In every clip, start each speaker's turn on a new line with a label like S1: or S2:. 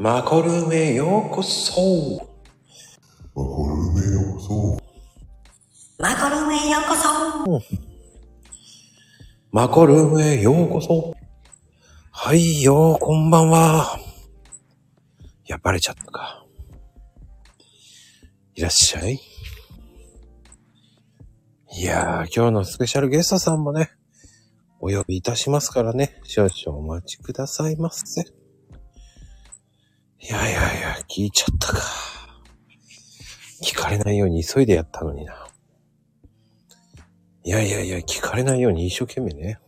S1: マコルームへようこそ
S2: マコルームへようこそ。
S3: マコルームへようこそ。
S1: マコルームへようこそはいよ、こんばんは。や、バレちゃったか。いらっしゃい。いやー、今日のスペシャルゲストさんもね、お呼びいたしますからね、少々お待ちくださいませ。いやいやいや、聞いちゃったか。聞かれないように急いでやったのにな。いやいやいや、聞かれないように一生懸命ね。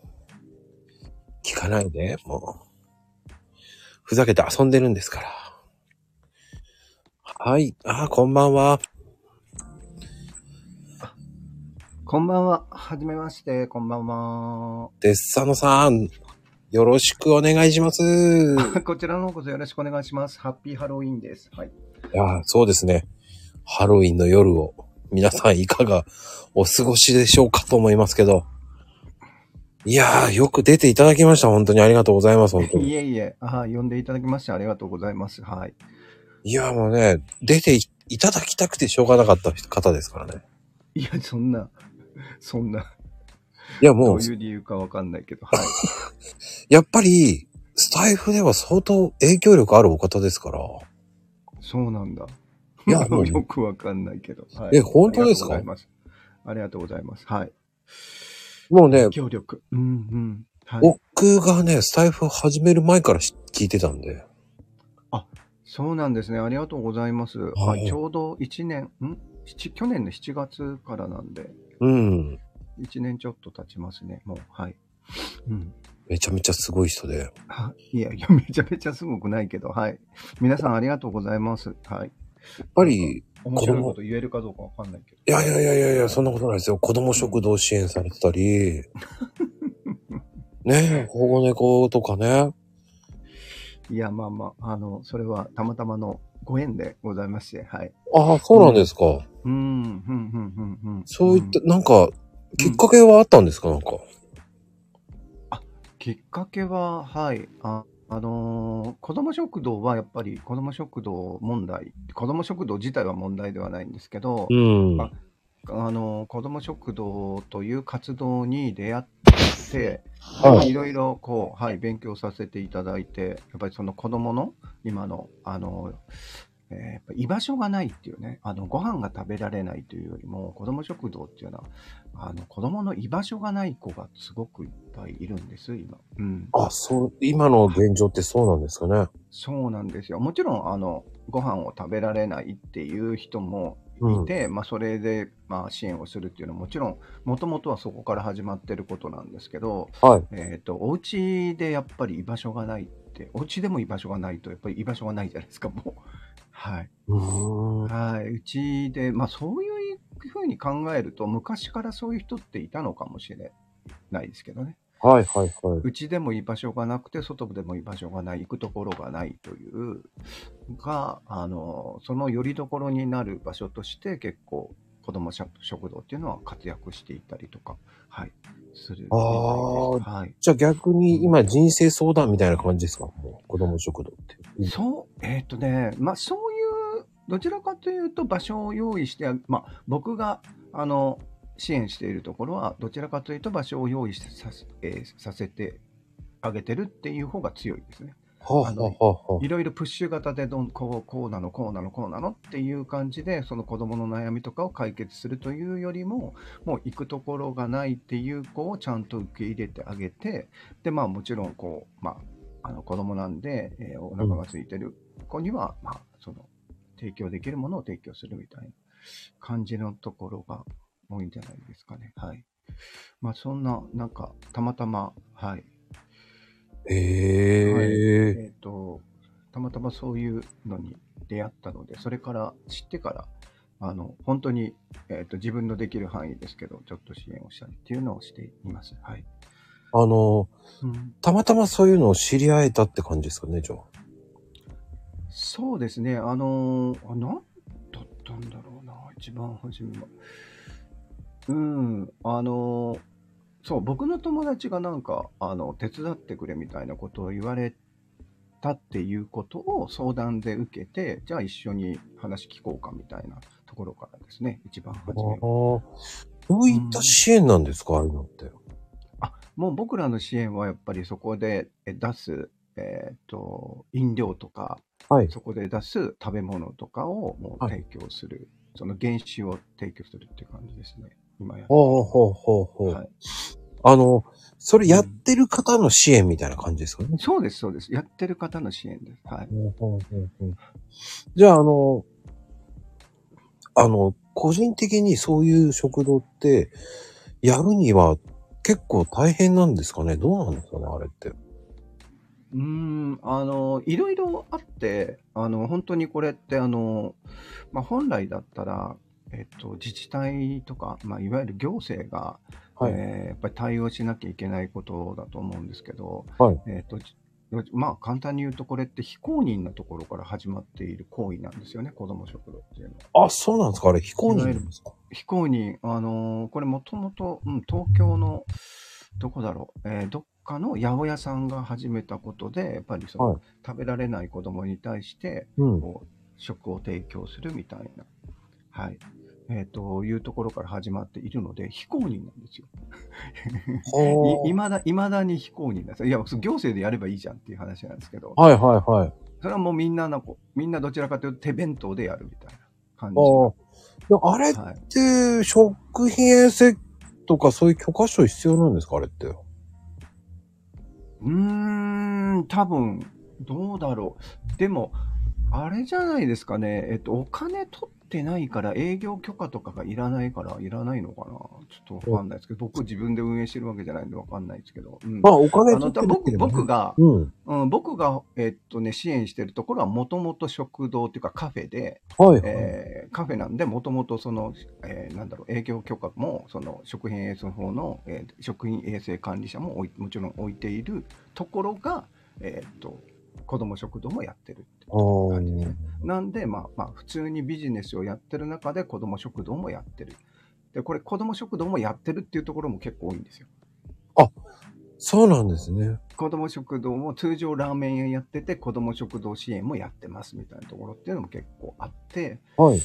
S1: 聞かないで、もう。ふざけて遊んでるんですから。はい。あ、こんばんは。
S4: こんばんは。はじめまして。こんばんは。
S1: デッサノさん、よろしくお願いします。い
S4: こちらの方こそよろしくお願いします。ハッピーハロウィンです。はい。
S1: や、そうですね。ハロウィンの夜を、皆さんいかがお過ごしでしょうかと思いますけど。いやー、よく出ていただきました。本当にありがとうございます。本当
S4: い
S1: に。
S4: えいえ、あ呼んでいただきましてありがとうございます。はい。
S1: いや、もうね、出ていいただきたくてしょうがなかった方ですからね。
S4: いや、そんな、そんな、
S1: いや、もう
S4: どう、いう理由かわかんないけど、はい。
S1: やっぱり、スタイフでは相当影響力あるお方ですから。
S4: そうなんだ。
S1: いや もう
S4: よくわかんないけど。はい、
S1: え本当ですか？
S4: ありがとうございます。ありがとうございます。はい。
S1: もうね、
S4: 協力。うんうん。はい。
S1: 僕がね、スタイフ始める前からし聞いてたんで。
S4: そうなんですね。ありがとうございます。はい。ちょうど1年、ん？七去年の7月からなんで、
S1: うん。
S4: 1年ちょっと経ちますね。もう、はい。うん。
S1: めちゃめちゃすごい人で。
S4: はいやいや、めちゃめちゃすごくないけど、はい。皆さんありがとうございます。はい。
S1: やっぱり、
S4: 面白いこと言えるかどうかわかんないけど。
S1: いやいやいやいやいや、そんなことないですよ。子供食堂支援されてたり、ねえ、保護猫とかね。
S4: いや、まあまあ、あの、それはたまたまのご縁でございまして、はい。
S1: ああ、そうなんですか。
S4: うん、うん、うん、うん、うん。
S1: そういった、なんか、きっかけはあったんですか？なんか。
S4: きっかけは、はい。ああのー子供食堂はやっぱり子供食堂問題、子供食堂自体は問題ではないんですけど、
S1: うん。
S4: ああの子供食堂という活動に出会って、
S1: はい
S4: いろいろこう、はい、勉強させていただいて、やっぱりその子供の今の、あの、えーやっぱ居場所がないっていうね、あの、ご飯が食べられないというよりも、子供食堂っていうのは、あの、子供の居場所がない子がすごくいっぱいいるんです、今。うん。
S1: あ、そう、今の現状ってそうなんですかね？
S4: そうなんですよ。もちろん、あの、ご飯を食べられないっていう人もいて、まあ、それで、まあ、支援をするっていうのはもちろん、もともとはそこから始まってることなんですけど、
S1: はい。
S4: えっ、と、お家でやっぱり居場所がないお家でも居場所がないと、やっぱり居場所がないじゃないですか、もう。はい。はい。うちで、まあ、そういうふうに考えると、昔からそういう人っていたのかもしれないですけどね。
S1: はいはいはい。
S4: うちでも居場所がなくて、外でも居場所がない、行くところがないという、が、あの、その拠り所になる場所として結構、子ども食堂っていうのは活躍していたりとか、はい、する
S1: あー
S4: です。はい。
S1: じゃあ逆に今人生相談みたいな感じですか？もう子供食堂って。
S4: そう、えっ、とね、まあそういう、どちらかというと場所を用意して、まあ僕が、あの、支援しているところは、どちらかというと場所を用意させ,、えーさせてあげてるっていう方が強いですね。
S1: はあ、はあはあはい
S4: ろいろプッシュ型でどんこうこうなのこうなのこうなのっていう感じでその子どもの悩みとかを解決するというよりももう行くところがないっていう子をちゃんと受け入れてあげてでまあもちろんこう、まあ、あの子どもなんで、えーお腹が空いてる子には、まあ、その提供できるものを提供するみたいな感じのところが多いんじゃないですかね。はい。まあそんな、なんか、たまたま、はい。
S1: へえ、
S4: えっ、と、たまたまそういうのに出会ったので、それから知ってから、あの、本当に、えっ、と、自分のできる範囲ですけど、ちょっと支援をしたりっていうのをしています。はい。
S1: あの、
S4: うん、
S1: たまたまそういうのを知り合えたって感じですかね、じゃあ。
S4: そうですね、あのーあ、なんだったんだろうな、一番初めは。うん、あのーそう、僕の友達がなんか、あの、手伝ってくれみたいなことを言われったっていうことを相談で受けて、じゃあ一緒に話聞こうかみたいなところからですね、一番初めは。
S1: あどういった支援なんですか、ああいうのって。
S4: あ、もう僕らの支援はやっぱりそこでえ出す、えっ、と、飲料とか、
S1: はい。
S4: そこで出す食べ物とかをもう
S1: はい
S4: 提供する、その原資を提供するっていう感じですね、今やって
S1: ほうほうほうほう。
S4: はい。
S1: あの、それやってる方の支援みたいな感じですか？ね。
S4: そうです、そうです。やってる方の支援です。はい。
S1: ほうほうほうじゃあ、あの、あの、個人的にそういう食堂って、やるには結構大変なんですかね？どうなんですかねあれって？
S4: うーん、あの、いろいろあって、あの、本当にこれって、あの、まあ、本来だったら、えっと、自治体とか、まあ、いわゆる行政が、
S1: はい。
S4: えーやっぱり対応しなきゃいけないことだと思うんですけど、
S1: はい。
S4: えっと、じまあ、簡単に言うと、これって非公認のところから始まっている行為なんですよね、子ども食堂っていうのは。
S1: あ、そうなんですか？あれ、非公認なんですか？
S4: 非公認、あのーこれもともと、うん、東京の、どこだろう、えーどっかの八百屋さんが始めたことで、やっぱりその、
S1: はい。
S4: 食べられない子供に対して、
S1: うん。
S4: 食を提供するみたいな、はい。えっ、と、いうところから始まっているので、非公認なんですよ。いいまだ、いまだに非公認なんですよ。いや、行政でやればいいじゃんっていう話なんですけど、
S1: はいはいはい。
S4: それはもうみんなのこ、みんなどちらかというと手弁当でやるみたいな感じ
S1: ああ。れっ
S4: はい。
S1: て、食品衛生とかそういう許可証必要なんですか？あれって。
S4: うーん、多分、どうだろう。でも、あれじゃないですかね。えっと、お金取ってないから営業許可とかがいらないからいらないのかな？ちょっとわかんないですけど、僕自分で運営してるわけじゃないんでわかんないですけど。うん。
S1: まあ、お金取ってるけ
S4: 僕が、
S1: うん。
S4: うん、僕が、えっとね、支援してるところはもともと食堂っていうかカフェで、
S1: はいはい。
S4: えーカフェなんで、もともとその、えーなんだろう、営業許可も、その食品衛生法の、えー食品衛生管理者ももちろん置いているところが、えーっと、子ども食堂もやってる感じですね。なんで、まあ、まあ、普通にビジネスをやってる中で子ども食堂もやってる。で、これ子ども食堂もやってるっていうところも結構多いんですよ。
S1: そうなんですね。
S4: 子ども食堂も通常ラーメン屋やってて、子ども食堂支援もやってますみたいなところっていうのも結構あって、
S1: はい。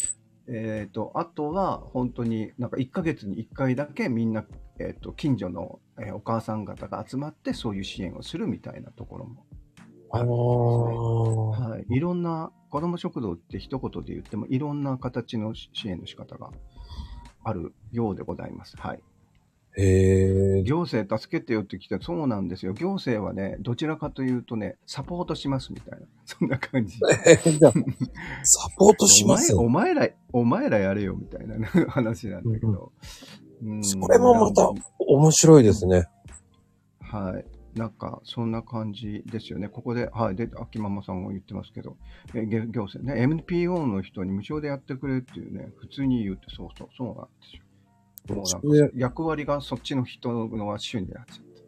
S4: えっ、と、あとは、本当になんか1ヶ月に1回だけみんな、えっ、と、近所の、えーお母さん方が集まってそういう支援をするみたいなところも
S1: あ
S4: あるんですね。
S1: あ。
S4: はい。いろんな、子ども食堂って一言で言っても、いろんな形の支援の仕方があるようでございます。はい。
S1: へえ。
S4: 行政助けてよって来て、そうなんですよ。行政はね、どちらかというとね、サポートしますみたいな。そんな感じ。
S1: サポートします？
S4: お
S1: よ。
S4: 前お前ら、お前らやれよみたいなね 話なんだけど。うん
S1: それもまた面白いですね。
S4: はい。なんか、そんな感じですよね。ここで、はい。で、秋ママさんが言ってますけど、え行行政ね、NPO の人に無償でやってくれっていうね、普通に言うって、そうそう、そうなんですよ。もうなんか、役割がそっちの人のは主になっちゃって、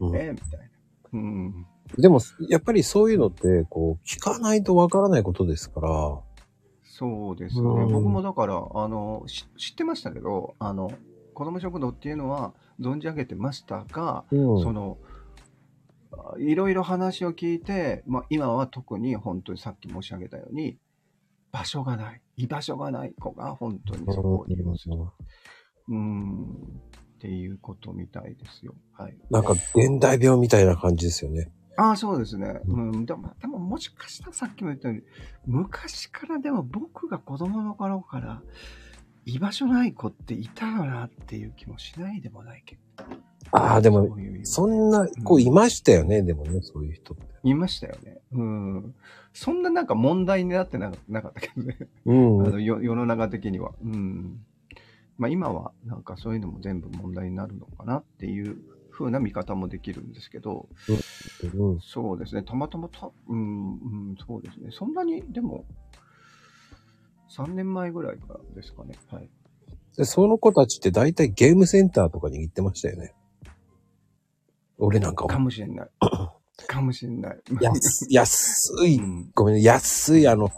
S1: うん
S4: えみたいな。うん。
S1: でも、やっぱりそういうのって、こう、聞かないとわからないことですから、
S4: そうですよね。
S1: うん
S4: 僕もだから、あの、し知ってましたけど、あの、子ども食堂っていうのは存じ上げてましたが、
S1: うん。
S4: その、あいろいろ話を聞いて、まあ、今は特に本当にさっき申し上げたように、場所がない、居場所がない子が本当にそこを利用する。うん、っていうことみたいですよ。はい。
S1: なんか、現代病みたいな感じですよね。
S4: ああ、そうですね。うん。でも、でももしかしたらさっきも言ったように、昔からでも僕が子供の頃から、居場所ない子っていたよなっていう気もしないでもないけど。
S1: ああ、でも、
S4: そ
S1: んな、こう、いましたよね、でもね、そういう人って。
S4: いましたよね。うん。そんななんか問題になってななかったけどね。
S1: うん。
S4: あのよ世の中的には。うん。まあ今はなんかそういうのも全部問題になるのかなっていう風な見方もできるんですけど、
S1: うん。
S4: そうですね。たまたまた、うん、うん、そうですね。そんなに、でも、3年前ぐらいからですかね。はい。
S1: で、その子たちって大体ゲームセンターとかに行ってましたよね。俺なんか
S4: か
S1: も、
S4: もしれない。かもしれない。
S1: 安、安い、
S4: うん
S1: ごめんね、安い、あの、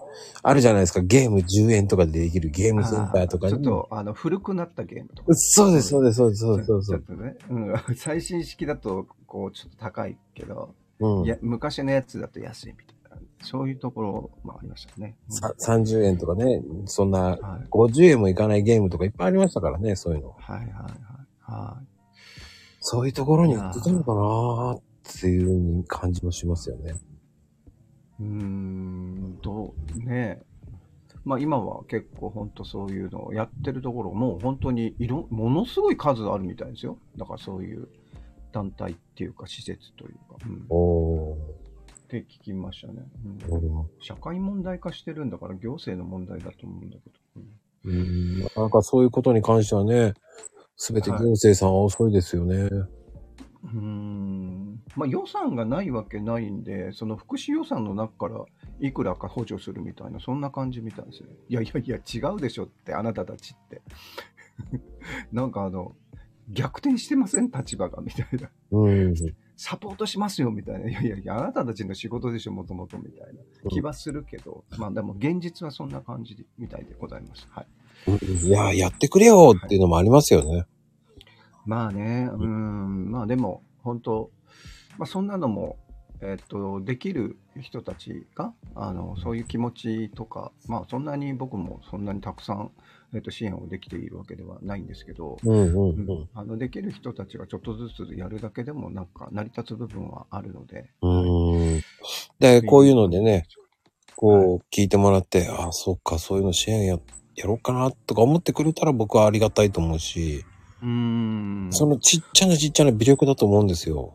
S1: あるじゃないですか、ゲーム10円とかでできるゲームセンターとか
S4: ちょっと、あの、古くなったゲームとか。
S1: そうです、そうです、そうです、そうです。
S4: ちょっとね、うん、最新式だと、こう、ちょっと高いけど、
S1: うん。
S4: いや、昔のやつだと安いみたいな。そういうところもありましたね。
S1: さ30円とかね、そんな
S4: はい。
S1: 50円もいかないゲームとかいっぱいありましたからね、そういうの。
S4: はいはいはい。はい。
S1: そういうところに売ってたのかなーっていう風に感じもしますよね。
S4: うーん、どう、ねえ。まあ今は結構本当そういうのをやってるところも本当にいろ、ものすごい数あるみたいですよ。だからそういう団体っていうか施設というか、うん、っ
S1: おー。
S4: て聞きましたね、うん
S1: うん
S4: 社会問題化してるんだから行政の問題だと思うんだけど。うん
S1: うん、なかなかそういうことに関してはね、すべて行政さんは遅いですよね。
S4: うーんまあ予算がないわけないんで、その福祉予算の中からいくらか補助するみたいな、そんな感じみたいですね。いやいやいや、違うでしょって、あなたたちって。なんかあの、逆転してません？立場がみたいな。
S1: うん。
S4: サポートしますよみたいな。いやいやいや、あなたたちの仕事でしょ、もともとみたいな気はするけど、まあでも現実はそんな感じみたいでございます。はい。
S1: いや、やってくれよっていうのもありますよね。
S4: まあね、うん、まあでも、本当、まあそんなのも、えっと、できる人たちが、あの、そういう気持ちとか、まあそんなに僕もそんなにたくさん、えっと、支援をできているわけではないんですけど、
S1: うんうん
S4: う
S1: うんん。
S4: あのできる人たちがちょっとずつやるだけでもなんか成り立つ部分はあるので。
S1: うん。で、こういうのでね、こう聞いてもらって、ああ、そっか、そういうの支援や、やろうかなとか思ってくれたら僕はありがたいと思うし、
S4: うーん。
S1: そのちっちゃなちっちゃな微力だと思うんですよ。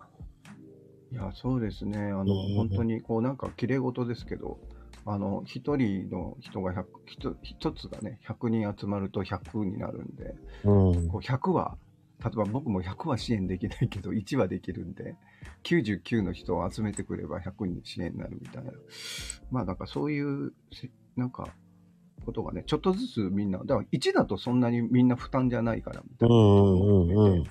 S4: いや、そうですね。あの、
S1: うん
S4: 本当に、こう、なんか、綺麗事ですけど、あの、一人の人が100、一一つがね、100人集まると100になるんで、
S1: うん。
S4: こう100は、例えば僕も100は支援できないけど、1はできるんで、99の人を集めてくれば100に支援になるみたいな。まあ、なんかそういう、せなんか、ことがね、ちょっとずつみんな、だから1だとそんなにみんな負担じゃないから、みたいな。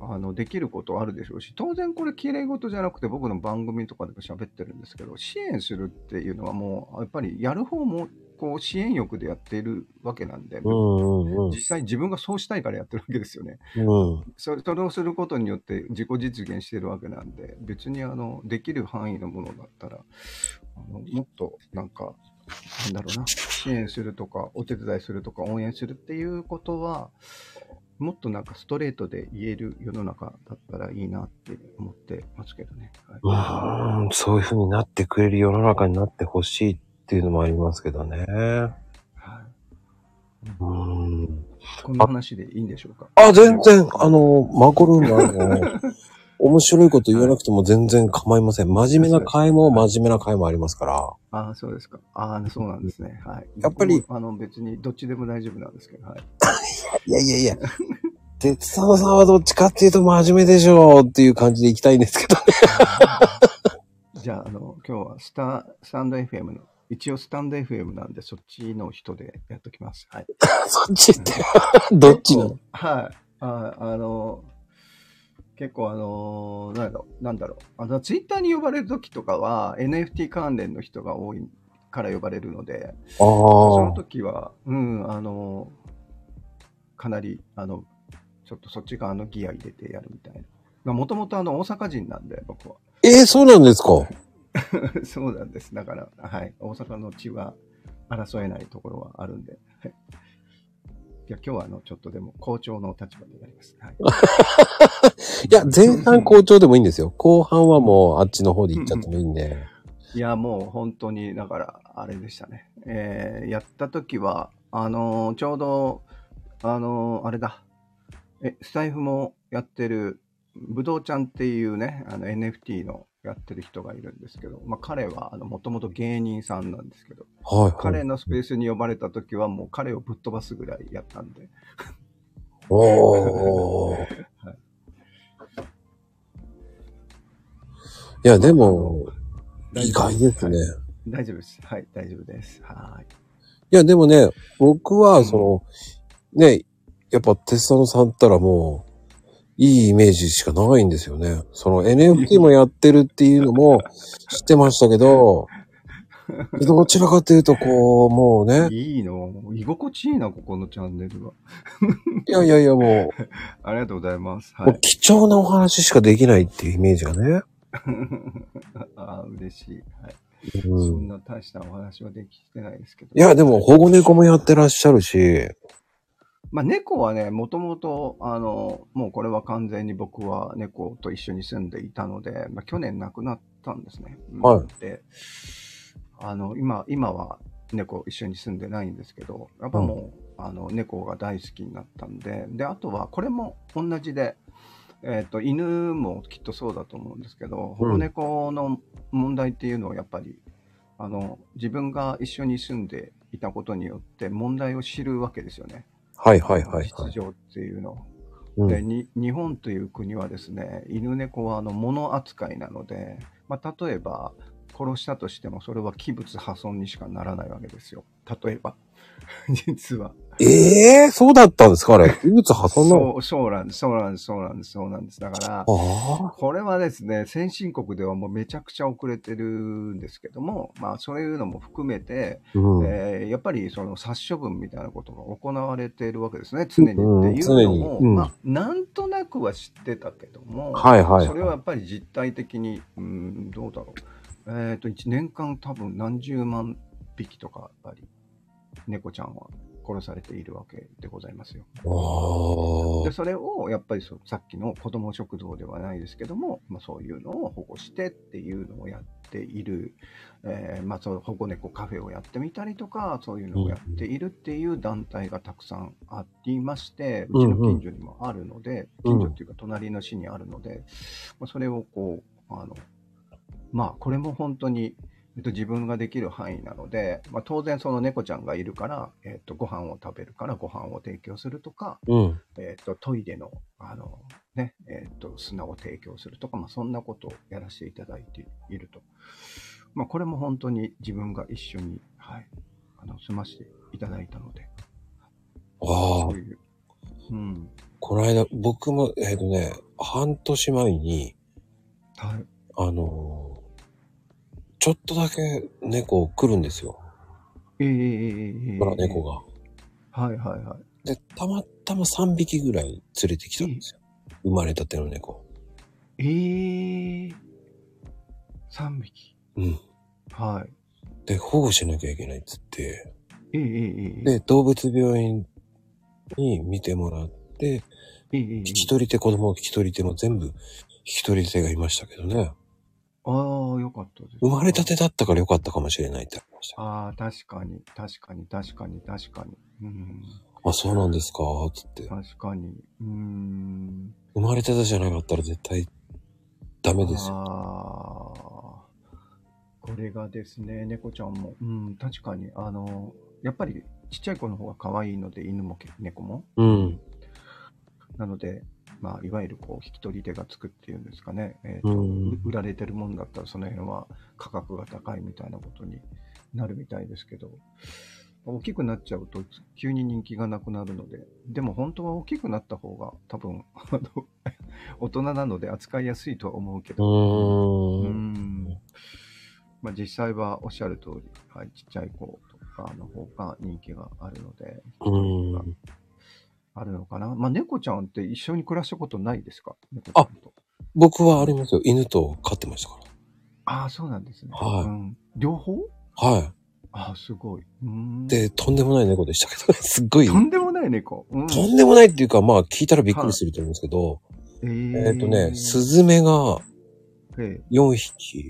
S4: あの、できることはあるでしょうし、当然これ綺麗事じゃなくて僕の番組とかでも喋ってるんですけど、支援するっていうのはもう、やっぱりやる方も、こう、支援欲でやっているわけなんで。実際自分がそうしたいからやってるわけですよね。
S1: うん。
S4: それそれをすることによって自己実現してるわけなんで、別にあの、できる範囲のものだったら、あのもっとなんか、なんだろうな、支援するとか、お手伝いするとか、応援するっていうことは、もっとなんかストレートで言える世の中だったらいいなって思ってますけどね。はい
S1: うん、そういう風になってくれる世の中になってほしいっていうのもありますけどね。
S4: はい、
S1: うん。
S4: こんな話でいいんでしょうか？
S1: あ、全然、あの、マコルームあの、面白いこと言わなくても全然構いません。真面目な回も真面目な回もありますから。
S4: ああ、そうですか。ああ、そうなんですね。はい。
S1: やっぱり
S4: 僕もあの、別にどっちでも大丈夫なんですけど、はい。
S1: いやいやいや。鉄沢さんはどっちかっていうと真面目でしょうっていう感じでいきたいんですけどね。
S4: じゃあ、あの、今日はスタスタンド FM の、一応スタンド FM なんで、そっちの人でやっときます。はい。
S1: そっちって。どっちの？
S4: はい。ああの、結構あの、なんだろう、なんだろう。あの、ツイッターに呼ばれるときとかは、NFT 関連の人が多いから呼ばれるので、
S1: あ
S4: その
S1: あ。
S4: 時は、うん、あの、かなり、あの、ちょっとそっち側のギア入れてやるみたいな。もともとあの、大阪人なんで、僕は。
S1: えー、そうなんですか？
S4: そうなんです。だから、はい。大阪の地は争えないところはあるんで。はい。いや、今日はあの、ちょっとでも、校長の立場でやります。はい。
S1: いや、前半好調でもいいんですよ。後半はもうあっちの方で行っちゃってもいいんで。
S4: いや、もう本当に、だから、あれでしたね。えー、やった時は、あのーちょうど、あのーあれだ。え、スタイフもやってる、ぶどうちゃんっていうね、あの NFT のやってる人がいるんですけど、まあ彼は、あの、もともと芸人さんなんですけど、
S1: はい、はい。
S4: 彼のスペースに呼ばれた時はもう彼をぶっ飛ばすぐらいやったんで、
S1: おー。
S4: はい
S1: いや、でも、意外ですね。
S4: 大丈夫です。はい、大丈夫です。はい。
S1: いや、でもね、僕は、その、ね、やっぱ、テスタノさんったらもう、いいイメージしかないんですよね。その NFT もやってるっていうのも知ってましたけど、どちらかというと、こう、もうね、
S4: いいの？居心地いいな、ここのチャンネルは。
S1: いやいやいや、もう、
S4: ありがとうございます。は
S1: もう
S4: い。
S1: 貴重なお話しかできないっていうイメージがね。
S4: ああ、嬉しい。はい。
S1: うん。
S4: そんな大したお話はできてないですけど。
S1: いや、でも保護猫もやってらっしゃるし、
S4: まあ、猫はね、もともと、あの、もうこれは完全に僕は猫と一緒に住んでいたので、まあ、去年亡くなったんですね。うん
S1: はい
S4: で、あの、今、今は猫一緒に住んでないんですけど、やっぱもう、あの、猫が大好きになったんで、で、あとは、これも同じで、えっ、と、犬もきっとそうだと思うんですけど、保護猫の問題っていうのはやっぱり、あの、自分が一緒に住んでいたことによって問題を知るわけですよね。
S1: はいはいはいはい。
S4: 秩序っていうのを。
S1: うん
S4: でに日本という国はですね犬猫はあの物扱いなので、まあ、例えば殺したとしてもそれは器物破損にしかならないわけですよ例えば 実は。
S1: ええそうだったんですかあれ。異物破損なの？
S4: そうそうなんですそうなんですそうなんですそうなんです。だから。これはですね先進国ではもうめちゃくちゃ遅れてるんですけどもまあそういうのも含めて、
S1: うん。
S4: えーやっぱりその殺処分みたいなことが行われているわけですね、常にっていう
S1: うん
S4: の
S1: 常に。
S4: も、
S1: うん。
S4: まあ、なんとなくは知ってたけども、
S1: はいはい
S4: それはやっぱり実態的に、うん、どうだろう、えっ、と、1年間多分何十万匹とか、やっぱり、猫ちゃんは殺されているわけでございますよ。で。それを、やっぱりそうさっきの子ども食堂ではないですけども、まあ、そういうのを保護してっていうのをやっている、えーまあ、その保護猫カフェをやってみたりとか、そういうのをやっているっていう団体がたくさんありまして、うちの近所にもあるので、
S1: うん
S4: 近所っていうか隣の市にあるので、まあ、それをこう、あの、まあ、これも本当に、えっと、自分ができる範囲なので、まあ、当然その猫ちゃんがいるから、えっと、ご飯を食べるからご飯を提供するとか、
S1: うん。
S4: えっ、と、トイレの、あの、ね、えっ、と、砂を提供するとか、まあ、そんなことをやらせていただいていると。まあ、これも本当に自分が一緒に、はい、あの、済ませていただいたので、
S1: ああ
S4: そ。うん、
S1: この間、僕も、えっ、とね、半年前に、
S4: はい、
S1: あのーちょっとだけ猫来るんですよ。
S4: ええええええ
S1: 野良猫が。
S4: はいはいはい。
S1: で、たまたま3匹ぐらい連れてきたんですよ。生まれたての猫。
S4: ええ3匹。
S1: うん。
S4: はい。
S1: で、保護しなきゃいけないっつって、
S4: えええ
S1: で、動物病院に見てもらって、
S4: ええええ
S1: 引き取り手、子供引き取り手も全部引き取り手がいましたけどね。
S4: ああ、よかったです。
S1: 生まれたてだったからよかったかもしれないってありました。
S4: ああ、確かに、確かに、確かに、確かに。うん。
S1: あ、そうなんですか、つって。
S4: 確かに。うーん。
S1: 生まれたてじゃなかったら絶対ダメですよ。
S4: ああ。これがですね、猫ちゃんも、うん、確かに、あの、やっぱりちっちゃい子の方が可愛いので、犬もけ猫も。
S1: うん。
S4: なので、まあ、いわゆるこう、引き取り手がつくっていうんですかね。えーと
S1: うん
S4: 売られてるもんだったら、その辺は価格が高いみたいなことになるみたいですけど、大きくなっちゃうと、急に人気がなくなるので、でも本当は大きくなった方が、多分、あの 大人なので扱いやすいとは思うけ
S1: う
S4: ど、
S1: ー。
S4: うんんまあ、実際はおっしゃる通り、はい、ちっちゃい子とかの方が人気があるので、
S1: うん。
S4: あるのかな？まあ、猫ちゃんって一緒に暮らしたことないですか？猫ちゃんと。
S1: 僕はありますよ。犬と飼ってましたか
S4: ああ、そうなんですね。
S1: はい
S4: うん、両方？
S1: ら。は
S4: ああ、すごい。うーん
S1: い。で、とんでもない猫でしたけど、すっごい。
S4: とんでもない猫？うん、
S1: とんでもないっていうか、まあ聞いたらびっくりすると思うんですけど、
S4: えー
S1: えっ、とね、スズメが
S4: え
S1: 4匹、
S4: え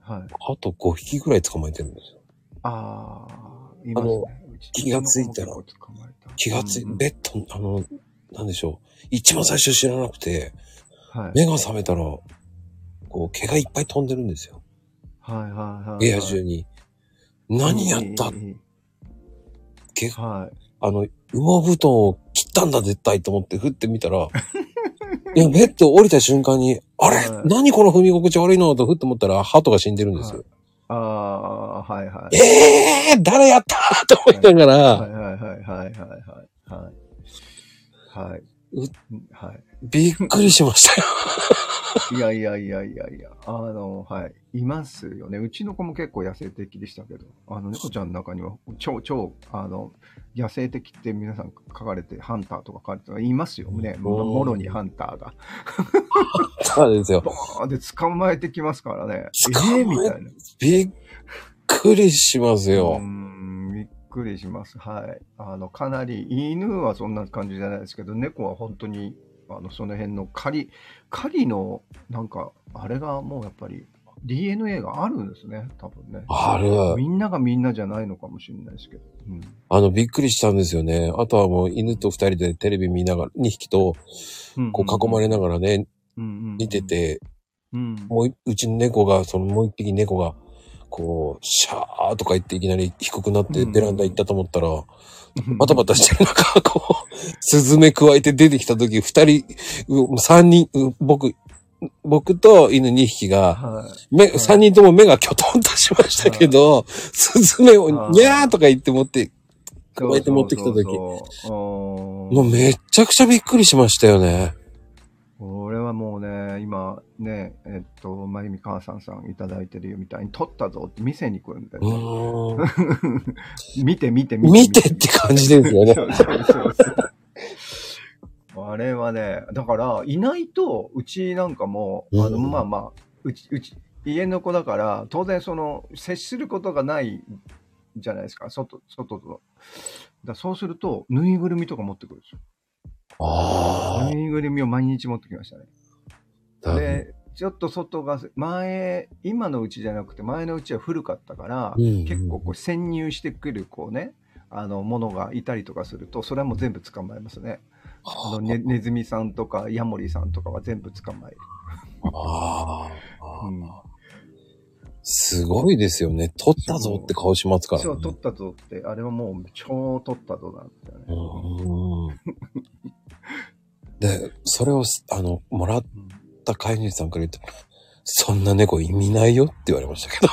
S4: はい。
S1: あと5匹ぐらい捕まえてるんですよ。
S4: ああ、いね。うち
S1: 気がついたら
S4: 捕まえた
S1: 気がつい、ベッド、あの、なんでしょう。一番最初知らなくて、
S4: はい。
S1: 目が覚めたら、こう、毛がいっぱい飛んでるんですよ。
S4: はいはいはい。
S1: 部屋中に。何やった？毛
S4: えはい。
S1: あの、羽毛布団を切ったんだ絶対と思って振ってみたら、いや、ベッド降りた瞬間に、あれ？
S4: はい
S1: 何この踏み心地悪いの？と振って思ったら、鳩が死んでるんですよ。
S4: ああ、はいはい。
S1: ええー、誰やったと思いながら、
S4: はいはいはいはいはいはい。はい。はい。
S1: う
S4: はい。
S1: びっくりしましたよ。
S4: いやいやいやいやいや、あの、はい。いますよね。うちの子も結構野生的でしたけど、あの、猫ちゃんの中には、超、超、あの、野生的って皆さん書かれて、ハンターとか書かれていますよね。ももろにハンターが。
S1: そうですよ。
S4: ボーンって捕まえてきますからね。
S1: 捕まえ
S4: えーみたいな。
S1: びっくりします
S4: う
S1: よ。
S4: ん、びっくりします。はい。あの、かなり、犬はそんな感じじゃないですけど、猫は本当に、あの、その辺の狩り、狩りの、なんか、あれがもうやっぱり、DNA があるんですね、多分ね。
S1: ある。
S4: みんながみんなじゃないのかもしれないですけど。うん。
S1: あの、びっくりしたんですよね。あとはもう犬と二人でテレビ見ながら、2匹と、こう囲まれながらね、見
S4: 見
S1: て、て、
S4: うん。
S1: もううちの猫が、そのもう一匹猫が、こう、シャーとか言っていきなり低くなって
S4: うん
S1: ベランダ行ったと思ったら、バタバタしてる中、こう、スズメ加えて出てきた時、二人、う三人、う僕、僕と犬二匹が、
S4: はい。
S1: 目、
S4: はい
S1: 三人とも目がキョトンとしましたけど、スズメをニャーとか言って持って、加えて持ってきた時もうめっちゃくちゃびっくりしましたよね。
S4: 俺はもうね、今ね、えっと、まゆみ母さんさんいただいてるよみたいに、取ったぞって店に来るんだ
S1: う
S4: よ。
S1: ーん。
S4: 見て見て
S1: 見てって感じですよね。
S4: そうそうそうそう。あれはね、だから、いないと、うちなんかも、あの、
S1: うん
S4: まあまあ、うち、うち、家の子だから、当然その、接することがないじゃないですか、外、外と。だそうすると、ぬいぐるみとか持ってくるんですよ。
S1: あ
S4: ぬいぐるみを毎日持ってきましたね。
S1: あ。
S4: で、ちょっと外が、前、今のうちじゃなくて、前のうちは古かったから、
S1: うん
S4: 結構こう潜入してくる、こうね、あの、ものがいたりとかすると、それはもう全部捕まえますね。あの、ね、ネズミさんとか、ヤモリさんとかは全部捕まえる。
S1: ああ。
S4: うん
S1: すごいですよね。取ったぞって顔しますから、ね。
S4: そう、取ったぞって、あれはもう超取ったぞなんだよね。
S1: うーん。で、それを、あの、もらった飼い主さんから言って、そんな猫意味ないよって言われましたけど。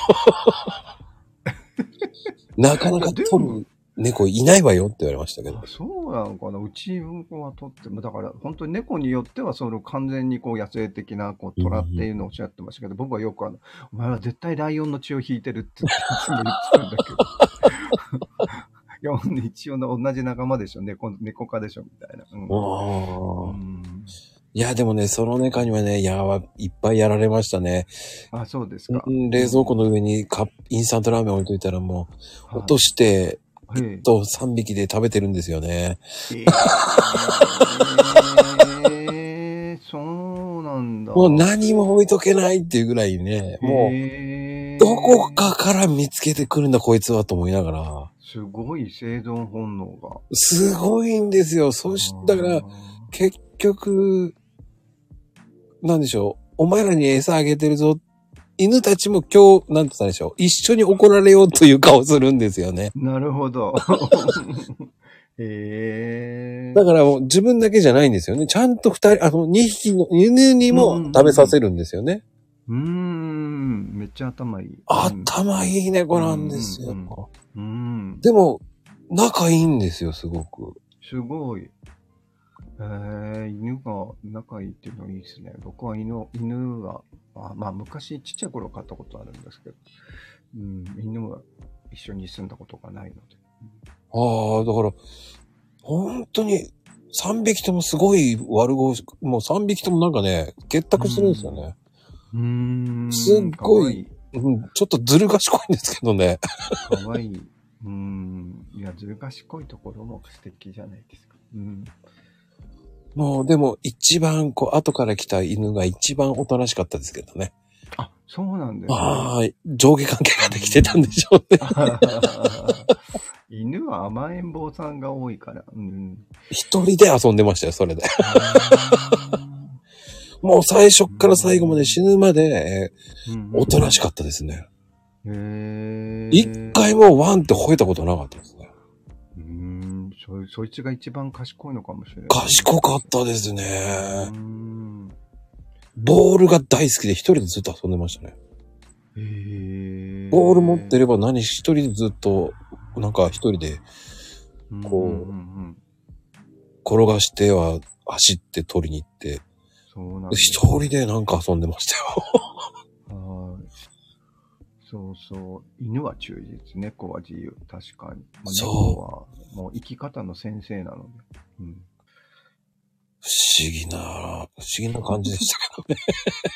S1: なかなか取る猫いないわよって言われましたけど
S4: あ。そうなのかなうちは取っても、だから本当に猫によってはその完全にこう野生的なこう虎っていうのをおっしゃってましたけど、僕はよくあの、お前は絶対ライオンの血を引いてるって言ってたんだけど。いや、一応の同じ仲間でしょ、猫、猫科でしょ、みたいな。うん
S1: いや、でもね、その猫にはね、やわ、いっぱいやられましたね。
S4: あ、そうですか。
S1: うん冷蔵庫の上にカインスタントラーメン置いといたらもう、落と
S4: し
S1: して、
S4: はい
S1: 1と3匹で食べてるんですよね。
S4: えー、そうなんだ。
S1: もう何も置いとけないっていうぐらいね、もう、どこかから見つけてくるんだこいつはと思いながら、
S4: すごい生存本能が。
S1: すごいんですよ。そし、だから、結局、なんでしょう、お前らに餌あげてるぞ。犬たちも今日、なんて言ったんでしょう、一緒に怒られようという顔するんですよね。
S4: なるほど。へえ
S1: だからもう自分だけじゃないんですよね。ちゃんと二人、あの、二匹の犬にも食べさせるんですよね。
S4: うーん、めっちゃ頭いい。
S1: 頭いい猫なんですよ。
S4: うんうん。
S1: でも、仲いいんですよ、すごく。
S4: すごい。えー、犬が仲いいっていうのいいですね。僕は犬、犬は、あまあ昔ちっちゃい頃飼ったことあるんですけど、うん、犬は一緒に住んだことがないので。
S1: ああ、だから、本当に、3匹ともすごい悪語、もう3匹ともなんかね、結託するんですよね。
S4: うーん。
S1: すっごい
S4: か
S1: うん、ちょっとずる賢いんですけどね。
S4: かわいい。うーん。いや、ずる賢いところも素敵じゃないですか。うん。
S1: もうでも一番こう後から来た犬が一番おとなしかったですけどね。
S4: あ、そうなんですね。
S1: ああ、上下関係ができてたんでしょうね。
S4: 犬は甘えん坊さんが多いから。うん。
S1: 一人で遊んでましたよ、それで。もう最初から最後まで死ぬまで、えーおとなしかったですね。
S4: へー
S1: 一回もワンって吠えたことなかったです
S4: んそ、そいつが一番賢いのかもしれない。
S1: 賢かったです
S4: う
S1: ね。ボールが大好きで一人でずっと遊んでましたね。
S4: へー
S1: ボール持ってれば何一人でずっと、なんか一人でこうん
S4: んん
S1: 転がしては走って取りに行って、
S4: そうなんです
S1: 一人でなんか遊んでましたよ。
S4: はい。そうそう。犬は忠実、猫は自由。確かに。まあ猫はもう生き方の先生なので。うん。
S1: 不思議な、不思議な感じでしたけどね。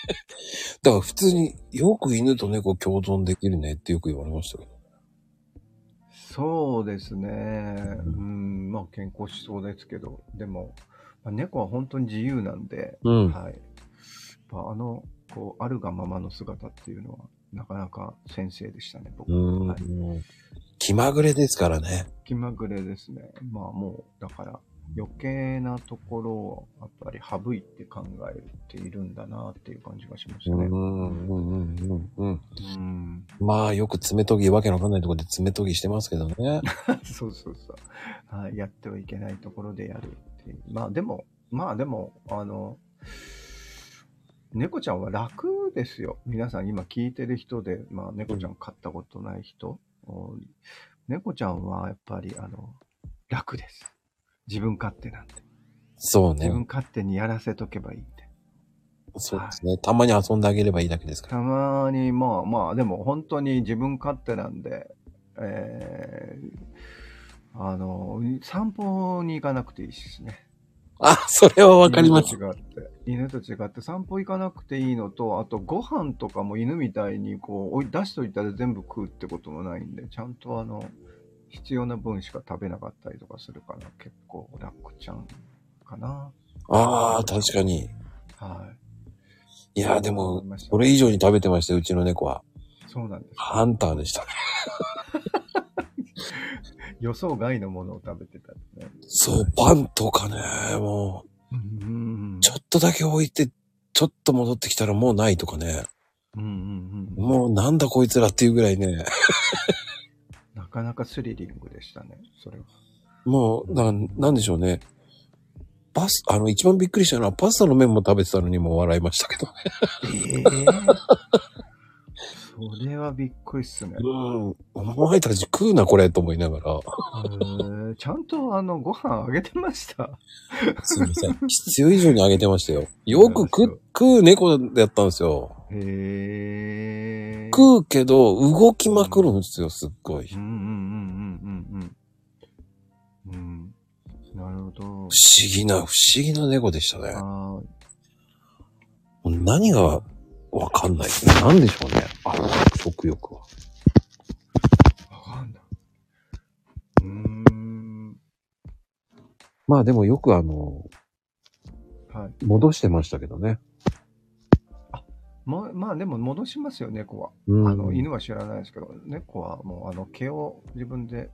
S1: だから普通によく犬と猫共存できるねってよく言われましたけど。
S4: そうですね。うん。まあ健康しそうですけど。でも、まあ、猫は本当に自由なんで、
S1: うん。
S4: はい。あの、こう、あるがままの姿っていうのは、なかなか先生でしたね、僕
S1: う
S4: は。はい。
S1: ん。気まぐれですからね。
S4: 気まぐれですね。まあもう、だから余計なところをやっぱり省いて考えているんだなっていう感じがしましたね。
S1: うん、うん、うん、うん、うん。
S4: うん。
S1: まあよく爪研ぎ、わけのわかんないところで爪研ぎしてますけどね。
S4: そうそうそう。はい。やってはいけないところでやるっていう。まあでも、まあでも、あの、猫ちゃんは楽ですよ。皆さん今聞いてる人で、まあ猫ちゃん飼ったことない人、お猫ちゃんはやっぱりあの、楽です。自分勝手なんで。
S1: そうね。
S4: 自分勝手にやらせとけばいいんで。
S1: そうですね。たまに遊んであげればいいだけですから。
S4: たまに、まあまあ、でも本当に自分勝手なんで、えー、あの、散歩に行かなくていいですね。
S1: あ、それはわかります。
S4: 犬と違って。犬と違って散歩行かなくていいのと、あとご飯とかも犬みたいにこう、出しといたら全部食うってこともないんで、ちゃんとあの、必要な分しか食べなかったりとかするから結構楽ちゃんかな。
S1: ああ、確かに。
S4: はい
S1: や、でもそれ以上に食べてましたよ、うちの猫は。
S4: い。そうなんです。
S1: ハンターでしたね。
S4: 予想外のものを食べてたね。
S1: そう、パンとかね、も
S4: うん
S1: う、ちょっとだけ置いて、ちょっと戻ってきたらもうないとかね。
S4: うんうんうん。
S1: もうなんだこいつらっていうぐらいね。
S4: なかなかスリリングでしたね、それは。
S1: もう、ななんでしょうね。パス、あの、一番びっくりしたのは、パスタの麺も食べてたのにもう笑いましたけどね。
S4: ええそれはびっくりっすね。
S1: うん。お前たち食うな、これ、と思いながら。
S4: へーちゃんとあの、ご飯あげてました？
S1: すいません。必要以上にあげてましたよ。よく食食う猫だったんですよ。
S4: へえ。
S1: 食うけど、動きまくるんですよ、すっごい。不
S4: うんうんうんうんうんうん。うん。なるほど。
S1: 思議な、不思議な猫でしたね。
S4: あ
S1: 何がわかんない。なんでしょうね。あの食欲は。
S4: あ、わかんない。うーん。
S1: まあでもよくあの、
S4: はい。
S1: 戻してましたけどね。
S4: ま、まあでも戻しますよ、猫は。
S1: うん
S4: あの、犬は知らないですけど、猫はもうあの毛を自分で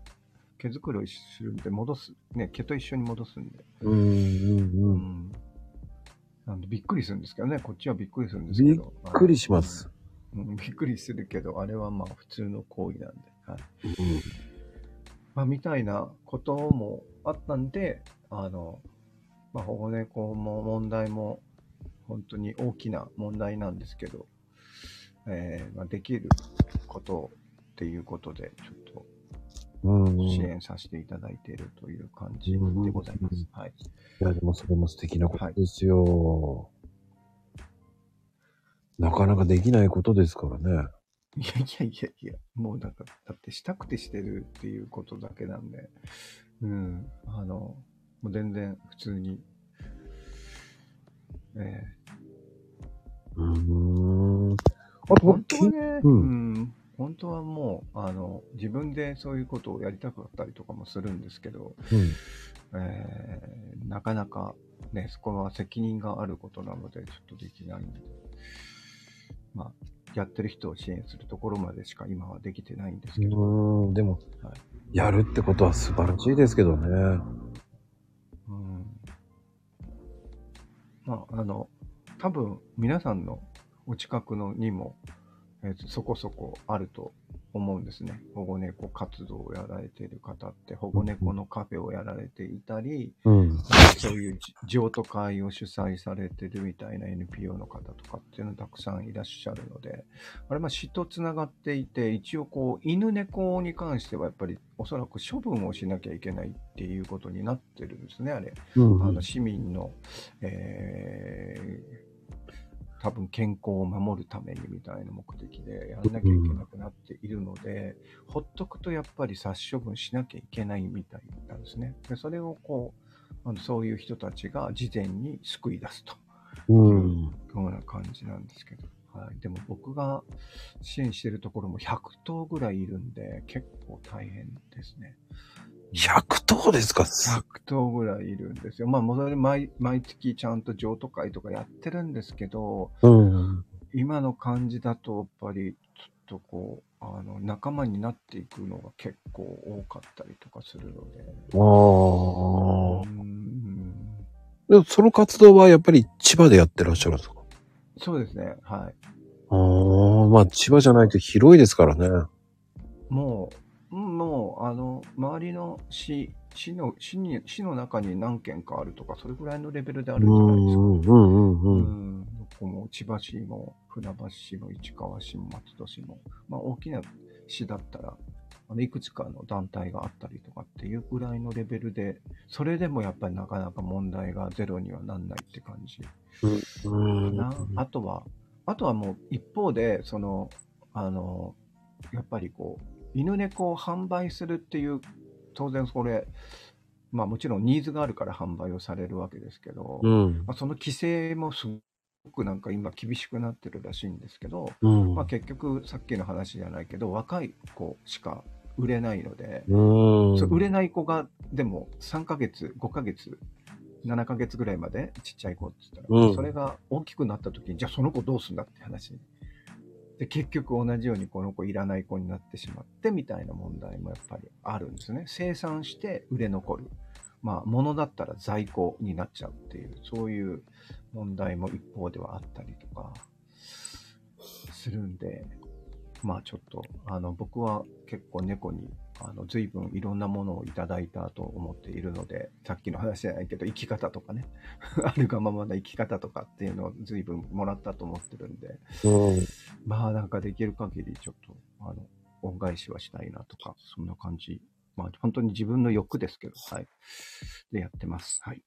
S4: 毛づくろいするんで戻す。ね、毛と一緒に戻すんで。
S1: うん、うん、
S4: う
S1: うん。
S4: ん。なんでびっくりするんですけどね、こっちはびっくりするんですけど。びっ
S1: くりします。
S4: うん、びっくりするけど、あれはまあ普通の行為なんで。はい。
S1: うん
S4: まあみたいなこともあったんで、あの、まあ保護猫も問題も本当に大きな問題なんですけど、えーまあ、できることっていうことで、ちょっ
S1: うん。
S4: と
S1: い
S4: 支援させていただいているという感じでございます。
S1: うん
S4: はい。
S1: や、でもそれも素敵なことですよ。なかなかできないことですからね。
S4: いやいやいやいや、もうなんか、だってしたくてしてるっていうことだけなんで、うん、あの、もう全然普通に、え
S1: うーん。あ
S4: ー、
S1: と僕、
S4: 本当はね、
S1: う
S4: うんん、本当はもう、あの、自分でそういうことをやりたかったりとかもするんですけど、
S1: うん。
S4: えーなかなかね、そこは責任があることなので、ちょっとできないんで、まあ、やってる人を支援するところまでしか今はできてないんですけど、
S1: うーん、でも、
S4: はい
S1: やるってことは素晴らしいですけどね。
S4: うんまあ、あの、多分皆さんのお近くのにも、えーとそこそこあると思うんですね。保護猫活動をやられている方って、保護猫のカフェをやられていたり、
S1: うん。
S4: そういう譲渡会を主催されてるみたいな NPO の方とかっていうのたくさんいらっしゃるので、あれまあ死とつながっていて、一応こう犬猫に関してはやっぱりおそらく処分をしなきゃいけないっていうことになってるんですね、あれ。
S1: うん
S4: あの市民の、えー多分健康を守るためにみたいな目的でやんなきゃいけなくなっているので、ほっとくとやっぱり殺処分しなきゃいけないみたいなんですね。でそれをこう、あのそういう人たちが事前に救い出すと
S1: うん。
S4: ような感じなんですけど。はい、でも僕が支援してるところも100頭ぐらいいるんで結構大変ですね。
S1: 100頭ですか
S4: ？100頭ぐらいいるんですよ。まあ、戻り毎毎月ちゃんと譲渡会とかやってるんですけど、
S1: うん。
S4: 今の感じだとやっぱりちょっとこう、あの、仲間になっていくのが結構多かったりとかするので。
S1: ああ。
S4: うん
S1: でもその活動はやっぱり千葉でやってらっしゃるんですか？
S4: そうですね。はい。
S1: ああ、まあ千葉じゃないと広いですからね。
S4: もう、うんあの、周りの市、市の、市に、市の中に何軒かあるとか、それぐらいのレベルであ
S1: う
S4: るんじゃないですか。
S1: んうんうん
S4: う
S1: うん。
S4: ん、どこも千葉市も船橋市も市川市も松戸市も、まあ、大きな市だったらあのいくつかの団体があったりとかっていうぐらいのレベルでそれでもやっぱりなかなか問題がゼロにはなんないって感じ
S1: うん。
S4: かな、あとはあとはもう一方でそのあのやっぱりこう犬猫を販売するっていう当然これまあもちろんニーズがあるから販売をされるわけですけど、
S1: うん。
S4: まあ、その規制もすごくなんか今厳しくなってるらしいんですけど、
S1: うん。
S4: まあ、結局さっきの話じゃないけど若い子しか売れないので、
S1: うん。
S4: 売れない子がでも3ヶ月5ヶ月7ヶ月ぐらいまでちっちゃい子って言ったら、
S1: うん
S4: それが大きくなった時にじゃあその子どうすんだって話で結局同じようにこの子いらない子になってしまってみたいな問題もやっぱりあるんですね。生産して売れ残る。まあ物だったら在庫になっちゃうっていうそういう問題も一方ではあったりとかするんでまあちょっとあの僕は結構猫にあの随分いろんなものをいただいたと思っているのでさっきの話じゃないけど生き方とかね あるがままの生き方とかっていうのを随分もらったと思ってるんで
S1: うん。
S4: まあなんかできる限りちょっとあの恩返しはしたいなとかそんな感じまあ本当に自分の欲ですけどはいでやってますはい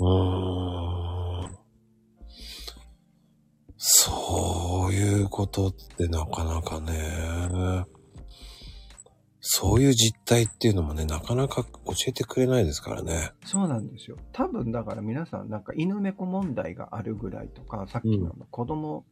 S1: うん。そういうことってなかなかね。そういう実態っていうのもね、なかなか教えてくれないですからね。
S4: そうなんですよ多分だから皆さんなんか犬猫問題があるぐらいとかさっきの子供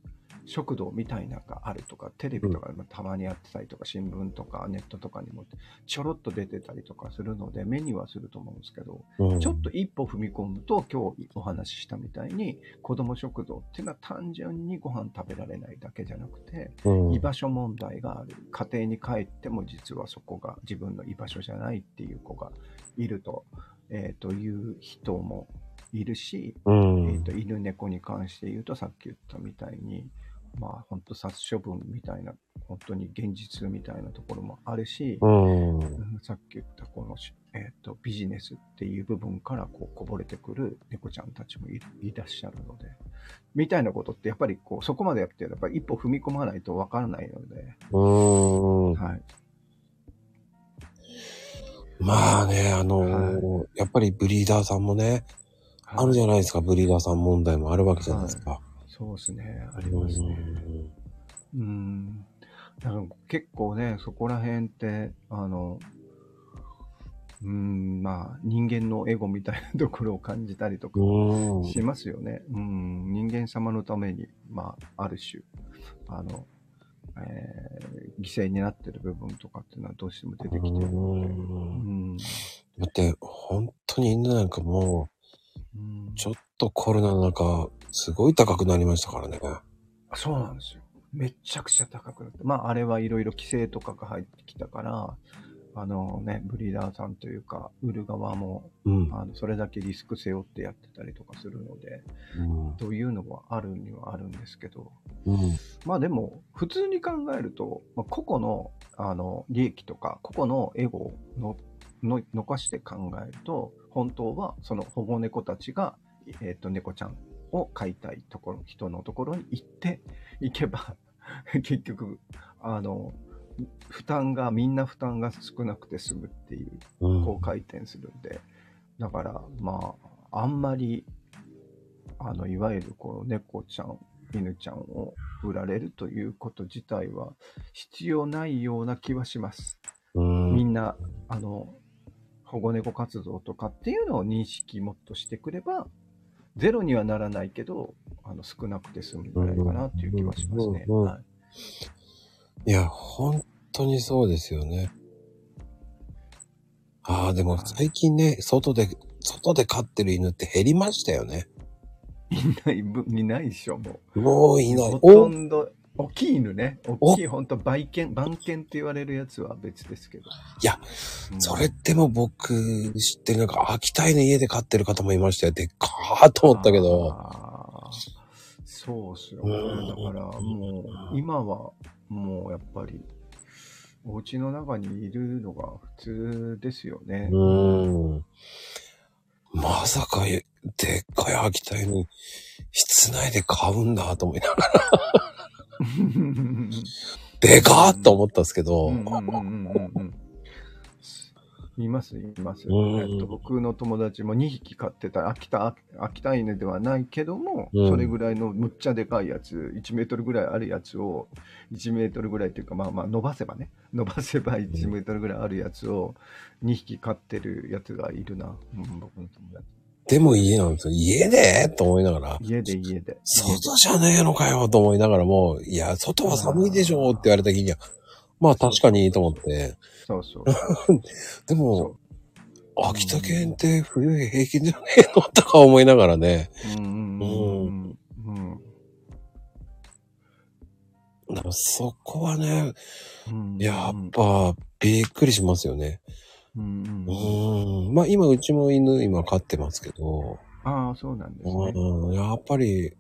S4: 食堂みたいなのがあるとか、テレビとかたまにやってたりとか、新聞とかネットとかにもちょろっと出てたりとかするので、目にはすると思うんですけど、
S1: うん、
S4: ちょっと一歩踏み込むと、今日お話ししたみたいに、子供食堂っていうのは単純にご飯食べられないだけじゃなくて、
S1: うん、
S4: 居場所問題がある。家庭に帰っても実はそこが自分の居場所じゃないっていう子がいると、えーという人もいるし、
S1: うん、
S4: えー、と犬猫に関して言うとさっき言ったみたいにまあ本当殺処分みたいな本当に現実みたいなところもあるし、
S1: うん、
S4: うんさっき言ったこの、えー、とビジネスっていう部分からこうこぼれてくる猫ちゃんたちもいいらっしゃるのでみたいなことってやっぱりこうそこまでやってやっぱり一歩踏み込まないとわからないので、
S1: うん。
S4: はい、
S1: まあね、あのーやっぱりブリーダーさんもね、あるじゃないですか、ブリーダーさん問題もあるわけじゃないですか。
S4: そうですねありますね。うん。だから結構ね、そこら辺って、あの、うん、まあ、人間のエゴみたいなところを感じたりとか
S1: うん。
S4: しますよね。うん、人間様のために、まあ、ある種、あの、えー犠牲になってる部分とかっていうのはどうしても出てきてるので。うん。
S1: だって、本当に犬なんかも
S4: うん
S1: う、ちょっとコロナの中、すごい高くなりましたからね。
S4: そうなんですよ。めちゃくちゃ高くなって。まあ、あれはいろいろ規制とかが入ってきたから、あのね、ブリーダーさんというか、売る側も、
S1: うん。
S4: あのそれだけリスク背負ってやってたりとかするので、
S1: うん。
S4: というのはあるにはあるんですけど、
S1: うん。
S4: まあでも、普通に考えると、まあ、個々のあの利益とか、個々のエゴをのの残して考えると、本当はその保護猫たちが、えっと猫ちゃんを飼いたいところ、人のところに行って、行けば、結局、あの、負担が、みんな負担が少なくて済むっていう
S1: うん。
S4: こう回転するんで、だからまあ、あんまりあの、いわゆるこう、猫ちゃん、犬ちゃんを売られるということ自体は必要ないような気はします。
S1: うん。
S4: みんな、あの、保護猫活動とかっていうのを認識もっとしてくれば、ゼロにはならないけど、あの、少なくて済むんじゃないかなっていう気はしますね。い
S1: いや、本当にそうですよね。ああ、でも最近ね、外で、外で飼ってる犬って減りましたよね。
S4: いないぶ、いないでしょ、もう。
S1: もういない。
S4: ほとんど、大きい犬ね。
S1: お
S4: 大きい、ほんと、番犬、番犬って言われるやつは別ですけど。
S1: いや、
S4: うん
S1: それでも僕知ってるなんか秋田犬家で飼ってる方もいましたよ。でっかーと思ったけど。
S4: そうっすよ、
S1: うん
S4: ね。だからもう、今はもうやっぱり、お家の中にいるのが普通ですよね。
S1: うーん。まさか、でっかい秋田犬、室内で飼うんだと思いながら、でかーっと思ったんですけど、
S4: います、います。
S1: うん。
S4: えっと、僕の友達も2匹飼ってた、秋田、秋田犬ではないけども、
S1: うん。
S4: それぐらいのむっちゃでかいやつ、1メートルぐらいあるやつを、1メートルぐらいっていうか、まあまあ伸ばせばね、伸ばせば1メートルぐらいあるやつを2匹飼ってるやつがいるな、うん、僕の友達。
S1: でも家なんですよ。家で？と思いながら、
S4: 家で家で。
S1: 外じゃねえのかよと思いながらも、いや、外は寒いでしょって言われた時には、まあ確かにと思って、
S4: そうそう。
S1: でも
S4: そ、
S1: 秋田県って冬平均じゃねえの？とか思いながらね、
S4: う。うんうん
S1: そこはね、
S4: うん。
S1: やっぱびっくりしますよね。
S4: うん
S1: う
S4: うん。
S1: ん。まあ今うちも犬今飼ってますけど、
S4: ああ、そうなんですね。
S1: うん、やっぱり、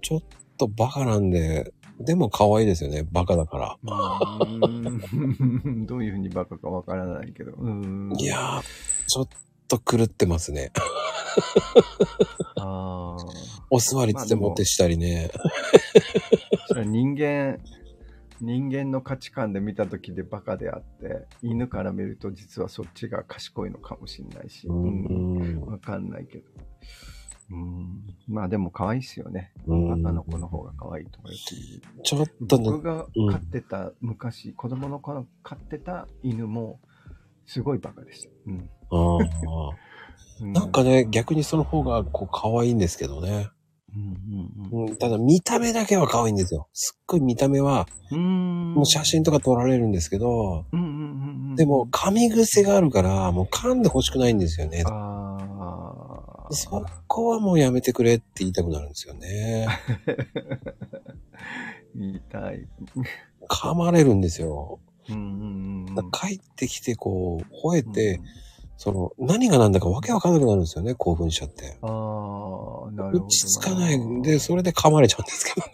S1: ちょっとバカなんで、でも可愛いですよね。バカだから。
S4: どういうふうにバカかわからないけど。
S1: いやー、ちょっと狂ってますね。
S4: ああ。
S1: お座りつってもてしたりね。
S4: それは人間、人間の価値観で見た時でバカであって、犬から見ると実はそっちが賢いのかもしれないし。
S1: う
S4: うん
S1: ん。
S4: わかんないけど。うん。まあでも可愛いっすよね。
S1: うん
S4: 女の子の方が可愛いとかよく。
S1: ちょっとね、
S4: 僕が飼ってた、昔、子供の頃飼ってた犬も、すごいバカでした。うん。
S1: あ なんかね、逆にその方がこう可愛いんですけどね。
S4: うんうん
S1: うん、ただ見た目だけは可愛いんですよ。すっごい見た目は、
S4: う。
S1: もう写真とか撮られるんですけど、
S4: うんうんうんうん。
S1: でも、噛み癖があるから、もう噛んで欲しくないんですよね。そこはもうやめてくれって言いたくなるんですよね。
S4: 言いたい。
S1: 噛まれるんですよ。
S4: うんうんうん。
S1: 帰ってきてこう、吠えて、その、何が何だかわけわかんなくなるんですよね、興奮しちゃって。
S4: うん。ああ、なるほど。
S1: 落ち着かないんで、それで噛まれちゃうんですけどね。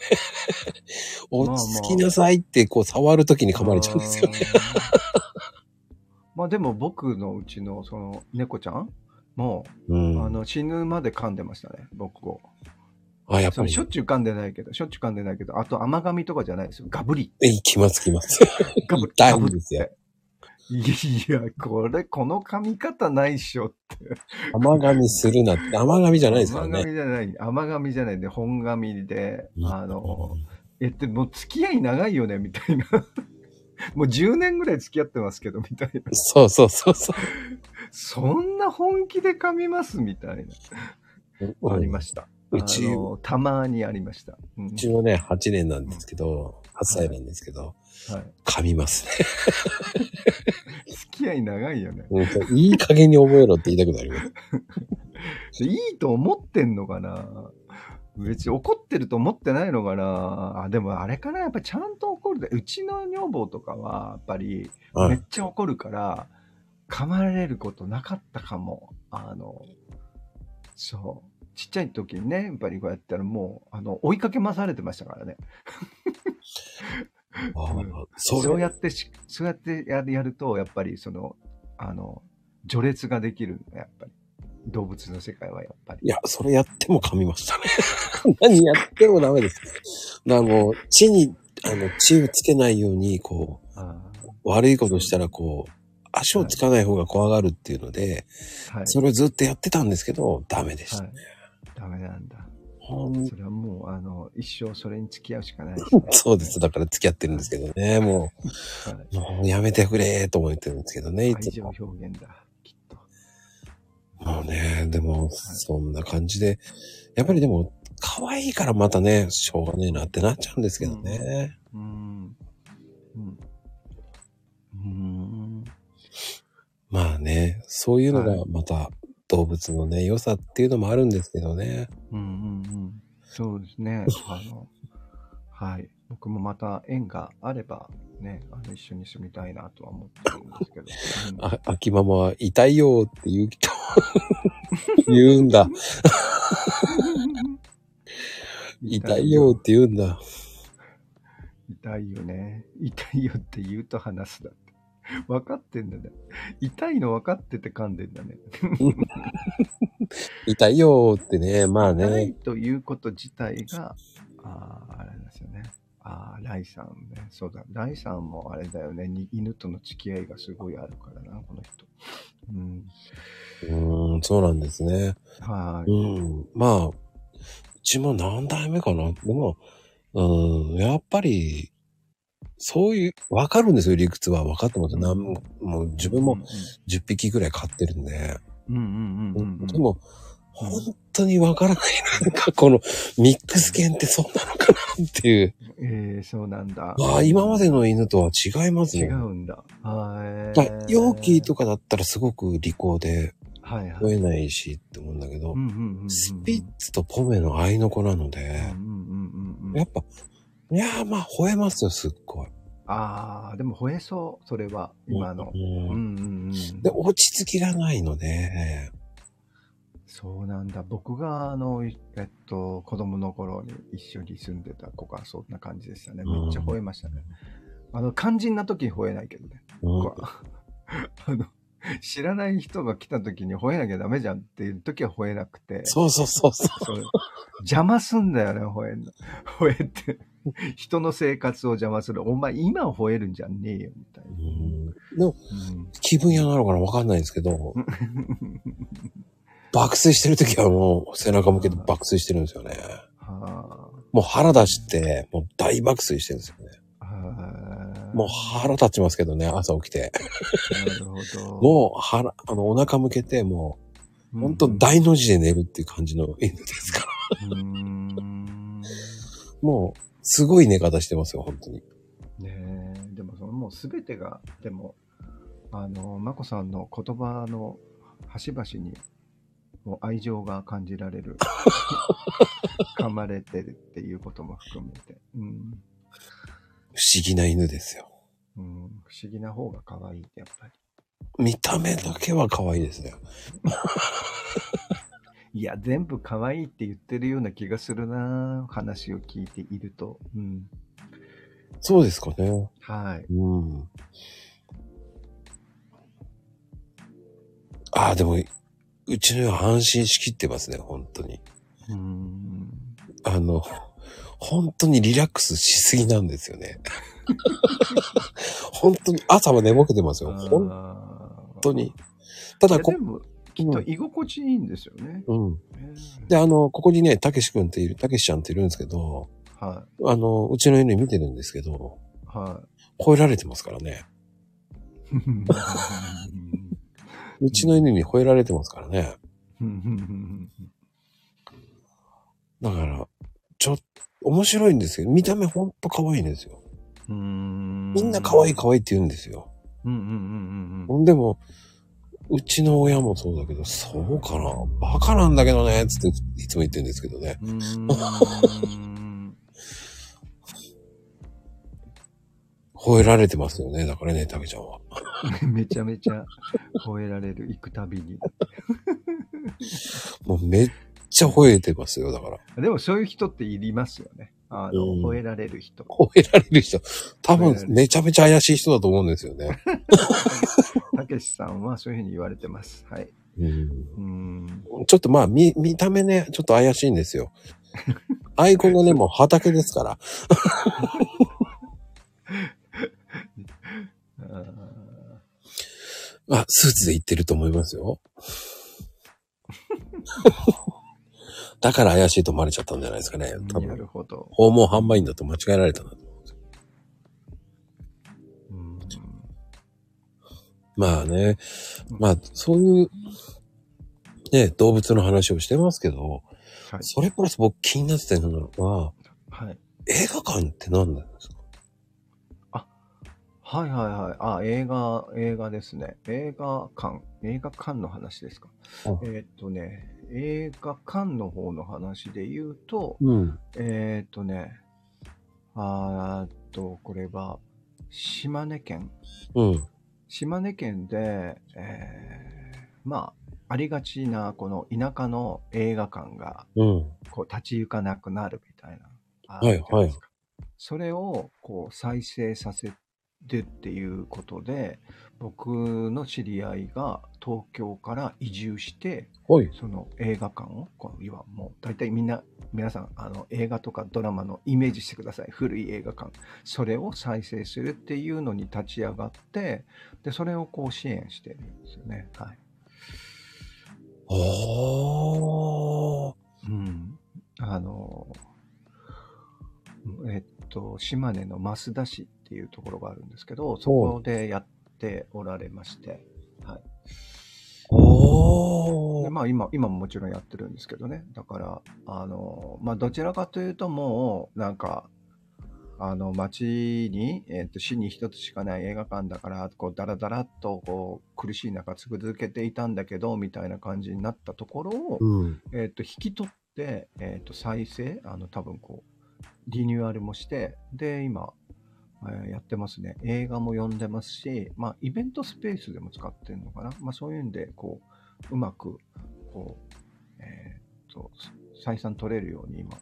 S1: 落ち着きなさいって、こう、触るときに噛まれちゃうんですよね。
S4: まあでも僕のうちのその猫ちゃんも、
S1: うん。
S4: あの死ぬまで噛んでましたね、僕を。
S1: あ、やっぱり
S4: しょ。っちゅう噛んでないけど、しょっちゅう噛んでないけど、あと甘噛みとかじゃないですよ。ガブリ。
S1: え、来ます来ます。
S4: ガブリ。
S1: 痛い
S4: ガブリ
S1: んですよ。
S4: いや、これ、この噛み方ないっしょって。
S1: 甘噛みするなって、甘噛みじゃないですから
S4: 甘噛
S1: ね。
S4: みじゃない、甘噛みじゃないで、本噛みで、あの、えって、もう付き合い長いよね、みたいな。もう10年ぐらい付き合ってますけど、みたいな。
S1: そうそうそうそう。
S4: そんな本気で噛みます？みたいな。ありました。
S1: うち
S4: たまにありました。うん
S1: うちもね、8年なんですけど、8歳なんですけど、
S4: はい、
S1: 噛みますね。
S4: 付き合い長いよね。
S1: うんいい加減に覚えろって言いたくなります。
S4: いいと思ってんのかな？別に怒ってると思ってないのかな？あ、でもあれかな？やっぱちゃんと怒るで。うちの女房とかは、やっぱり、めっ
S1: はい。
S4: ちゃ怒るから、噛まれることなかったかも。あの、そう。ちっちゃい時にね、やっぱりこうやったらもう、あの、追いかけ回されてましたからね。
S1: それ
S4: そうやってし、そうやってやると、やっぱりその、あの、序列ができるやっぱり。動物の世界はやっぱり。
S1: いや、それやっても噛みましたね。何やってもダメです。だからもう、血に、あの、血をつけないように、こう、
S4: あ
S1: 悪いことしたら、こう、足をつかない方が怖がるっていうので、
S4: ーはい。
S1: それをずっとやってたんですけど、ダメでした。
S4: はい。ダメなんだ。それはもう、あの、一生それに付き合うしかないね。
S1: そうです。だから付き合ってるんですけどね。も
S4: はい、
S1: う、もうやめてくれと思ってるんですけどね、いつも。
S4: 表現だ、きっと。
S1: もうね、でも、そんな感じで、やっぱりでも、可愛いからまたね、しょうがねえなってなっちゃうんですけどね。
S4: うん。うん。うん。
S1: まあね、そういうのがまた動物のね、良さっていうのもあるんですけどね。
S4: うんうんうん。そうですね。あの、はい。僕もまた縁があれば、ね、あの、一緒に住みたいなとは思ってるんですけど。うん
S1: あ、秋ママは痛いよって言う人、言うんだ。痛いよって言うんだ。
S4: 痛いよね。痛いよって言うと話すだって。分かってんだね。痛いの分かってて噛んでんだね。
S1: 痛いよってね、まあ
S4: 痛い
S1: ね。
S4: ということ自体が、ああ、あれですよね。ああ、ライさんね。そうだ。ライさんもあれだよね。に犬との付き合いがすごいあるからな、この人。うん。
S1: うーん、そうなんですね。
S4: はい。
S1: うん。まあ、うちも何代目かな。でも、うん、やっぱり、そういう、わかるんですよ、理屈は。分かってます。なんもう自分も10匹ぐらい飼ってるんで。
S4: うんうんうんうんうん。
S1: でも、本当にわからない。なんかこのミックス犬ってそうなのかなっていう。
S4: ええそうなんだ。
S1: ああ、今までの犬とは違います
S4: 違
S1: ね。
S4: うんだ。は
S1: だ
S4: い。
S1: ヨーキーとかだったらすごく利口で
S4: はいはい。
S1: 吠えないしって思うんだけど。スピッツとポメの愛の子なので
S4: うんうんうん。
S1: やっぱ、いやーまあ吠えますよ、すっごい。
S4: ああ、でも吠えそう、それは、今の。
S1: う
S4: うんんうんうん。
S1: で、落ち着きがないので、
S4: そうなんだ。僕が、あの、いえっと、子供の頃に一緒に住んでた子がそんな感じでしたね。めっちゃ吠えましたね。あの、肝心な時に吠えないけどね。
S1: うん
S4: 僕は あの、知らない人が来た時に吠えなきゃダメじゃんっていう時は吠えなくて。
S1: そうそうそうそう。
S4: 邪魔すんだよね、吠えんの。吠えて。人の生活を邪魔する。お前、今吠えるんじゃねえよ、みたいな。
S1: うんでも、
S4: うん
S1: 気分屋なのかなわかんないですけど、爆睡してる時はもう背中向けて爆睡してるんですよね。
S4: は
S1: もう腹出して、もう大爆睡してるんですよね。もう腹立ちますけどね、朝起きて。
S4: なるほど。
S1: もう腹、あの、お腹向けて、もう、
S4: うん、
S1: ほんと大の字で寝るっていう感じの犬ですから。
S4: う。
S1: もう、すごい寝方してますよ、本当に。
S4: ねえ、でもそのもうすべてが、でも、あの、まこさんの言葉の端々に、もう愛情が感じられる。噛まれてるっていうことも含めて。うん。
S1: 不思議な犬ですよ。
S4: うん、不思議な方が可愛い、やっぱり。
S1: 見た目だけは可愛いですね。
S4: いや、全部可愛いって言ってるような気がするな話を聞いていると。うん。
S1: そうですかね。
S4: はい。
S1: うん。ああ、でも、うちのは安心しきってますね、本当に。
S4: うん。
S1: あの、本当にリラックスしすぎなんですよね。本当に朝は寝ぼけてますよ。本
S4: 本
S1: 当に。ただこ
S4: きっと居心地いいんですよね。
S1: うん。
S4: ね。
S1: で、あの、ここにね、たけし君っている、たけしちゃんっているんですけど、
S4: は
S1: あの、うちの犬見てるんですけど、
S4: い。は
S1: 吠えられてますからね。
S4: い。
S1: うちの犬に吠えられてますからね。だから、ちょっと、面白いん。ですけど、見た目ほん。と可愛いん。ですよ。
S4: み
S1: みん。な可愛い可愛いって言うん。ですよ。
S4: うん。うん。うん。
S1: ほん。でも、うちの親もそうだけど、そうかな？バカなんだけどね、つっていつも言ってるんですけどね。吠えられてますよね。だからね、たけちゃんは。
S4: めちゃめちゃ吠えられる、行くたびに。
S1: もうめっちゃ吠えてますよ、だから。
S4: でもそういう人っていりますよね。あの、
S1: うん
S4: 吠えられる人。
S1: 吠えられる人。多分めちゃめちゃ怪しい人だと思うんですよね。
S4: たけしさんはそういうふうに言われてます。はい。
S1: うん
S4: うん。
S1: ちょっとまあ、見、見た目ね、ちょっと怪しいんですよ。アイコンがね、もう畑ですから。
S4: あ
S1: あ、スーツで行ってると思いますよ。だから怪しいと思われちゃったんじゃないですかね。多
S4: な
S1: 分、
S4: るほど。
S1: 訪問販売員だと間違えられたんだと思うんですよ。
S4: うん
S1: まあね、まあ、そういう、ね、動物の話をしてますけど、
S4: はい。
S1: それプラス僕気になってたのは、
S4: はい。
S1: 映画館って何なんですか？
S4: はいはいはい。あ、映画、映画ですね。映画館、映画館の話ですか。
S1: あ
S4: えーっとね、映画館の方の話で言うと、
S1: うん。
S4: えーっとね、あーっと、これは、島根県。
S1: うん。
S4: 島根県で、えーまあ、ありがちな、この田舎の映画館が、
S1: うん。
S4: こう、立ち行かなくなるみたいな。あ
S1: はい
S4: るじゃなですかそれを、こう、再生させてっていうことで、僕の知り合いが東京から移住して、
S1: はい。
S4: その映画館を、こう、要はもう、大体みんな、皆さん、あの、映画とかドラマのイメージしてください。古い映画館。それを再生するっていうのに立ち上がって、で、それをこう支援してるんですよね。はい。
S1: おー。
S4: うん。あの、えっと、島根の増田市っていうところがあるんですけど、そこでやっておられまして、はい。
S1: おー。
S4: でまあ今、今ももちろんやってるんですけどね。だから、あの、まあどちらかというともう、なんか、あの、町に、えっ、と、市に一つしかない映画館だから、こう、だらだらっと、こう、苦しい中続けていたんだけど、みたいな感じになったところを、
S1: うん。
S4: えっ、と、引き取って、えっ、と、再生、あの、多分こう、リニューアルもして、で、今、えーやってますね。映画も読んでますし、まあ、イベントスペースでも使ってるのかな。まあ、そういうんで、こう、うまく、こう、えっ、と、採算取れるように今、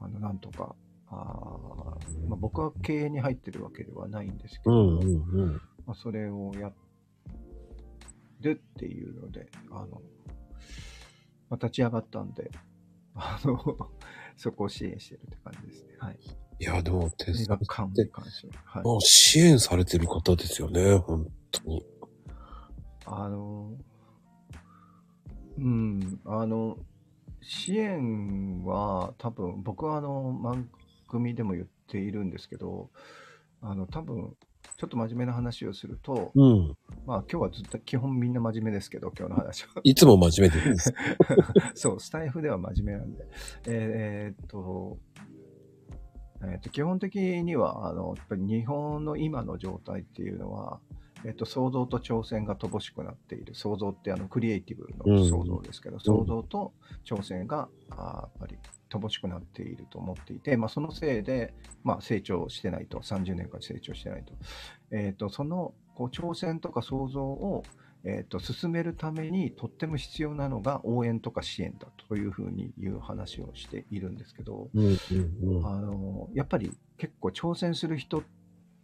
S4: あの、なんとか、あーまあ、僕は経営に入ってるわけではないんですけど、
S1: うんうんうん。
S4: まあ、それをやるっていうので、あの、まあ、立ち上がったんで、あの、そこを支援してるって感じですね。はい。
S1: いや、でも、テ
S4: 映
S1: ス
S4: 画館に関しては。はい。
S1: もう支援されてる方ですよね、本当に。
S4: あの、うん、あの、支援は多分、僕はあの、番組でも言っているんですけど、あの、多分、ちょっと真面目な話をすると、
S1: うん。
S4: まあ今日はずっと基本みんな真面目ですけど、今日の話は。
S1: いつも真面目です。
S4: そう、スタイフでは真面目なんで。えーえーっと、えーっと、基本的には、あの、やっぱり日本の今の状態っていうのは、えーっと、想像と挑戦が乏しくなっている。想像ってあの、クリエイティブの想像ですけど、想像と挑戦が、あーやっぱり乏しくなっていると思っていて、まあ、そのせいで、まあ、成長してないと、30年間成長してないと。えーっと、その、こう、挑戦とか想像を、えー、と進めるためにとっても必要なのが応援とか支援だというふうにいう話をしているんですけど、
S1: うんうんうん。
S4: あのやっぱり結構挑戦する人、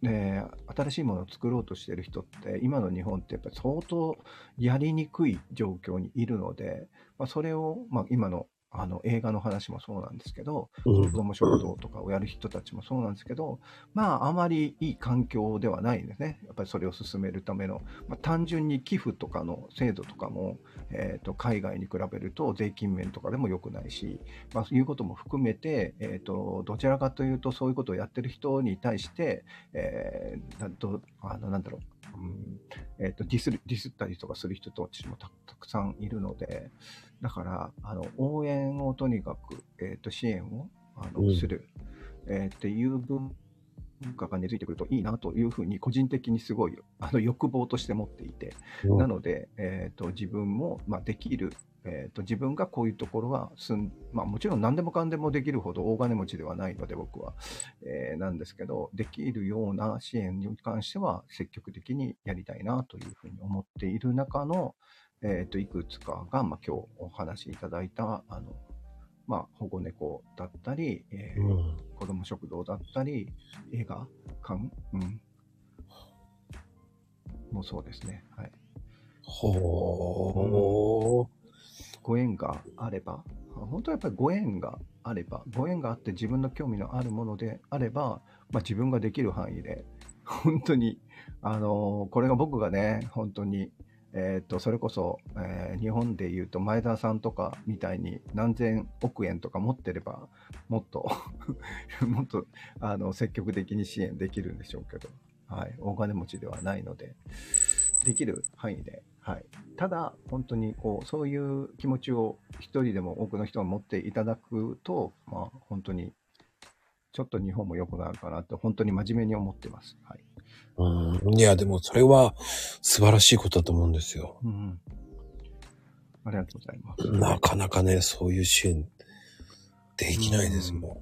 S4: ね、新しいものを作ろうとしている人って今の日本ってやっぱり相当やりにくい状況にいるので、まあ、それを、まあ、今のあの映画の話もそうなんですけど、
S1: うん
S4: 子ども食堂とかをやる人たちもそうなんですけど、まあ、あまりいい環境ではないんですね。やっぱりそれを進めるための。まあ、単純に寄付とかの制度とかも、えー、と海外に比べると税金面とかでも良くないし、まあ、そういうことも含めて、えー、とどちらかというとそういうことをやってる人に対して、えーなんとあのなんだろう、うんえー、とディスるディスったりとかする人たちもたたくさんいるので、だからあの応援をとにかく、えー、と支援をあの、
S1: うん。
S4: する、えーっていう文化が根付いてくるといいなというふうに個人的にすごいあの欲望として持っていて、
S1: うん。
S4: なので、えー、と自分も、まあ、できる、えー、と自分がこういうところはすん、まあ、もちろん何でもかんでもできるほど大金持ちではないので僕は、えーなんですけどできるような支援に関しては積極的にやりたいなというふうに思っている中の、えー、といくつかが、まあ、今日お話しいただいたあの、まあ、保護猫だったり、えー
S1: うん
S4: 子ども食堂だったり、映画館、うん、もうそうですね。はい。
S1: ほー。
S4: ご縁があれば、本当はやっぱりご縁があれば、ご縁があって自分の興味のあるものであれば、まあ、自分ができる範囲で、本当に、あのこれが僕がね、本当に、えっ、と、それこそ、えー日本で言うと前田さんとかみたいに何千億円とか持ってれば、もっと、もっと、あの、積極的に支援できるんでしょうけど、はい。大金持ちではないので、できる範囲で、はい。ただ、本当に、こう、そういう気持ちを一人でも多くの人が持っていただくと、まあ、本当に、ちょっと日本も良くなるかなって、本当に真面目に思ってます。はい。
S1: うん。いや、でもそれは素晴らしいことだと思うんですよ。
S4: うん。ありがとうございます。
S1: なかなかね、そういう支援できないですも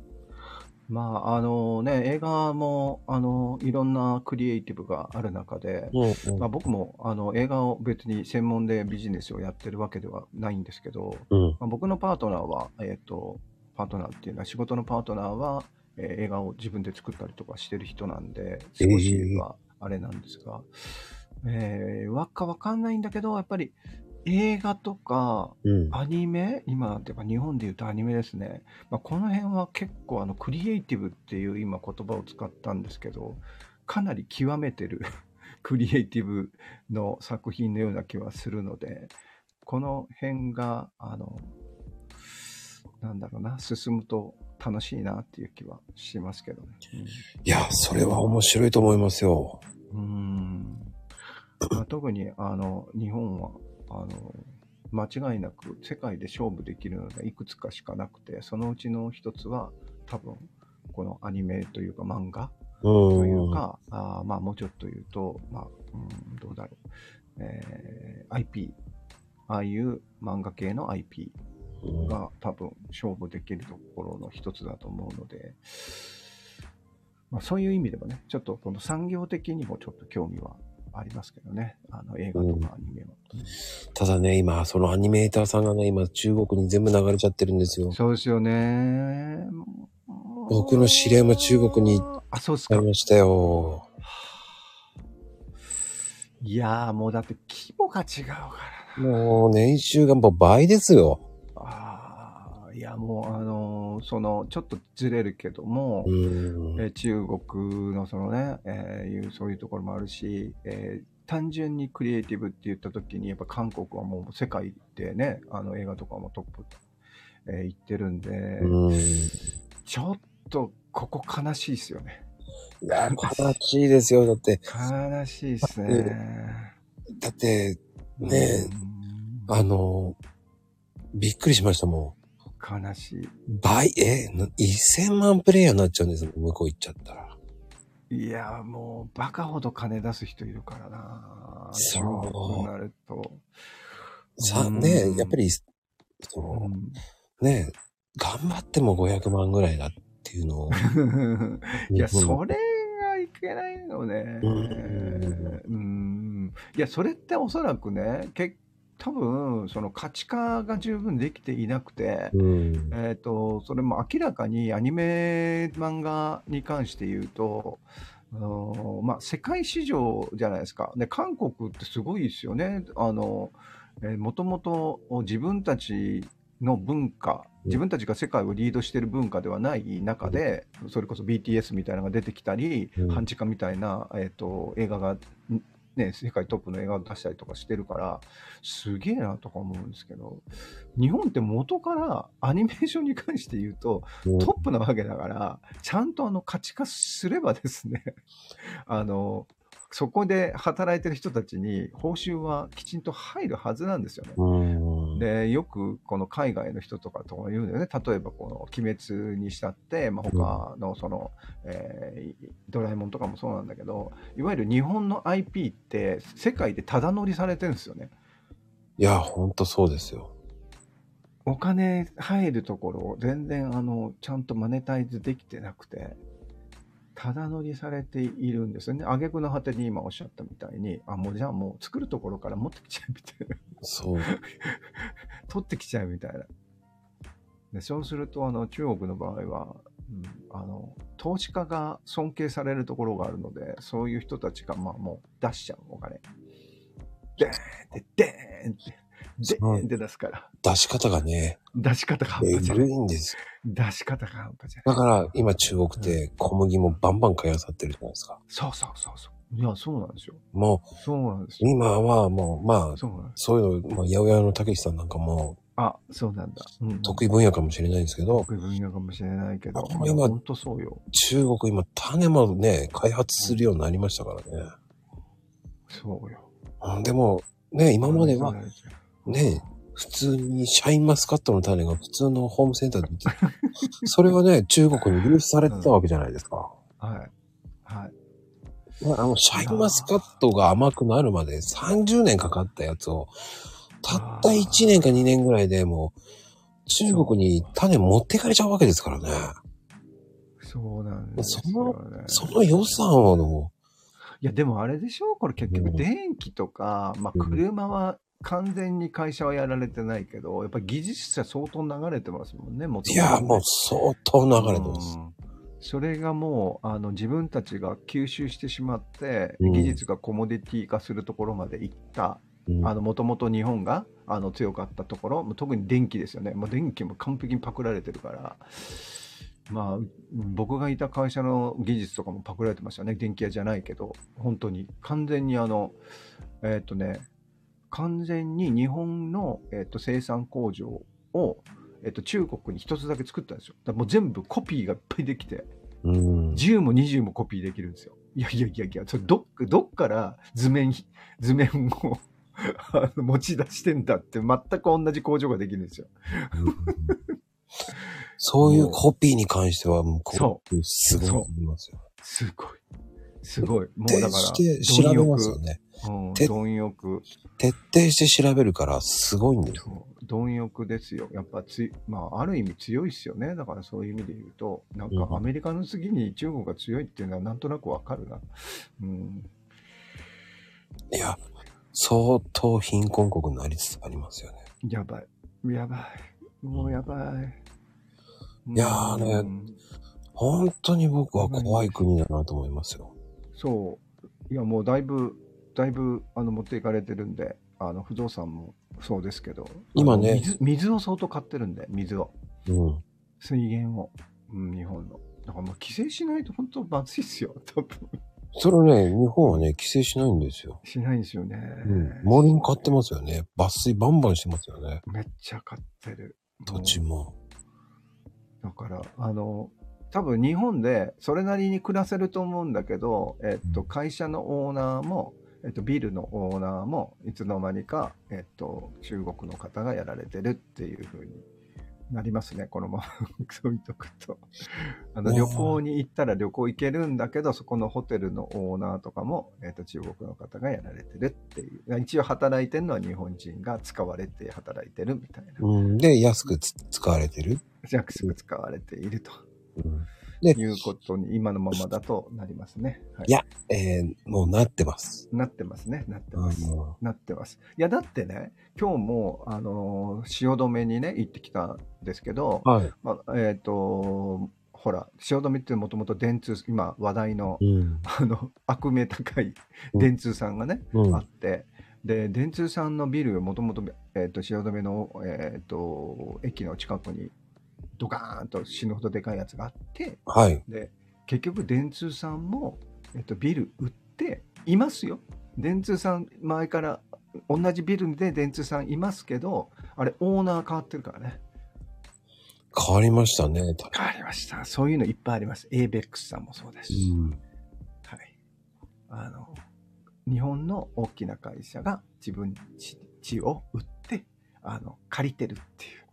S4: まあ、あのね、映画も、あの、いろんなクリエイティブがある中で、
S1: ん。うん、
S4: まあ、僕もあの映画を別に専門でビジネスをやってるわけではないんですけど、
S1: うん。
S4: まあ、僕のパートナーは、えっ、と、パートナーっていうのは、仕事のパートナーは、えー映画を自分で作ったりとかしてる人なんで、少しはあれなんですが、えー、わかわかんないんだけど、やっぱり映画とか、
S1: うん。
S4: アニメ？今、てか日本で言うとアニメですね。まあ、この辺は結構あのクリエイティブっていう今言葉を使ったんですけど、かなり極めてる クリエイティブの作品のような気はするので、この辺が、あの、なんだろうな、進むと楽しいなっていう気はしますけどね。
S1: いや、それは面白いと思いますよ。
S4: うん。うんまあ、特にあの日本はあの間違いなく世界で勝負できるのがいくつかしかなくてそのうちの一つは多分このアニメというか漫画
S1: うん。
S4: というか、あーまあもうちょっと言うと、まあ、うん、どうだろう、えー IP ああいう漫画系の IP
S1: うん。
S4: が多分勝負できるところの一つだと思うので、まあ、そういう意味でもね、ちょっとこの産業的にもちょっと興味はありますけどね、あの映画とかアニメは。
S1: ただね、今、そのアニメーターさんがね、今、中国に全部流れちゃってるんですよ。
S4: そうですよね。
S1: 僕の知り合いも中国に
S4: あ、そうですか
S1: あり。ましたよ。
S4: いやーもうだって規模が違うからな。
S1: もう、年収がもう倍ですよ。
S4: ああ、いやもうあのーその、ちょっとずれるけども、
S1: うん。
S4: えー中国のそのね、えーいうそういうところもあるし、えー単純にクリエイティブって言った時にやっぱ韓国はもう世界でねあの映画とかもトップ、えー行ってるんで、
S1: うん。
S4: ちょっとここ悲しいですよね
S1: いや、悲しいですよ。だって、
S4: 悲しいですね
S1: だって、ねあの、びっくりしましたも
S4: うん悲し
S1: ん。倍、え、な1000万プレイヤーになっちゃうんですもん、向こう行っちゃったら。
S4: いいやもうバカほど金出す人いるからな
S1: そう
S4: なると、
S1: さ、
S4: うん
S1: ねやっぱり、そ
S4: うん
S1: の、ね頑張っても500万ぐらいだっていうのを。
S4: いや、それがいけないのね。
S1: うん
S4: うん。いや、それっておそらくね、け多分、その価値化が十分できていなくて、
S1: うん。
S4: えっ、と、それも明らかにアニメ漫画に関して言うと、まあ、世界市場じゃないですか。で、韓国ってすごいですよね。あの、えーもともと自分たちの文化、自分たちが世界をリードしてる文化ではない中で、それこそ BTS みたいなのが出てきたり、
S1: うん
S4: 半地下みたいな、えっ、と、映画が、んね、世界トップの映画を出したりとかしてるから、すげえなとか思うんですけど、日本って元からアニメーションに関して言うと、
S1: うん
S4: トップなわけだから、ちゃんとあの価値化すればですね、あの、そこで働いてる人たちに報酬はきちんと入るはずなんですよね。
S1: うん。
S4: で、よくこの海外の人とかとか言うんだよね。例えばこの鬼滅にしたって、まあ、他のその、えードラえもんとかもそうなんだけど、いわゆる日本の IP って世界でただ乗りされてるんですよね。
S1: いや、ほんとそうですよ。
S4: お金入るところを全然あのちゃんとマネタイズできてなくて、ただ乗りされているんですよね。挙句の果てに今おっしゃったみたいに、あ、もうじゃあもう作るところから持ってきちゃうみたいな。
S1: そう。
S4: 取ってきちゃうみたいな。でそうすると、あの、中国の場合は、うん、あの、投資家が尊敬されるところがあるので、そういう人たちが、まあもう出しちゃうお金。でーんって、でーんって、でーんって出すから。
S1: 出し方がね、
S4: 出し方が半
S1: え
S4: 端じゃない。
S1: ぐいんですよ。
S4: 出し方が半端じゃない。
S1: だから、今中国って小麦もバンバン買い漁ってるじゃないですか。
S4: そうそうそうそう。いや、そうなんですよ。
S1: も
S4: そうなんです
S1: う、
S4: よ。
S1: 今はもう、まあ、
S4: そうなんです。
S1: そういうの、まあ、八百屋のたけしさんなんかも、
S4: あ、そうなんだ。うん。
S1: 得意分野かもしれないんですけど、
S4: 得意分野かもしれないけど。
S1: あ今
S4: 本当そうよ。
S1: 中国今、種もね、開発するようになりましたからね。
S4: そうよ。
S1: うんでも、ね、今までは、ね、普通にシャインマスカットの種が普通のホームセンターで売ってたそれはね、中国に流出されてたわけじゃないですか。
S4: はい。はい。
S1: まああの、シャインマスカットが甘くなるまで30年かかったやつを、たった1年か2年ぐらいでもう、中国に種持ってかれちゃうわけですからね。
S4: そうなんですよね。
S1: その予算をも
S4: いや、でもあれでしょこれ結局
S1: うん
S4: 電気とか、まあ
S1: うん
S4: 車は完全に会社はやられてないけど、やっぱ技術者相当流れてますもんね、も
S1: いや、もう相当流れてます。
S4: うんそれがもうあの自分たちが吸収してしまって、
S1: うん。
S4: 技術がコモディティ化するところまで行ったもともと日本があの強かったところ特に電気ですよね。もう電気も完璧にパクられてるからまあ僕がいた会社の技術とかもパクられてましたね。電気屋じゃないけど。本当に。完全にあのえーっ、とね完全に日本の、えーっと生産工場を、えーっと中国に一つだけ作ったんですよ。だもう全部コピーがいっぱいできて
S1: うん。
S4: 10も20もコピーできるんですよ。いやいやいやいや、それどっどっから図面、図面を持ち出してんだって全く同じ工場ができるんですよ。
S1: そういうコピーに関しては、もうコ
S4: そ
S1: ピーすごいと思いますよ。
S4: すごい。すごい。もう
S1: 徹
S4: だから、
S1: して調べますよね。
S4: うん、欲。
S1: 徹底して調べるからすごいんですよ。
S4: 貪欲ですよ。やっぱつい、まあ、ある意味強いですよね。だからそういう意味で言うと、なんか
S1: うん
S4: アメリカの次に中国が強いっていうのはなんとなくわかるな。うん。
S1: いや、相当貧困国になりつつありますよね。
S4: やばい。やばい。もうやばい。
S1: いやーね
S4: うん
S1: 本当に僕は怖い国だなと思いますよ。
S4: そう。いや、もうだいぶ、だいぶ、あの、持っていかれてるんで、あの、不動産もそうですけど。
S1: 今ね
S4: 水、水を相当買ってるんで、水を。
S1: うん。
S4: 水源を。うん、日本の。だからもう規制しないと本当まずいっすよ。多分。
S1: それね、日本はね、規制しないんですよ。
S4: しないんですよね。
S1: うん。森も買ってますよね。抜粋バンバンしてますよね。
S4: めっちゃ買ってる。
S1: 土地も。
S4: だから、あの、多分日本でそれなりに暮らせると思うんだけど、えっと、会社のオーナーも、えっと、ビルのオーナーも、いつの間にか、えっと、中国の方がやられてるっていう風になりますね、このままそう言っとくと。あの、
S1: うん
S4: 旅行に行ったら旅行行けるんだけど、そこのホテルのオーナーとかも、えっと、中国の方がやられてるっていう。一応働いてるのは日本人が使われて働いてるみたいな。
S1: うん。で、安くつ使われてる？
S4: 安く使われていると。
S1: うん。
S4: いうことに今のままだとなりますね。はい
S1: いやえー、もうなってます。
S4: なってますね。なって
S1: あ
S4: ます。
S1: の
S4: なってます。いや、だってね、今日も、あのー汐留にね、行ってきたんですけど、
S1: はい。
S4: まあ、えっ、と、ほら、汐留ってもともと電通、今話題の、
S1: うん。
S4: あの、悪名高い電通さんがね、
S1: うん
S4: あ。って、で、電通さんのビル、もともと、えっ、と、汐留の、えっ、と、駅の近くに、ドカーンと死ぬほどでかいやつがあって、
S1: はい。
S4: で結局電通さんも、えっと、ビル売っていますよ。電通さん前から同じビルで電通さんいますけどあれオーナー変わってるからね。
S1: 変わりましたね。
S4: 変わりました。そういうのいっぱいあります。ABEX さんもそうです、
S1: うん。
S4: はい。あの日本の大きな会社が自分地地を売ってあの借りてるっていう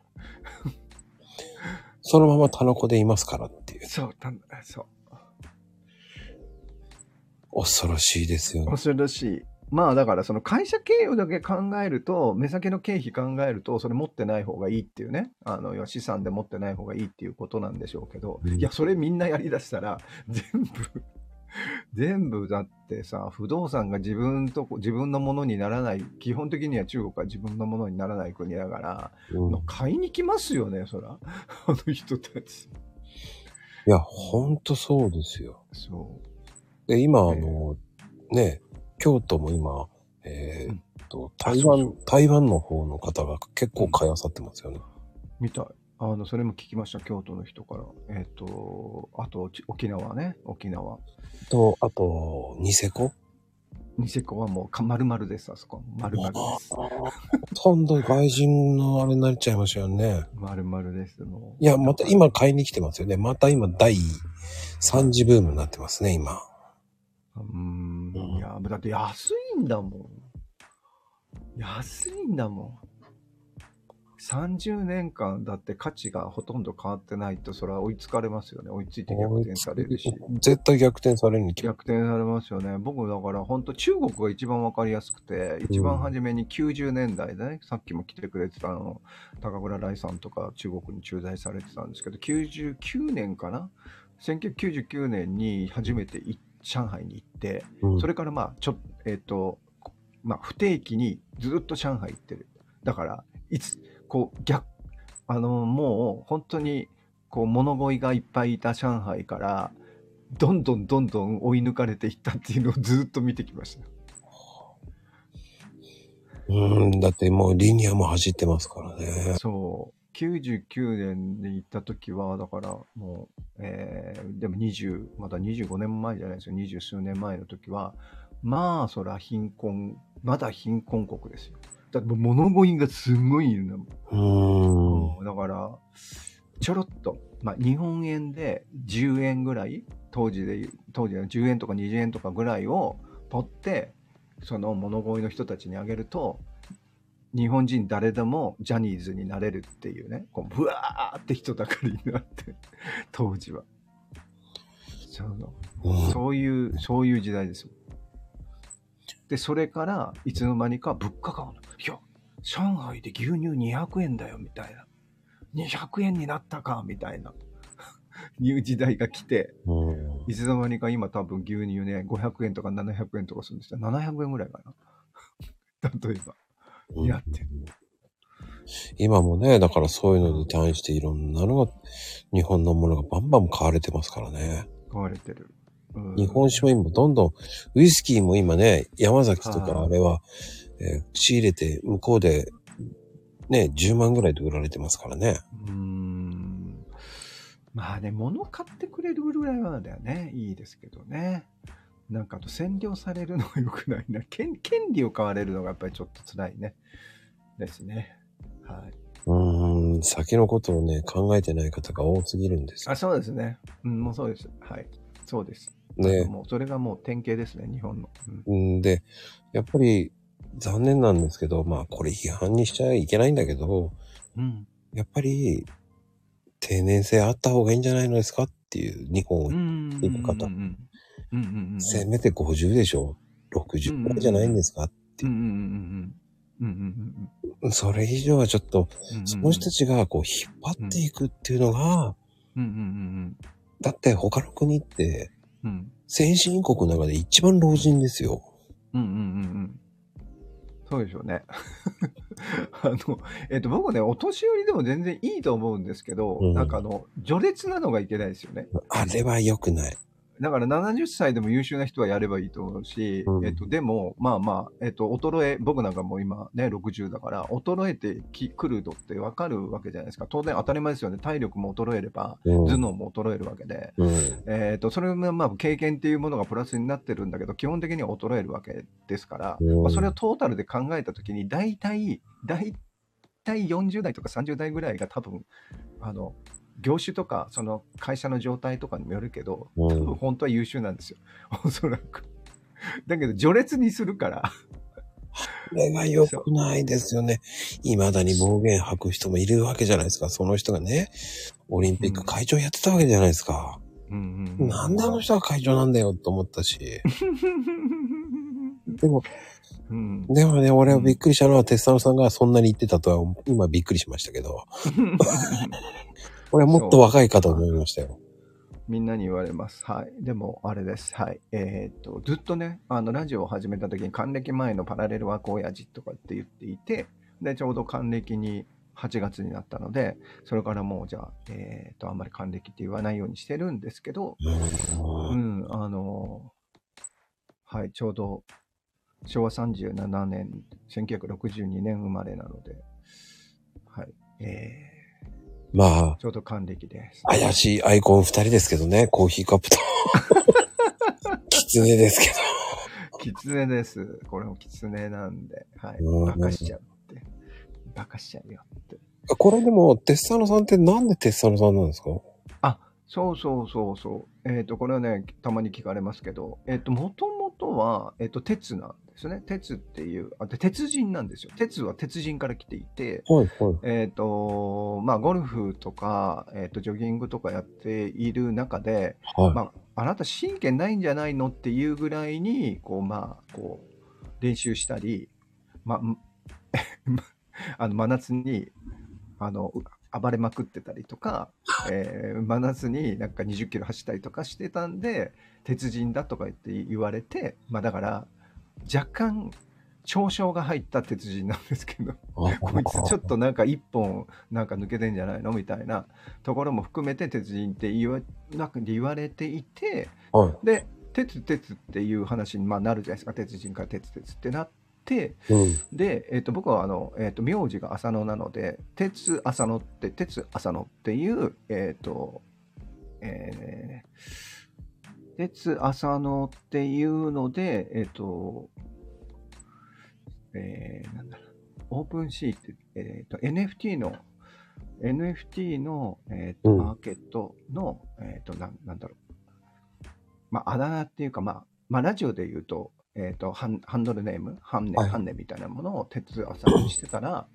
S1: そのままタノコでいますからっていう。
S4: そうたそう
S1: 恐ろしいですよね。
S4: 恐ろしい。まあだからその会社経営だけ考えると、目先の経費考えると、それ持ってない方がいいっていうね、あの、資産で持ってない方がいいっていうことなんでしょうけど、
S1: うん
S4: いや、それみんなやりだしたら、全部、全部だってさ、不動産が自分とこ、自分のものにならない、基本的には中国は自分のものにならない国だから、
S1: うん、
S4: 買いに来ますよね、そら。あの人たち。
S1: いや、ほんとそうですよ。
S4: そう。
S1: で、今、あの、ね、京都も今、えーっと、台
S4: そう
S1: 湾、台湾の方の方が結構買いあさってますよね。
S4: みたい。あの、それも聞きました、京都の人から。えっ、と、あと、ち沖縄ね、沖縄。
S1: と、あと、ニセコ？
S4: ニセコはもうか丸々です、あそこは。丸々です。
S1: ほとんど外人のあれになっちゃいましたよね。
S4: 丸々です。もう
S1: いや、また今買いに来てますよね。また今第3次ブームになってますね、今。
S4: うーん。いや、だって安いんだもん。安いんだもん。30年間だって価値がほとんど変わってないと、それは追いつかれますよね。追いついて逆転されるし。
S1: 絶対逆転されるに
S4: 逆転されますよね。僕だから本当中国が一番わかりやすくて、一番初めに90年代でね、さっきも来てくれてたあの、高倉来さんとか中国に駐在されてたんですけど、99年かな ?1999 年に初めてい上海に行って、
S1: うん
S4: それからまあ、ちょっえっ、と、まあ、不定期にずっと上海行ってる。だから、いつ、こう、逆、あの、もう本当に、こう、物乞いがいっぱいいた上海から、どんどんどんどん追い抜かれていったっていうのをずっと見てきました。
S1: うん、だってもうリニアも走ってますからね。
S4: そう。99年に行った時は、だからもう、えー、でも20、まだ25年前じゃないですよ。二十数年前の時は、まあ、そら貧困、まだ貧困国ですよ。だって物乞いがすごいいるんだもん。
S1: うーん。
S4: だから、ちょろっと、まあ、日本円で10円ぐらい、当時で、当時は10円とか20円とかぐらいを取って、その物乞いの人たちにあげると、日本人誰でもジャニーズになれるっていうね、こう、ブワーって人だかりになって、当時は。そう
S1: うん
S4: そういう、そういう時代ですよ。で、それから、いつの間にか物価が、いや、上海で牛乳200円だよ、みたいな。200円になったか、みたいな。いう時代が来て、
S1: うん
S4: いつの間にか今多分牛乳ね、500円とか700円とかするんですよ。700円ぐらいかな。例えば。
S1: うん
S4: やってる
S1: 今もね、だからそういうのに対していろんなのが、日本のものがバンバン買われてますからね。
S4: 買われてる。うん
S1: 日本酒も今どんどん、ウイスキーも今ね、山崎とか
S4: はい
S1: あれは、えー仕入れて向こうで、ね、10万ぐらいで売られてますからね。
S4: うーん。まあね、物買ってくれるぐらいはだよね。いいですけどね。なんかあと占領されるのが良くないな。権権利を買われるのがやっぱりちょっと辛いね。ですね。はい。
S1: うーん、先のことをね、考えてない方が多すぎるんですよ
S4: あ、そうですね。うん、もうそうです。はい。そうです。
S1: ね。
S4: もうそれがもう典型ですね、日本の。うん
S1: うんで、やっぱり残念なんですけど、まあこれ批判にしちゃいけないんだけど、
S4: うん。
S1: やっぱり定年制あった方がいいんじゃないのですかっていう日本を、
S4: うん。
S1: 行く方。せめて50でしょ ?60 くらいじゃないんですかって
S4: うんうんうんうんうんうん
S1: それ以上はちょっと。その人たちがこう引っ張っていくっていうのが、だって他の国って。先進国の中で一番老人ですよ。
S4: そうでしょうね。あの、えっ、と、僕ね、お年寄りでも全然いいと思うんですけど、
S1: うん
S4: なんかあの、序列なのがいけないですよね。
S1: あれは良くない。
S4: だから70歳でも優秀な人はやればいいと思うし、
S1: うん
S4: えっと、でも、まあまあ、えっと、衰え、僕なんかもう今ね、60だから、衰えてき来るのってわかるわけじゃないですか。当然当たり前ですよね。体力も衰えれば、
S1: うん
S4: 頭脳も衰えるわけで。
S1: うん。
S4: えっと、それもまあ、経験っていうものがプラスになってるんだけど、基本的には衰えるわけですから、
S1: うん
S4: まあ、それをトータルで考えたときに、大体、大体40代とか30代ぐらいが多分、あの、業種とか、その会社の状態とかにもよるけど、
S1: うん
S4: 多分本当は優秀なんですよ。おそらく。だけど、序列にするから、
S1: これが良くないですよね。未だに暴言吐く人もいるわけじゃないですか。その人がね、オリンピック会長やってたわけじゃないですか。
S4: うんうん
S1: なんであの人が会長なんだよと思ったし。でも、
S4: うん、
S1: でもね、俺はびっくりしたのは、テッサノさんがそんなに言ってたとは、今びっくりしましたけど。俺はもっと若いかと思いましたよ。
S4: みんなに言われます。はい。でも、あれです。はい。えーっと、ずっとね、あの、ラジオを始めた時に、還暦前のパラレルワーク親父とかって言っていて、で、ちょうど還暦に8月になったので、それからもう、じゃあ、えーっと、あんまり還暦って言わないようにしてるんですけど、
S1: う
S4: うんん、あのはい、ちょうど、昭和37年、1962年生まれなので、はい、え
S1: まあ
S4: ー、、ちょうど還暦です。
S1: 怪しいアイコン二人ですけどね、コーヒーカップと。狐ですけ
S4: キツネです。これもキツネなんで、はい
S1: うん。
S4: バカしちゃうって。バカしちゃうよって。
S1: これでも、テッサノさんってなんでテッサノさんなんですか？
S4: そうそうそうそう。えっ、と、これはね、たまに聞かれますけど、えっ、と、もともとは、えっ、と、鉄なんですね。鉄っていう、あ、で鉄人なんですよ。鉄は鉄人から来ていて、
S1: はい、はい。
S4: えっ、と、まあ、ゴルフとか、えっ、と、ジョギングとかやっている中で、
S1: はい。
S4: まあ、あなた神経ないんじゃないのっていうぐらいに、こう、まあ、こう、練習したり、ま あ、の、真夏に、あの、う暴れまくってたりとか、えー真夏になんか20キロ走ったりとかしてたんで、鉄人だとか言って言われて、まあだから、若干、嘲笑が入った鉄人なんですけど、こいつちょっとなんか一本なんか抜けてんじゃないの？みたいなところも含めて鉄人って言わなんか言われていて
S1: はい。
S4: で鉄鉄っていう話にまあなるじゃないですか鉄人から鉄鉄ってなって
S1: うん。
S4: で、えっと僕はあの、えっと名字が浅野なので鉄浅野って鉄浅野っていうえっ、とえー鉄浅野っていうのでえっ、とえーなんだろう。オープンシーって、えー、と NFT の NFT の、えーと
S1: うん。
S4: マーケットの、えー、となんなんだろう、まあ、あだ名っていうか、まあ、まあ、ラジオで言うと、えー、とハンハンドルネーム、ハンネ、
S1: はい。
S4: ハンネみたいなものを鉄朝にしてたら、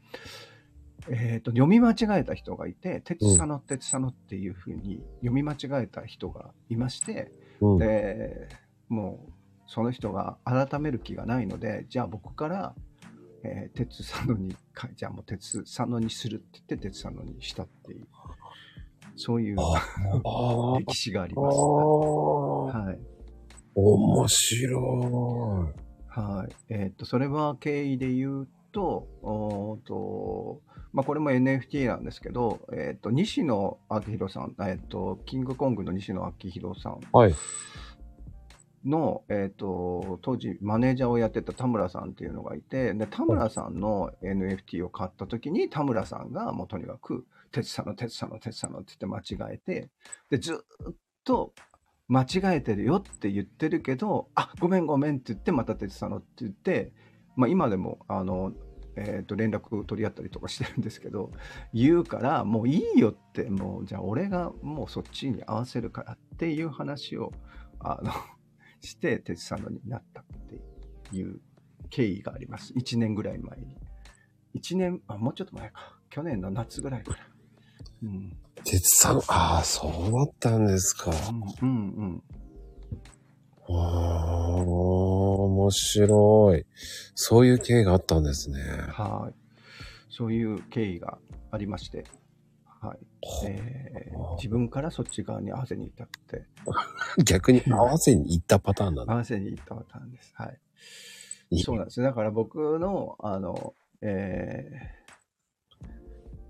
S4: えー、と読み間違えた人がいて、鉄佐野、鉄佐野っていうふうに読み間違えた人がいまして、
S1: うん。
S4: でもうその人が改める気がないのでじゃあ僕から、えー鉄佐野にかじゃあもう鉄佐野にするって言って鉄佐野にしたっていうそういう。歴史があり
S1: あ
S4: ます。
S1: あ。
S4: はい
S1: 面白
S4: はいえー、とそれは経緯で言うとおーと、まあ、これも NFT なんですけど、えー、と西野昭弘さん、えー、とキングコングの西野昭弘さん
S1: い。はい。
S4: の、えー、と当時マネージャーをやってた田村さんっていうのがいてで田村さんの NFT を買った時に田村さんがもうとにかく「哲さんの哲さんの哲さんの」って言って間違えてでずっと間違えてるよって言ってるけど「あごめんごめん」って言ってまた哲さんのって言って、まあ、今でもあの、えー、と連絡取り合ったりとかしてるんですけど言うからもういいよってもうじゃあ俺がもうそっちに合わせるからっていう話をあの して、鉄サンドになったっていう経緯があります。1年ぐらい前に。1年、あ、もうちょっと前か。去年の夏ぐらいかな。うん。
S1: 鉄さん、ああ、そうだったんですか。
S4: うん、うん、うん。
S1: ああ、面白い。そういう経緯があったんですね。
S4: はい。そういう経緯がありまして。はい。えー自分からそっち側に合わせに行ったって、
S1: 逆に合わせに行ったパターンなんだ。
S4: 合わせに行ったパターンです。はい。そうなんです。だから僕の、あの、えー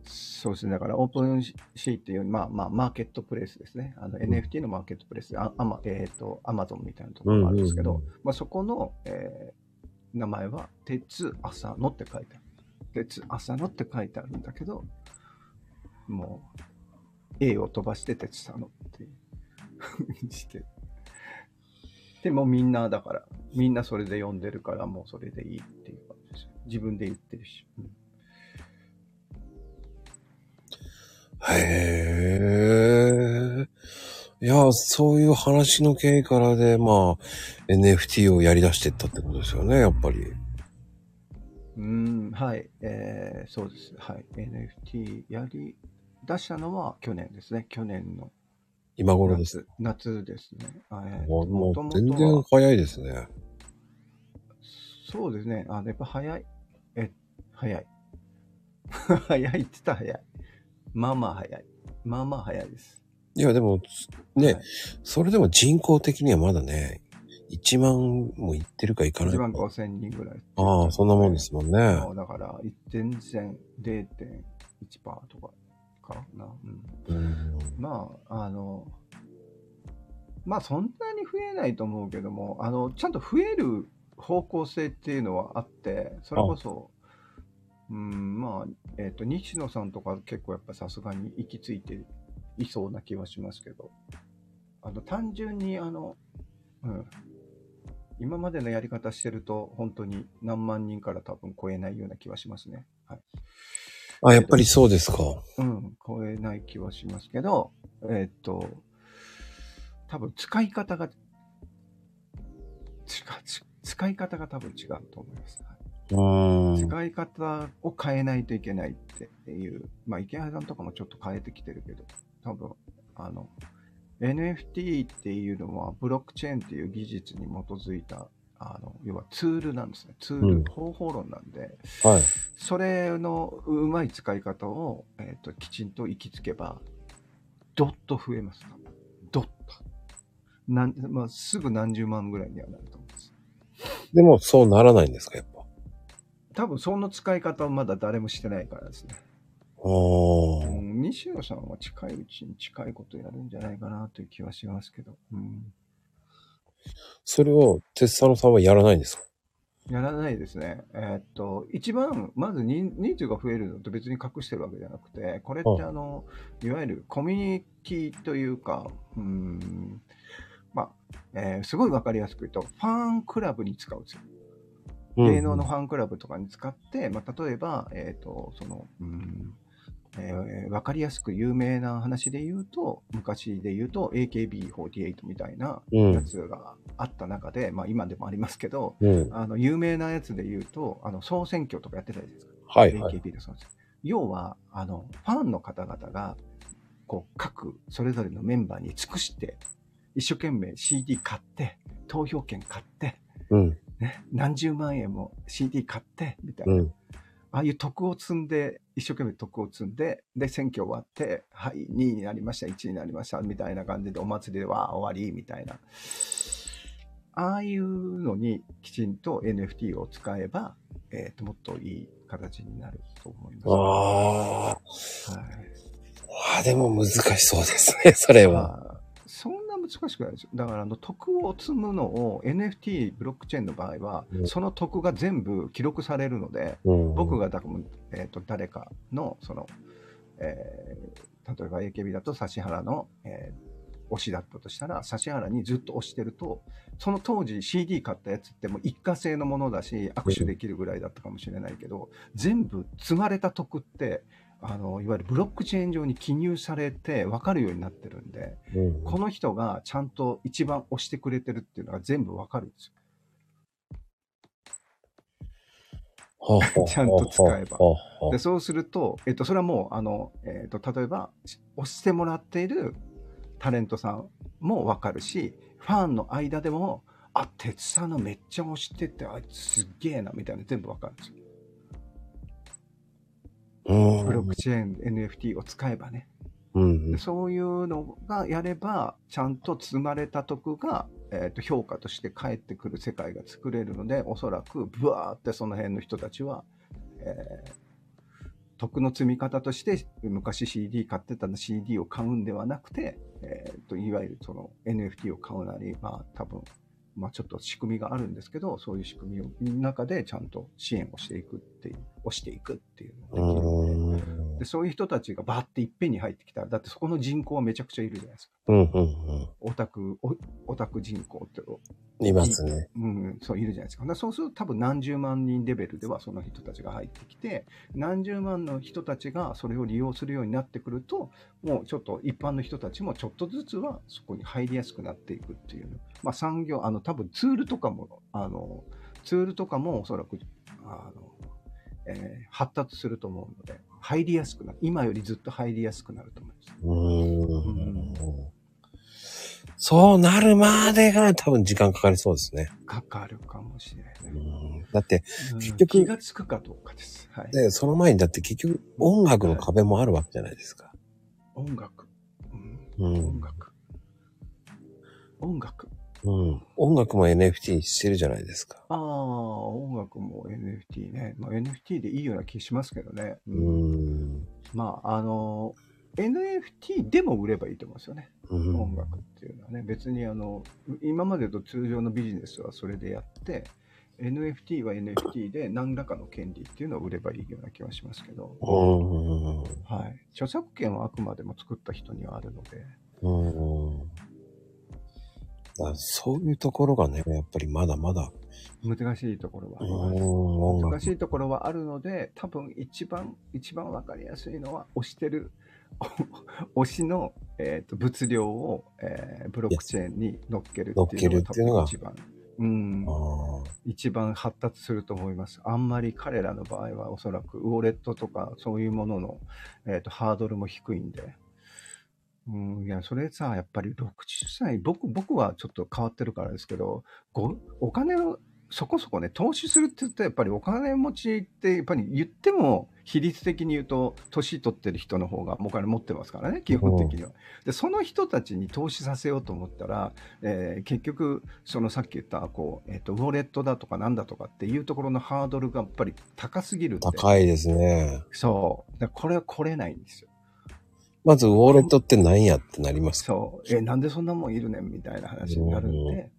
S4: そうですね。だからオープンシーっていう、まあまあ、マーケットプレイスですね。あの、NFT のマーケットプレイスで、ああま、えっ、と、アマゾンみたいなところがあるんですけど、
S1: うんうん
S4: まあそこの、えー名前は、鉄朝野って書いてある。鉄朝野って書いてあるんだけど、もう、A を飛ばして鉄佐野っていうして。でもみんな、だから、みんなそれで呼んでるから、もうそれでいいっていう感じですよ。自分で言ってるし。うん
S1: へえ。いや、そういう話の経緯からで、まあ、NFT をやり出していったってことですよね、やっぱり。
S4: うーん、はい、えー、そうです。はい。NFT やり出したのは去年ですね。去年の
S1: 今頃です。
S4: 夏夏ですね。あえー
S1: もうもう全然早いですね。
S4: そうですね。あやっぱ早い。え、早い。早いって言ったら早い。まあまあ早い。まあまあ早いです。
S1: いや、でも、ね、
S4: はい
S1: それでも人口的にはまだね、1万もいってるかいかない
S4: 1
S1: か
S4: 万。5千人ぐらい。
S1: ああ、そんなもんですもんね。
S4: そうだから、全然0.1%とかかな。うん
S1: うん。
S4: まあ、あの、まあそんなに増えないと思うけども、あの、ちゃんと増える方向性っていうのはあって、それこそ、うん、まあ、えっ、と、西野さんとか結構やっぱさすがに行き着いていそうな気はしますけど、あの、単純にあの、うん、今までのやり方してると、本当に何万人から多分超えないような気はしますね。はい。
S1: あ、やっぱりそうですか。
S4: うん、超えない気はしますけど、えーっと、多分使い方が、違う、ち使い方が多分違うと思います。はい。使い方を変えないといけないっていう、まあ、池原さんとかもちょっと変えてきてるけど、多分、あの、NFT っていうのは、ブロックチェーンっていう技術に基づいた、あの、要はツールなんですね。ツール、
S1: うん
S4: 方法論なんで、
S1: はい。
S4: それのうまい使い方を、えっ、と、きちんと行きつけば、どっと増えます。どっと。なん、まあ、すぐ何十万ぐらいにはなると思うんです。
S1: でも、そうならないんですか、やっぱ。
S4: 多分その使い方はまだ誰もしてないからですね。
S1: おー。
S4: うん、西野さんは近いうちに近いことやるんじゃないかなという気はしますけど、うん、
S1: それを、鉄佐野さんはやらないんですか？
S4: やらないですね。えーっと、一番、まず人人数が増えるのと別に隠してるわけじゃなくて、これって
S1: は
S4: あの、いわゆるコミュニティというか、うん、まあ、えーすごいわかりやすく言うと、ファンクラブに使うんですよ。芸能のファンクラブとかに使って、まあ、例えば、えっ、と、その、うん、えーわかりやすく有名な話で言うと、昔で言うと AKB48 みたいな
S1: うん
S4: やつがあった中で、まあ今でもありますけど、
S1: うん。
S4: あの、有名なやつで言うと、あの、総選挙とかやってたじゃないですか。
S1: はい、はい。
S4: AKB で総選挙。要は、あの、ファンの方々が、こう、各、それぞれのメンバーに尽くして、一生懸命 CD 買って、投票権買って、
S1: うん。
S4: ね、何十万円も CD 買って、みたいうな。
S1: ん。
S4: ああいう徳を積んで、一生懸命徳を積んで、で、選挙終わって、はい、2位になりました、1位になりました、みたいな感じで、お祭りでは終わり、みたいな。ああいうのにきちんと NFT を使えば、えっ、と、もっといい形になると思います。
S1: あ
S4: は
S1: あ。ああ、でも難しそうですね、それ
S4: い。
S1: は。
S4: 難しくないですよ。だから、あの、徳を積むのを NFT、ブロックチェーンの場合は、
S1: うん
S4: その徳が全部記録されるので、
S1: うん。
S4: 僕がだから、えー、と誰かのその、えー例えば AKB だと指原の、えー推しだったとしたら指原にずっと推してるとその当時 CD 買ったやつってもう一過性のものだし握手できるぐらいだったかもしれないけど、全部積まれた得ってあのいわゆるブロックチェーン上に記入されて分かるようになってるんで
S1: うん
S4: この人がちゃんと一番推してくれてるっていうのが全部分かるんですよ。ちゃんと使えばでそうすると、えっと、それはもうあの、えっと、例えば押してもらっているタレントさんも分かるしファンの間でもあ鉄さんのめっちゃ推しててあいつすっげえなみたいな全部分かるんですよ。
S1: うん
S4: ブロックチェーン NFT を使えばね。
S1: うん
S4: でそういうのがやればちゃんと積まれた得が、えっと評価として返ってくる世界が作れるのでおそらくブワーってその辺の人たちは、えー得の積み方として昔 CD 買ってたの CD を買うんではなくて、えー、といわゆるその NFT を買うなり、まあ多分、まあちょっと仕組みがあるんですけど、そういう仕組みの中でちゃんと支援をしていくっていう、押していくっていうのができるので、でそういう人たちがバーっていっぺんに入ってきたら、だってそこの人口はめちゃくちゃいるじゃないですか。
S1: うんうん
S4: オタク、おオタク人口って、
S1: うん。いますね。
S4: うん、そういるじゃないですか。だからそうすると多分何十万人レベルではその人たちが入ってきて、何十万の人たちがそれを利用するようになってくると、もうちょっと一般の人たちもちょっとずつはそこに入りやすくなっていくっていう。まあ産業、あの多分ツールとかも、あの、ツールとかもおそらく、あの、えー発達すると思うので、入りやすくなる。今よりずっと入りやすくなると思います。
S1: うん。そうなるまでが多分時間かかりそうですね。
S4: かかるかもしれ
S1: う
S4: ない。
S1: んだって、
S4: うん
S1: 結局
S4: 気がつくかどうかです。はい。
S1: で、その前にだって結局音楽の壁もあるわけじゃないですか。
S4: 音楽。うん
S1: うん。
S4: 音楽。音楽。
S1: うん。音楽も NFT してるじゃないですか。
S4: ああ、音楽も NFT ね。まあ、NFT でいいような気しますけどね。
S1: う。ん。
S4: まあ、あの、NFT でも売ればいいと思うんですよね。
S1: うん
S4: 音楽っていうのはね。別にあの、今までと通常のビジネスはそれでやって、NFT は NFT で何らかの権利っていうのを売ればいいような気はしますけど、
S1: うん。
S4: はい。著作権はあくまでも作った人にはあるので、
S1: そういうところがね、やっぱりまだまだ、
S4: 難しいところはあります。難しいところはあるので、多分一番、一番わかりやすいのは、押してる、お推しの、えーと物量を、えーブロックチェーンに乗っけるっていうのが多分一番、うん。一番発達すると思います。あんまり彼らの場合はおそらくウォレットとかそういうものの、えーとハードルも低いんで。うん、いや、それさ、やっぱり60歳、僕、僕はちょっと変わってるからですけど、ごお金をそこそこね、投資するって言ったらやっぱりお金持ちって、やっぱり言っても、比率的に言うと、年取ってる人の方がお金持ってますからね、基本的には。で、その人たちに投資させようと思ったら、えー結局、そのさっき言った、こう、えっ、と、ウォレットだとかなんだとかっていうところのハードルがやっぱり高すぎる。
S1: 高いですね。
S4: そう。これは来れないんですよ。
S1: まず、ウォレットって何やってなりますか？
S4: そう。え、なんでそんなもんいるねんみたいな話になるん
S1: うん
S4: で、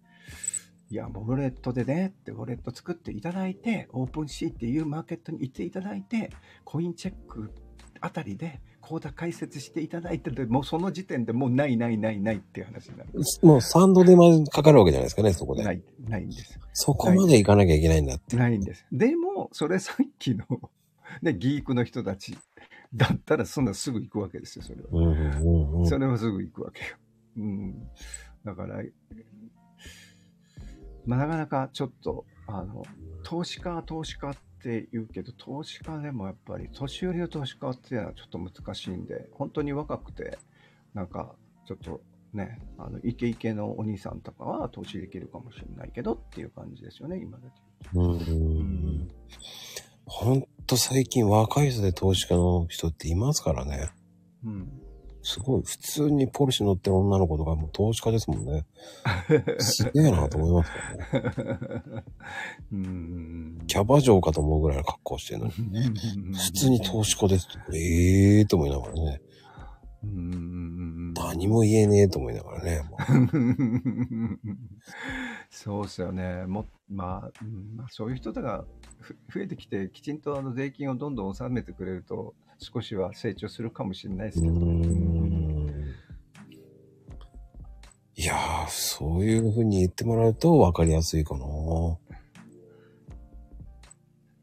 S4: いや、ウォレットでねって、ウォレット作っていただいて、オープンシーっていうマーケットに行っていただいて、コインチェックあたりで、口座開設していただいて、もうその時点でもうないないないないっていう話になる。
S1: もう3度でまずかかるわけじゃないですかね、そこで。
S4: ない、ないんです。
S1: そこまで行かなきゃいけないんだって。
S4: ないんです。でも、それさっきの、ね、ギークの人たちだったら、そんなすぐ行くわけですよ、それは。
S1: うんうんうん。
S4: それはすぐ行くわけよ。うん。だから、まあ、なかなかちょっと、あの、投資家、投資家って言うけど、投資家でもやっぱり、年寄りの投資家っていうのはちょっと難しいんで、本当に若くて、なんか、ちょっとね、あの、イケイケのお兄さんとかは投資できるかもしれないけどっていう感じですよね、今だと。
S1: うんうんうん。ほんと最近若い人で投資家の人っていますからね。
S4: うん。
S1: すごい。普通にポルシェ乗ってる女の子とかも投資家ですもんね。すげえなと思いますからね。
S4: うん。
S1: キャバ嬢かと思うぐらいの格好してるのに。普通に投資家ですって。ええーと思いながらね。
S4: うん。
S1: 何も言えねえと思いながらね。も
S4: そうですよね。もまあ、うんまあ、そういう人がふ増えてきて、きちんとあの税金をどんどん納めてくれると、少しは成長するかもしれないです
S1: う
S4: けど。
S1: いやー、そういう風に言ってもらうと分かりやすいかな。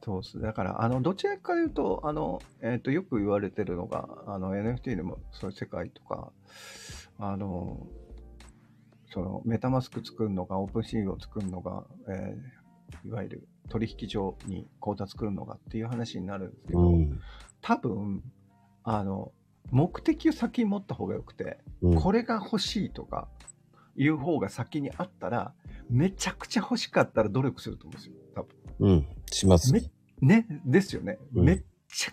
S4: そうです。だから、あの、どちらかというと、あの、えっ、と、よく言われてるのが、あの、NFT でも、そういう世界とか、あの、その、メタマスク作るのか、オープンシーを作るのが、えーいわゆる取引所に口座作るのがっていう話になるんですけど、
S1: うん。
S4: 多分、あの、目的を先に持った方がよくて、
S1: うん。
S4: これが欲しいとか、いう方が先にあったら、めちゃくちゃ欲しかったら努力すると思うんですよ、多分。
S1: うん。します。
S4: めね、ですよね。
S1: うん
S4: めっちゃ、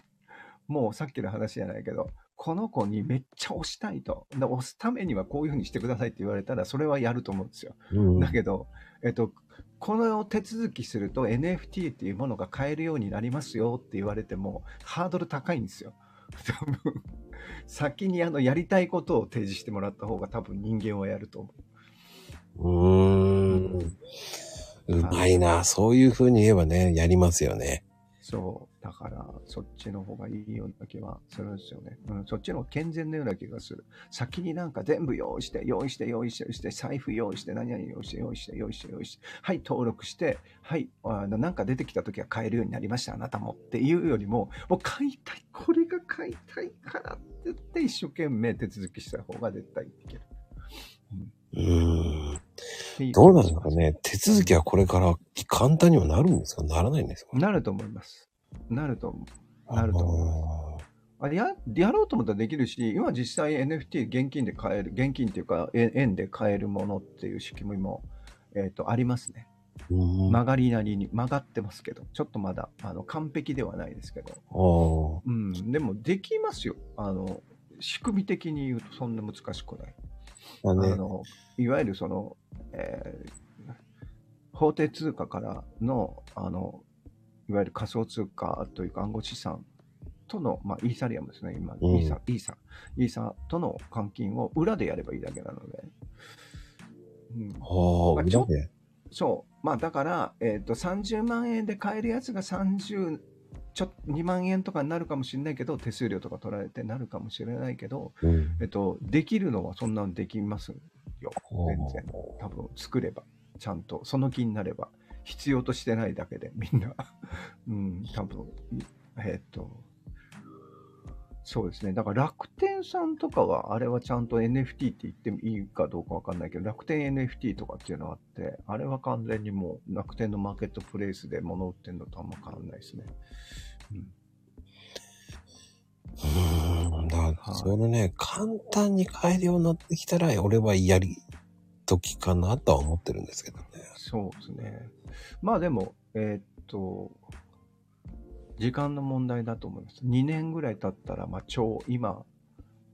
S4: もうさっきの話じゃないけど、この子にめっちゃ押したいと。で押すためにはこういうふうにしてくださいって言われたら、それはやると思うんですよ。
S1: うん。
S4: だけど、えっと、この手続きすると NFT っていうものが買えるようになりますよって言われても、ハードル高いんですよ。多分、先にあの、やりたいことを提示してもらった方が多分人間はやると思う。
S1: うーん。うまいな。そういう風に言えばね、やりますよね。
S4: そう。だから、そっちの方がいいような気はするんですよね。うん、そっちの方健全なような気がする。先になんか全部用意して、用意して、用意して、して、財布用意して、何々用意して、用意して、用意して、用意して、はい、登録して、はい、あのなんか出てきた時は買えるようになりました、あなたもっていうよりも、もう買いたい、これが買いたいからって言って一生懸命手続きした方が絶対いける。
S1: うん。
S4: う
S1: どうなんですかね。手続きはこれから簡単にはなるんですか？ならないんですか？
S4: なると思います。なると思う。なると思います。
S1: あ
S4: あややろうと思ったらできるし、今実際 NFT 現金で買える、現金っていうかえ円で買えるものっていう仕組みも、えー、とありますね。曲がりなりに曲がってますけど、ちょっとまだあの完璧ではないですけど、
S1: あ
S4: うん、でもできますよ。あの仕組み的に言うとそんな難しくない。
S1: あ。あね。
S4: あのいわゆるその、えー法定通貨からのあのいわゆる仮想通貨というか暗号資産との、まあ、イーサリアムですね、今、
S1: うん
S4: イーサ、イーサ、イーサとの換金を裏でやればいいだけなので、うん、
S1: はあ、裏で？
S4: そう、まあだから、えっと30万円で買えるやつが30ちょ2万円とかになるかもしれないけど、手数料とか取られてなるかもしれないけど、
S1: うん。
S4: えっと、できるのはそんなのできますよ。全然。多分作れば。ちゃんと。その気になれば。必要としてないだけで、みんな。うん、多分。えーっと。そうですね。だから楽天さんとかは、あれはちゃんと NFT って言ってもいいかどうかわかんないけど、楽天 NFT とかっていうのがあって、あれは完全にもう楽天のマーケットプレイスで物売ってるのとあんま変わんないですね。うん
S1: うーん。だから、
S4: はい
S1: それね、簡単に買えるようになってきたら、俺はやり時かなとは思ってるんですけどね。
S4: そうですね。まあでも、えーっと、時間の問題だと思います。2年ぐらい経ったら、まあ超、今、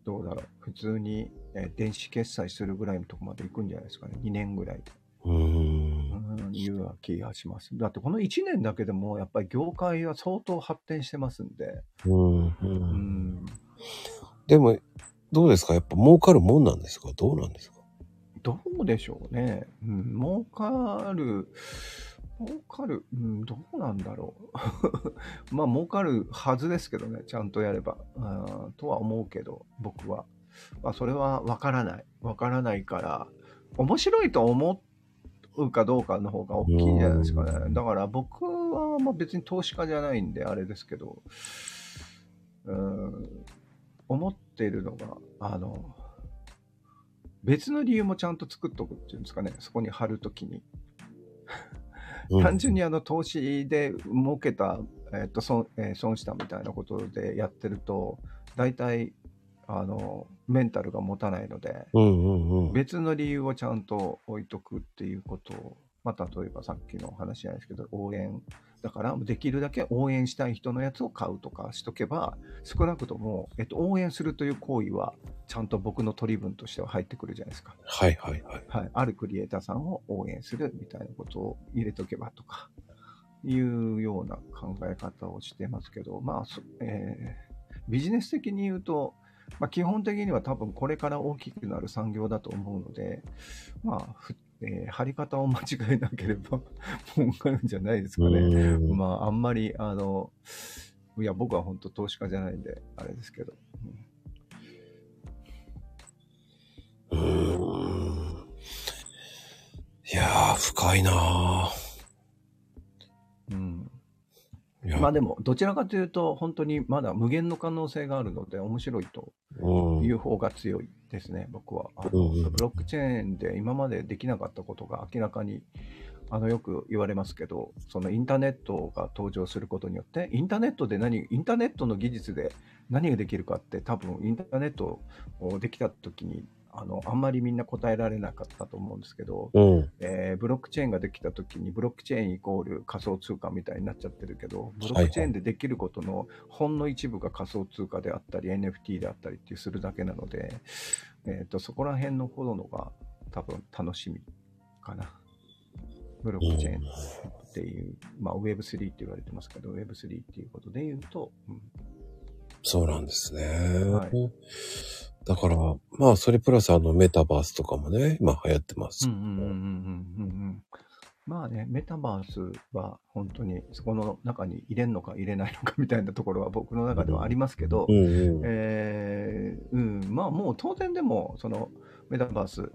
S4: どうだろう、普通に、えー電子決済するぐらいのとこまで行くんじゃないですかね。2年ぐらいで。
S1: うーん。
S4: うん、いうような気がします。だってこの1年だけでも、やっぱり業界は相当発展してますんで、
S1: うん。う。
S4: うんん、
S1: でも、どうですか？やっぱ儲かるもんなんですか？どうなんですか？
S4: どうでしょうね。うん、儲かる、儲かる、うん、どうなんだろう。まあ、儲かるはずですけどね、ちゃんとやれば。うんとは思うけど、僕は。まあ、それはわからない。わからないから、面白いと思うかどうかの方が大きいんじゃないですかね。だから僕はまあ別に投資家じゃないんで、あれですけど、うん、思っているのが、あの、別の理由もちゃんと作っとくっていうんですかね、そこに貼るときに。
S1: うん
S4: 単純にあの投資で儲けた、えっと損えー損したみたいなことでやってると、大体あのメンタルが持たないので、
S1: うんうんうん。
S4: 別の理由をちゃんと置いとくっていうことを、まあ、例えばさっきの話じゃないですけど、応援、だからできるだけ応援したい人のやつを買うとかしとけば、少なくとも、えっと、応援するという行為は、ちゃんと僕の取り分としては入ってくるじゃないですか。
S1: はいはいはい。
S4: はい、あるクリエイターさんを応援するみたいなことを入れとけばとか、いうような考え方をしてますけど、まあ、そえービジネス的に言うと、まあ、基本的には多分これから大きくなる産業だと思うので、まあ、ふえー貼り方を間違えなければ 儲かるんじゃないですかね。
S1: うん
S4: まあ、あんまり、あの、いや、僕は本当投資家じゃないんで、あれですけど。うん
S1: うーん。いやー、深いな
S4: うん
S1: ーいや、
S4: まあでも、どちらかというと、本当にまだ無限の可能性があるので、面白いと
S1: うん。
S4: いう方が強いですね、僕は。あの
S1: うんうん
S4: ブロックチェーンで今までできなかったことが明らかに、あのよく言われますけど、そのインターネットが登場することによって、インターネットで何、インターネットの技術で何ができるかって、多分インターネットをできた時に、あのあんまりみんな答えられなかったと思うんですけど、
S1: うん。
S4: えーブロックチェーンができたときに、ブロックチェーンイコール仮想通貨みたいになっちゃってるけど、ブロックチェーンでできることのほんの一部が仮想通貨であったり、NFT であったりっていうするだけなので、えー、とそこら辺のほどのが多分楽しみかな。ブロックチェーンっていう、まあ Web3 って言われてますけど、Web3 っていうことで言うと、うん
S1: そうなんですね。
S4: はい
S1: だから、まあ、それプラスあの、メタバースとかもね、今流行ってます。
S4: まあね、メタバースは本当にそこの中に入れんのか入れないのかみたいなところは僕の中ではありますけど、
S1: うんうん。
S4: えーうん、まあもう当然でもそのメタバース、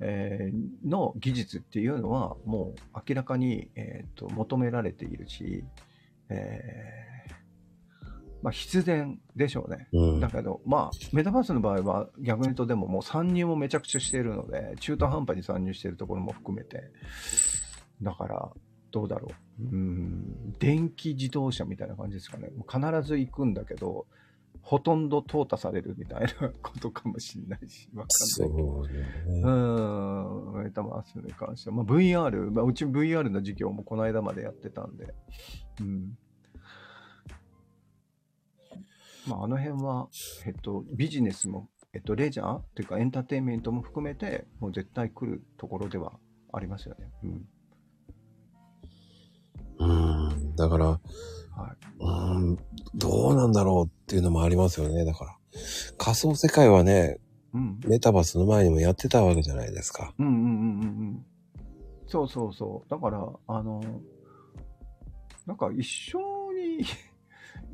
S4: えーの技術っていうのはもう明らかに、えーと求められているし、えーまあ必然でしょうね。
S1: うん
S4: だけど、まあ、メタバースの場合は逆に言うとでももう参入もめちゃくちゃしているので、中途半端に参入しているところも含めて、だから、どうだろう。うん、電気自動車みたいな感じですかね。必ず行くんだけど、ほとんど淘汰されるみたいなことかもしれないし、わか
S1: そ
S4: んないけど。
S1: うね。
S4: うん、メタバースに関しては、まあ、VR、まあ、うち VR の授業もこの間までやってたんで、うん。まあ、あの辺は、えっと、ビジネスも、えっと、レジャーというかエンターテインメントも含めて、もう絶対来るところではありますよね。うん。
S1: うん。だから、
S4: はい。
S1: うん、どうなんだろうっていうのもありますよね。だから、仮想世界はね、
S4: うん。
S1: メタバースの前にもやってたわけじゃないですか。
S4: うんうんうんうんうん。そうそうそう。だから、あの、なんか一緒に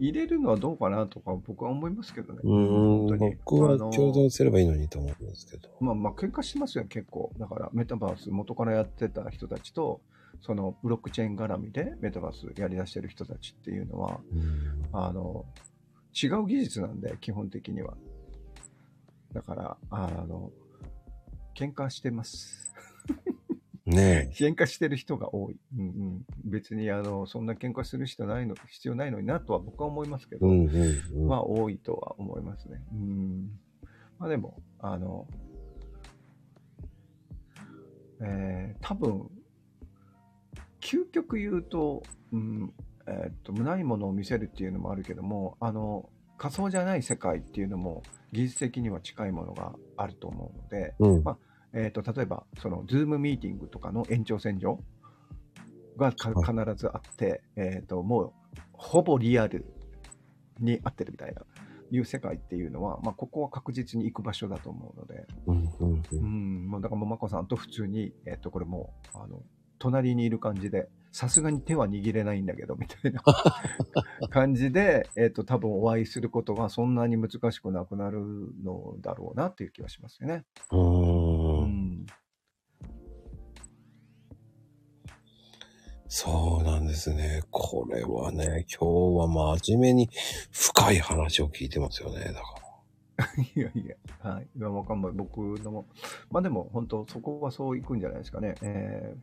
S4: 入れるのはどうかなとか僕は思いますけどね。
S1: うーん、僕は共存すればいいのにと思うんですけど。
S4: まあまあ喧嘩してますよ、結構。だからメタバース元からやってた人たちと、そのブロックチェーン絡みでメタバースやり出してる人たちっていうのは、
S1: うん
S4: あの、違う技術なんで、基本的には。だから、あの、喧嘩してます。
S1: ね
S4: 喧嘩してる人が多い。うんうん。別に、あの、そんな喧嘩する人ないの、必要ないのになとは僕は思いますけ
S1: え。
S4: ど、
S1: うんうんうん。
S4: まあ多いとは思いますね。うん。まあでも、あの、えー、多分、究極言うと、うん、えーっと、ないものを見せるっていうのもあるけども、あの、仮想じゃない世界っていうのも技術的には近いものがあると思うので、
S1: うん
S4: まえー、と例えばその Zoom ミーティングとかの延長線上が必ずあって、えー、ともうほぼリアルに合ってるみたいないう世界っていうのは、まあ、ここは確実に行く場所だと思うので、
S1: うんうんう。
S4: うんん、もうだからもうまこさんと普通に、えー、とこれもうあの隣にいる感じでさすがに手は握れないんだけどみたいな 感じで、えー、と多分お会いすることがそんなに難しくなくなるのだろうなっていう気はしますよね。
S1: う
S4: ん
S1: そうなんですね。これはね、今日は真面目に深い話を聞いてますよね。だから。
S4: いやいや、はい。いや、わかんない。僕のも。まあでも、本当そこはそういくんじゃないですかね。えー、い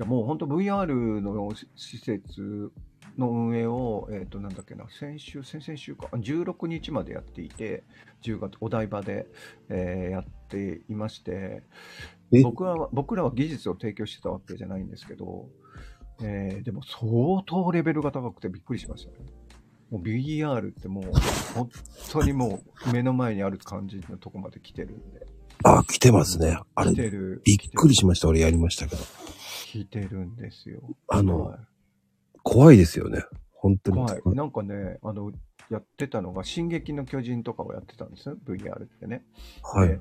S4: やもう本当 VR のし施設の運営を、えっ、と、なんだっけな、先週、先々週か、16日までやっていて、10月、お台場で、えーやっていまして、
S1: え？
S4: 僕は、僕らは技術を提供してたわけじゃないんですけど、えーでも相当レベルが高くてびっくりしましたね。もう VR ってもう、本当にもう目の前にある感じのとこまで来てるんで。
S1: あ、来てますね。あれ
S4: 来、てる。
S1: びっくりしました。俺やりましたけど。
S4: 来てるんですよ。
S1: あの
S4: はい
S1: 怖いですよね。本当に。
S4: はい。なんかね、あの、やってたのが、進撃の巨人とかをやってたんですよ、VR ってね。
S1: はい
S4: で。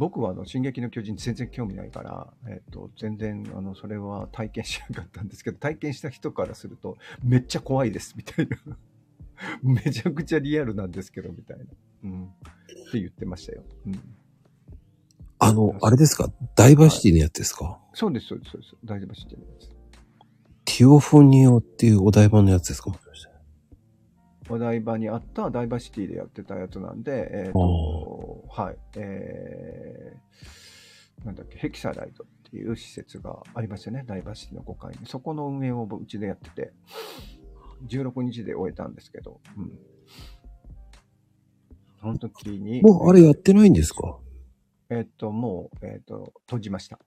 S4: 僕はあの、進撃の巨人全然興味ないから、えっ、と、全然、あの、それは体験しなかったんですけど、体験した人からすると、めっちゃ怖いです、みたいな。めちゃくちゃリアルなんですけど、みたいな。うん。って言ってましたよ。うん。
S1: あの、あれですか？ダイバーシティのやつですか、
S4: そうです、そうです、そうです。大丈夫知ってるやつ。
S1: ティオフォニオっていうお台場のやつですか？
S4: お台場にあったダイバーシティでやってたやつなんで、えっ、と、はい、えー、なんだっけ、ヘキサライトっていう施設がありましたね、ダイバーシティの5階に。そこの運営をうちでやってて、16日で終えたんですけど、うん。その時に、
S1: もうあれやってないんですか？
S4: えっ、と、もう、えっ、と、閉じました。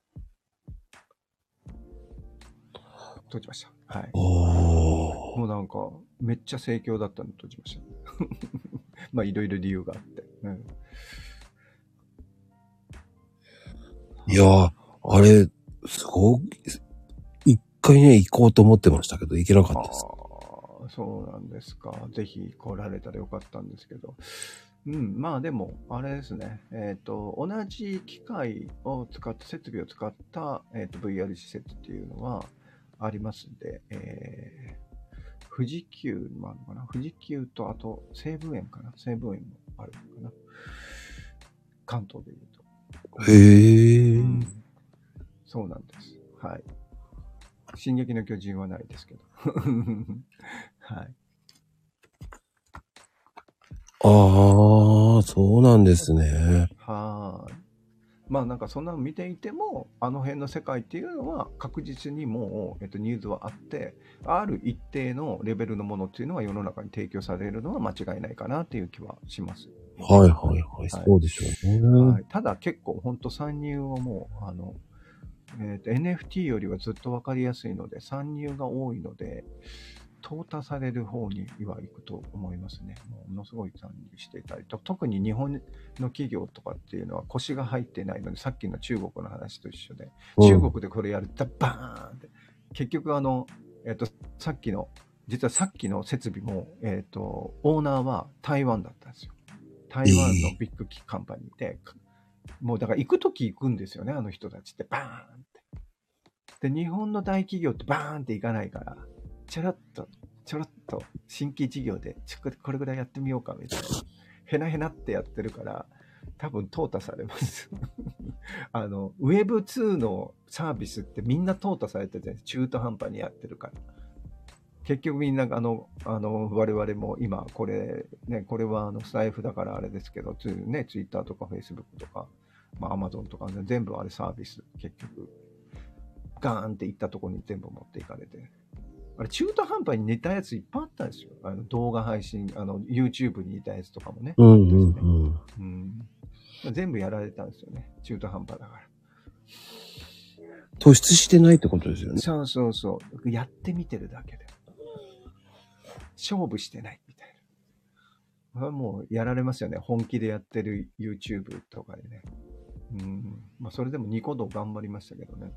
S4: 閉じました。はい。もうなんか、めっちゃ盛況だったの閉じました。まあ、いろいろ理由があって。うん。
S1: いやー、あれ、すごく、一回ね、行こうと思ってましたけど、行けなか
S4: あ
S1: ったです。
S4: あ、そうなんですか。ぜひ来られたらよかったんですけど。うん、まあでも、あれですね。えっ、と、同じ機械を使った、設備を使った、えー、と VR 施設っていうのはありますんで、えー富士急もあるのかな？富士急と、あと西武園かな？西武園もあるのかな？関東で言うと。
S1: へー。
S4: うんそうなんです。はい。進撃の巨人はないですけど。はい。
S1: あー、そうなんですね。
S4: はーい。まあなんかそんなの見ていても、あの辺の世界っていうのは確実にもう、えっと、ニーズはあって、ある一定のレベルのものっていうのは世の中に提供されるのは間違いないかなっていう気はします。
S1: はいはいはい。そうでしょうね。
S4: はい、ただ結構本当参入はもう、あの、えーと NFT よりはずっと分かりやすいので、参入が多いので、淘汰される方には行くと思いますね。もうものすごい参入していたりと、特に日本の企業とかっていうのは腰が入ってないので、さっきの中国の話と一緒で、
S1: うん
S4: 中国でこれやるとバーンって、結局あの、えっ、と、さっきの、実はさっきの設備も、えっ、と、オーナーは台湾だったんですよ。台湾のビッグカンパニーで、もうだから行くとき行くんですよね、あの人たちって、バーンって。で、日本の大企業ってバーンって行かないから、チャラッとちょろっと新規事業で、ちょこれぐらいやってみようかみたいな。へなへなってやってるから、多分淘汰されます。あの、Web2 のサービスってみんな淘汰されてて、中途半端にやってるから。結局みんな、あの、あの、我々も今、これ、ね、これはあの、スタイフだからあれですけど、つね、Twitter とか Facebook とか、まあ、Amazon とかね、全部あれサービス、結局、ガーンっていったところに全部持っていかれて。あれ、中途半端に似たやついっぱいあったんですよ。あの動画配信、あの、YouTube に似たやつとかもね。
S1: うんうんうん。
S4: うん。全部やられたんですよね。中途半端だから。
S1: 突出してないってことですよね。
S4: そうそうそう。やってみてるだけで。勝負してないみたいな。もうやられますよね。本気でやってる YouTube とかでね。うん。まあ、それでもニコ動頑張りましたけどね。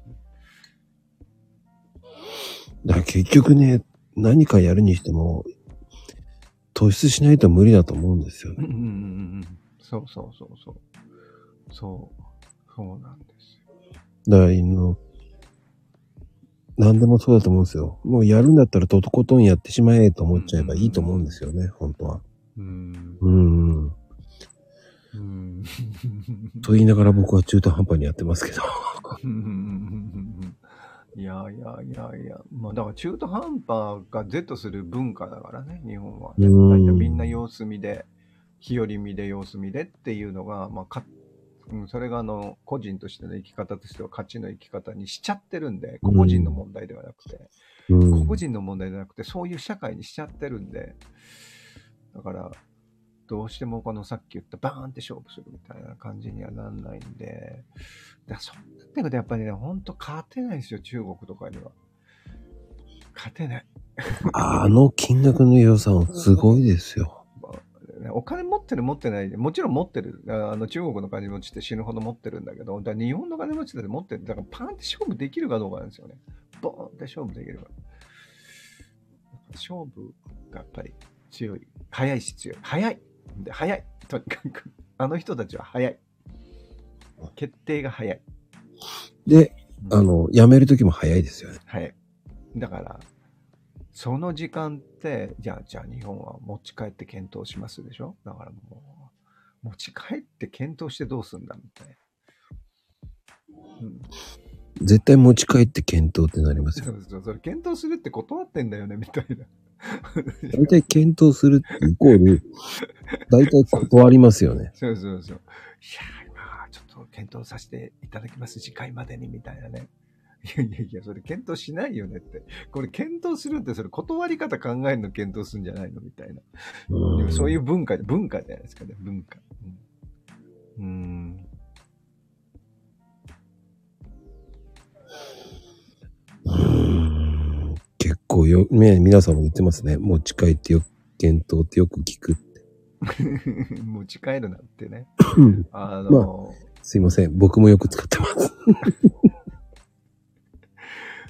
S1: だから結局ね、何かやるにしても、突出しないと無理だと思うんですよね。
S4: うんうんうんうん。そうそうそうそう。そう。そうなんですよ。
S1: だから、あの、何でもそうだと思うんですよ。もうやるんだったらととことんやってしまえと思っちゃえばいいと思うんですよね、本当は。
S4: うん。
S1: うんうん。
S4: うん。
S1: と言いながら僕は中途半端にやってますけど。
S4: いやいやいやいや、まあだから中途半端が Z する文化だからね、日本は、ね。
S1: うん。
S4: 大体みんな様子見で、日和見で様子見でっていうのが、まあか、うん、それがあの、個人としての生き方としては勝ちの生き方にしちゃってるんで、個々人の問題ではなくて、
S1: うん。
S4: 個々人の問題じゃなくて、そういう社会にしちゃってるんで、だから、どうしてもこのさっき言ったバーンって勝負するみたいな感じにはなんないんで、だそうなってくるとやっぱりね、ほんと勝てないですよ、中国とかには。勝てない。
S1: あの金額の予算すごいですよ。
S4: ねお金持ってる持ってないで、もちろん持ってる。あの中国の金持ちって死ぬほど持ってるんだけど、だ日本の金持ちだって持ってる。だからパンって勝負できるかどうかなんですよね。ボーンって勝負できるか。勝負がやっぱり強い。早いし強い。早い。で早い。とにかく。あの人たちは早い。決定が早い。
S1: で、あの、辞める時も早いですよね。
S4: はい。だから、その時間って、じゃあ、じゃあ日本は持ち帰って検討しますでしょ？だからもう、持ち帰って検討してどうすんだみたいな。うん。
S1: 絶対持ち帰って検討ってなりますよ。
S4: そうそう、それ検討するって断ってんだよね、みたいな。
S1: 大体検討するってイコール、大体断りますよね。
S4: そうそうそう。いやー、今、ちょっと検討させていただきます、次回までに、みたいなね。いやいやいや、それ検討しないよねって。これ検討するって、それ断り方考えるの検討するんじゃないのみたいな。でもそういう文化、文化じゃないですかね、文化。うん。うーん
S1: うーん結構よ、ね、皆さんも言ってますね。持ち帰ってよ、検討ってよく聞くって。
S4: 持ち帰るなんてね。
S1: うん
S4: あの、
S1: すいません。僕もよく使ってます。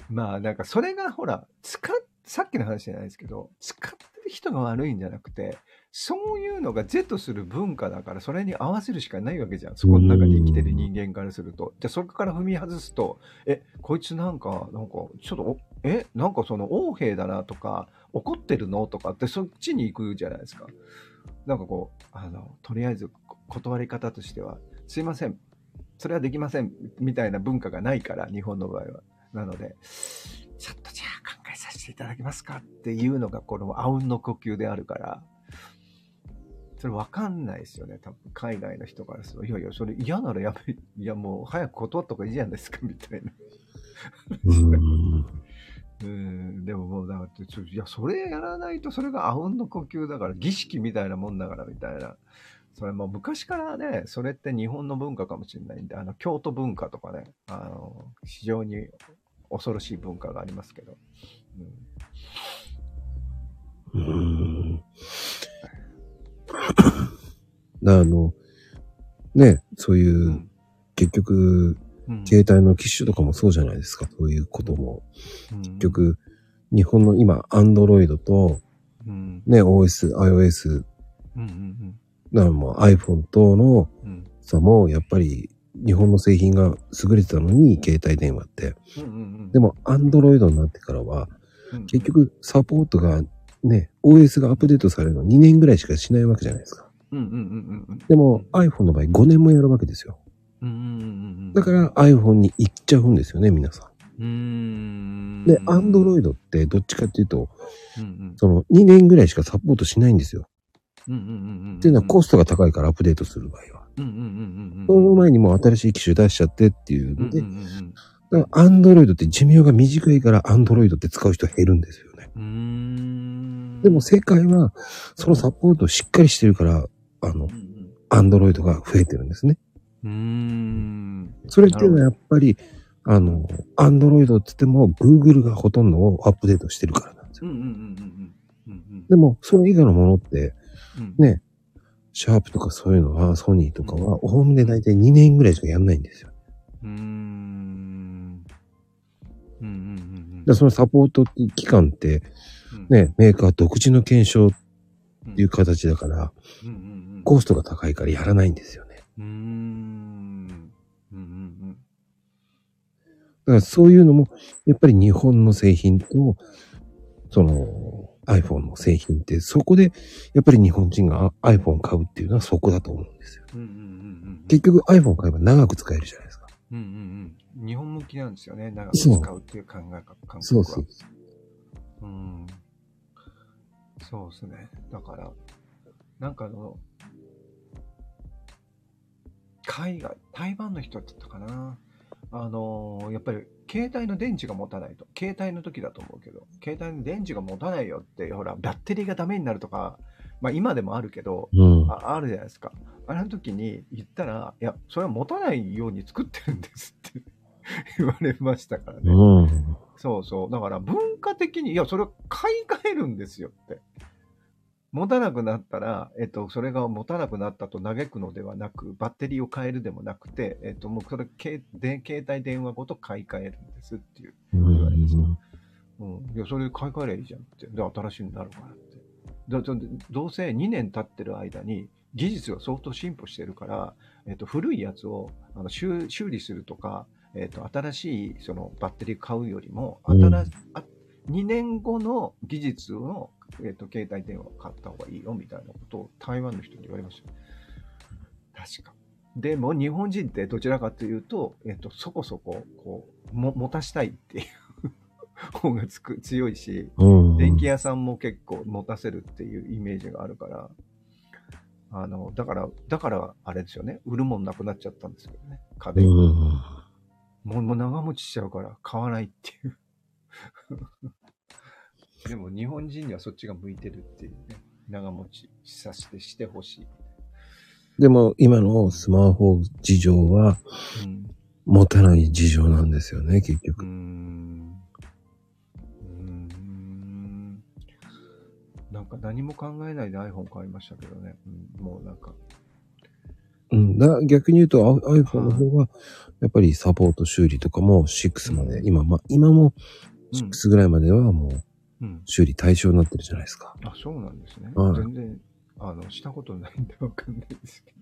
S4: まあなんかそれがほら、使っ、さっきの話じゃないですけど、使ってる人が悪いんじゃなくて、そういうのが Z する文化だから、それに合わせるしかないわけじゃん。そこの中に生きてる人間からすると。じゃあそこから踏み外すと、え、こいつなんか、なんか、ちょっとお、え、なんかその横兵だなとか、怒ってるのとかってそっちに行くじゃないですか。なんかこう、あの、とりあえず断り方としては、すいません、それはできません、みたいな文化がないから、日本の場合は。なので、ちょっとじゃあ考えさせていただけますかっていうのが、このあうんの呼吸であるから、それ分かんないですよね、多分海外の人からすると。いやいや、それ嫌ならやめ、いやもう早く断った方がいいじゃないですか、みたいな。でももうだってちょ、いや、それやらないと、それがあうんの呼吸だから、儀式みたいなもんだから、みたいな。それもう昔からね、それって日本の文化かもしれないんで、あの、京都文化とかね、あの、非常に恐ろしい文化がありますけど。うん
S1: うーん。あの、ね、そういう、
S4: うん
S1: 結局、
S4: うん
S1: 携帯の機種とかもそうじゃないですか。そういうことも。結、局、日本の今、アンドロイドと、
S4: うん
S1: ね、OS、iOS、
S4: うんうん
S1: なもう iPhone 等の差も、やっぱり、日本の製品が優れてたのに、携帯電話って。
S4: うんうんうん
S1: でも、アンドロイドになってからは、
S4: うん
S1: 結局、サポートがね、OS がアップデートされるの2年ぐらいしかしないわけじゃないですか。
S4: うんうんうんうんうん。
S1: でも iPhone の場合5年もやるわけですよ。
S4: うんうんうんうん。
S1: だから iPhone に行っちゃうんですよね、皆さ
S4: うーん。
S1: ん。で、Android ってどっちかっていうと、
S4: うんうん。
S1: その2年ぐらいしかサポートしないんですよ。
S4: うんうんうんうん。
S1: っていうのはコストが高いからアップデートする場合は。
S4: うんうんうんうんうん。
S1: その前にもう新しい機種出しちゃってっていうので、
S4: うんうんうん
S1: だから Android って寿命が短いから Android って使う人減るんですよね。
S4: うん。うーん。
S1: でも世界はそのサポートをしっかりしてるから、あの
S4: う、ん
S1: Android が増えてるんですね。
S4: うん。
S1: それっていうのはやっぱり、あの、Android って言っても Google がほとんどをアップデートしてるからなんですよ。
S4: うんうんうんうんうん。うん
S1: でも、それ以外のものって、
S4: うん。
S1: ね、シャープとかそういうのは、ソニーとかは、おおむね大体2年ぐらいしかやんないんですよ。
S4: うーん。うんうんうん
S1: でそのサポート期間って、
S4: うん。
S1: ね、メーカー独自の検証っ
S4: うん。
S1: ていう形だから、
S4: うんうんうん。
S1: コストが高いからやらないんですよね。
S4: うん
S1: だからそういうのも、やっぱり日本の製品と、その iPhone の製品って、そこで、やっぱり日本人が iPhone を買うっていうのはそこだと思うんですよ。
S4: うん。うんうんうんうん。
S1: 結局 iPhone 買えば長く使えるじゃないですか。
S4: うんうんうん。日本向きなんですよね。長く使うっていう考え方、感覚は。
S1: そうそう。
S4: うん。そうですね。だから、なんかあの、海外、台湾の人って言ったかな。あのやっぱり携帯の電池が持たないと。携帯の時だと思うけど、携帯の電池が持たないよって、ほら、バッテリーがダメになるとか、まあ今でもあるけど、
S1: うん。
S4: ああるじゃないですか。あれの時に言ったら、いや、それは持たないように作ってるんですって 言われましたからね。
S1: うん。
S4: そうそう。だから文化的に、いや、それを買い替えるんですよって。持たなくなったら、えっと、それが持たなくなったと嘆くのではなく、バッテリーを変えるでもなくて、えっと、もうそれ、携帯電話ごと買い替えるんですっていう。
S1: うん。
S4: うん。いや、それ買い替えりゃいいじゃんって。で、新しいのになるからって。だだどうせ2年経ってる間に、技術が相当進歩してるから、えっと、古いやつをあの修修理するとか、えっと、新しいそのバッテリー買うよりも、
S1: うん
S4: 新しあ2年後の技術の、えっと、携帯電話を買った方がいいよみたいなことを台湾の人に言われましたよ。確か。でも日本人ってどちらかというと、えっと、そこそこ、こう、も持たしたいっていう方 がつく強いし、
S1: うん。
S4: 電気屋さんも結構持たせるっていうイメージがあるから、あの、だから、だから、あれですよね。売るもんなくなっちゃったんですけどね。家
S1: う
S4: 電。も
S1: ん。
S4: うもう長持ちしちゃうから買わないっていう。でも日本人にはそっちが向いてるっていうね。長持ちさせてしてほしい。
S1: でも今のスマホ事情は
S4: うん。
S1: 持たない事情なんですよね、結局。
S4: ん。うーん。なんか何も考えないで iPhone 買いましたけどね。うん、もうなんか。
S1: うん。だ逆に言うとあ iPhone の方は、やっぱりサポート修理とかも6まで、今、まあ、今も
S4: うん。
S1: 6ぐらいまではもう
S4: うん。
S1: 修理対象になってるじゃないですか。
S4: あ、そうなんですね。
S1: はい
S4: 全然、あの、したことないんでわかんないですけ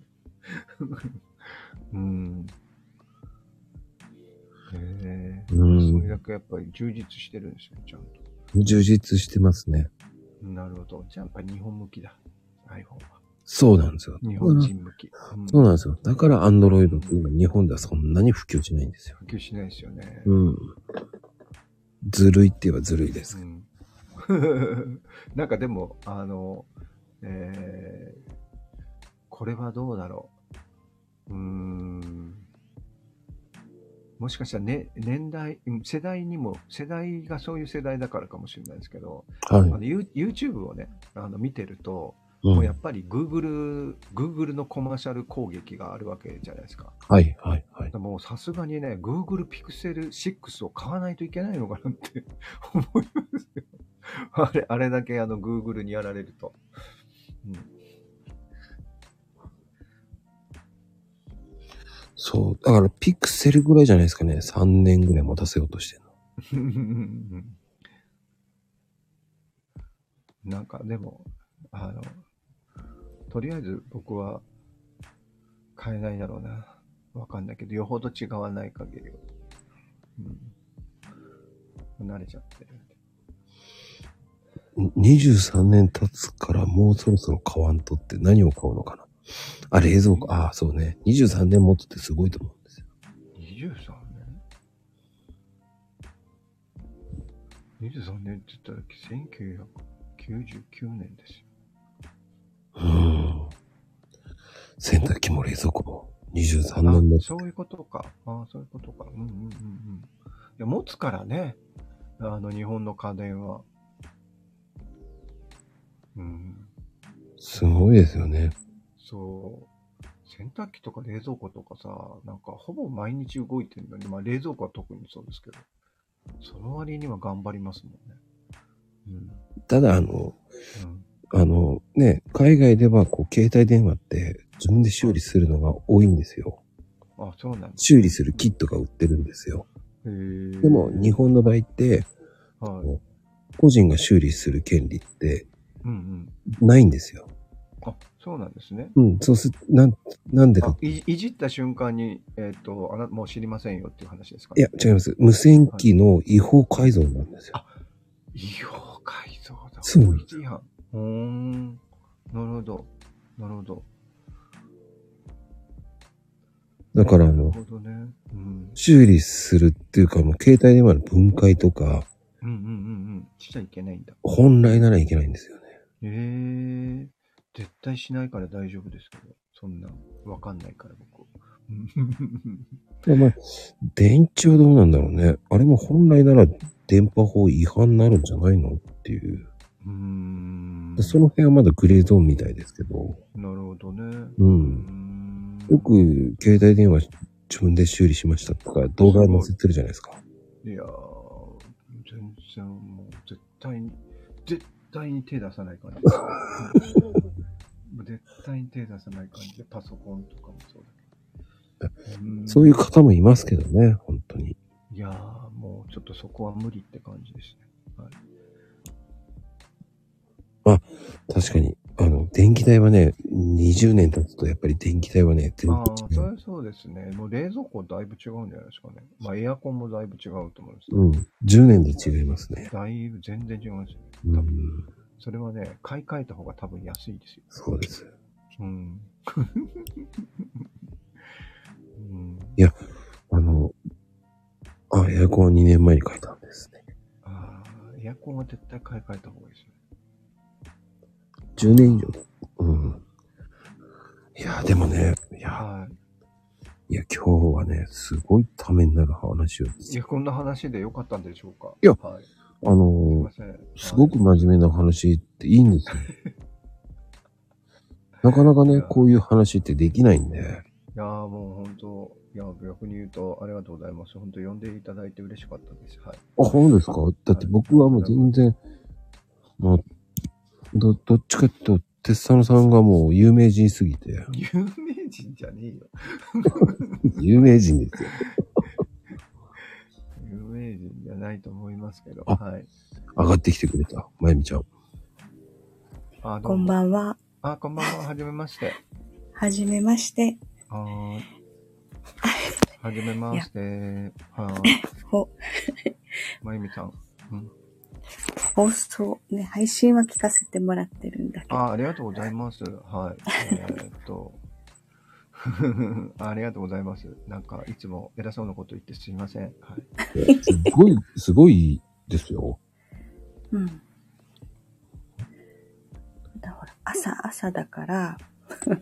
S4: ど。うん。へえ。
S1: うん
S4: それだけやっぱり充実してるんですよ、ちゃんと。
S1: 充実してますね。
S4: なるほど。じゃあやっぱり日本向きだ。iPhone は。
S1: そうなんですよ。
S4: 日本人向き。うん
S1: そうなんですよ。だから Android って今日本ではそんなに普及しないんですよ。
S4: 普及しないですよね。
S1: うん。ずるいって言えばずるいです。
S4: うん なんかでも、あの、えーこれはどうだろう。うーん。もしかしたら、ね、年代、うん世代にも、世代がそういう世代だからかもしれないですけど、
S1: はい
S4: あ。の You- YouTube をね、あの見てると、
S1: うん
S4: もうやっぱり Google、Google のコマーシャル攻撃があるわけじゃないですか。
S1: はい、はい、はい。
S4: もうさすがにね、Google Pixel 6を買わないといけないのかなって 思いますよ。あれ、あれだけあの Google にやられると。
S1: そう。だから、ピクセルぐらいじゃないですかね。3年ぐらい持たせようとしてるの。
S4: うん。なんかでも、あの、とりあえず僕は買えないだろうな。わかんないけど、よほど違わない限りは。うん。慣れちゃってるんで。
S1: 23年経つからもうそろそろ買わんとって何を買うのかな。あ、冷蔵庫。ああ、そうね。23年持つってすごいと思うんですよ。
S4: 23年 ?23 年って言ったら1999年ですよ。
S1: うん。洗濯機も冷蔵庫も23
S4: あ
S1: 年持つ。
S4: そういうことか。ああ、そういうことか。うんうんうんうん。いや、持つからね。あの、日本の家電は。うん。
S1: すごいですよね。
S4: そう。洗濯機とか冷蔵庫とかさ、なんかほぼ毎日動いてるのに、まあ冷蔵庫は特にそうですけど、その割には頑張りますもんね。
S1: ただ、あの、
S4: うん。
S1: あの、ね、海外ではこう、携帯電話って自分で修理するのが多いんですよ。
S4: うん。あ、そうなんです。
S1: 修理するキットが売ってるんですよ。でも、日本の場合って、
S4: はい。
S1: 個人が修理する権利って
S4: うんうん。
S1: ないんですよ。
S4: あ、そうなんですね。
S1: うん、そうす、なん、なんでか。
S4: あいいじった瞬間に、えっ、とあな、もう知りませんよっていう話ですか、
S1: いや、違います。無線機の違法改造なんですよ。
S4: 違法改造だ。
S1: そう
S4: 法律違反。うーん。なるほど。なるほど。
S1: だから、あ
S4: なる
S1: の、
S4: ほどね。うん。
S1: 修理するっていうか、もう携帯電話の分解とか、
S4: うんうんうんうん。しちゃいけないんだ。
S1: 本来ならいけないんですよね。
S4: ええ絶対しないから大丈夫ですけど。そんな、わかんないから僕。
S1: でまあ、電池はどうなんだろうね。あれも本来なら電波法違反になるんじゃないの？っていう。
S4: うーん。
S1: その辺はまだグレーゾーンみたいですけど。
S4: なるほどね。
S1: う。
S4: うんん。
S1: よく携帯電話自分で修理しましたとか動画載せてるじゃないですか。
S4: いやー、全然もう絶対対に手出さない感じ。絶対に手出さない感じで、パソコンとかもそうだけど。うん
S1: そういう方もいますけどね、本当に。
S4: いやー、もうちょっとそこは無理って感じですね。はい、
S1: 確かに。あの、電気代はね、20年経つとやっぱり電気代はね、全
S4: ああ、
S1: 然違う。
S4: それそうですね。もう冷蔵庫だいぶ違うんじゃないですかね。まあエアコンもだいぶ違うと思うんですけど、
S1: うん。10年で違いますね。
S4: だいぶ全然違いますよね。
S1: うん。
S4: それはね、買い替えた方が多分安いですよ。
S1: そうです。
S4: うん。うん、
S1: あの、あ、エアコンは2年前に変えたんですね。
S4: ああ、エアコンは絶対買い替えた方がいいですね。
S1: 10年以上。うん。いや、でもね、いや、
S4: はい
S1: や、今日はね、すごいためになる話を。
S4: い。いや、こんな話でよかったんでしょうか
S1: いや
S4: はい。す
S1: あ
S4: い
S1: の
S4: ま、せん。
S1: すごく
S4: はい
S1: 真面目な話っていいんですよ。なかなかね、こういう話ってできないんで。
S4: いやーもう本当、いや、逆に言うとありがとうございます。本当呼んでいただいて嬉しかったです。はい。
S1: あ、そうですか？だって僕はもう全然、もう、ど、どっちかっていうと、テッサノさんがもう有名人すぎて、
S4: 有名人じゃねえよ。
S1: 有名人ですよ。
S4: 有名人じゃないと思いますけど。
S1: あ
S4: はい。
S1: 上がってきてくれた、まゆみちゃん。
S4: あ、ど
S3: こ
S4: うんも。
S3: ばんは。
S4: あ、こんばんは。はじめまして。
S3: はじめまして。
S4: はーい。はじめまして。はーい。
S3: ほ、
S4: まゆみさん。うん。
S3: 放送、ね、配信は聞かせてもらってるんだけど。
S4: あ、ありがとうございます。はい。えーっと。ありがとうございます。なんか、いつも偉そうなこと言ってすみません。はい。
S1: すごい、すごいですよ。
S3: うん。だほら、朝、朝だから、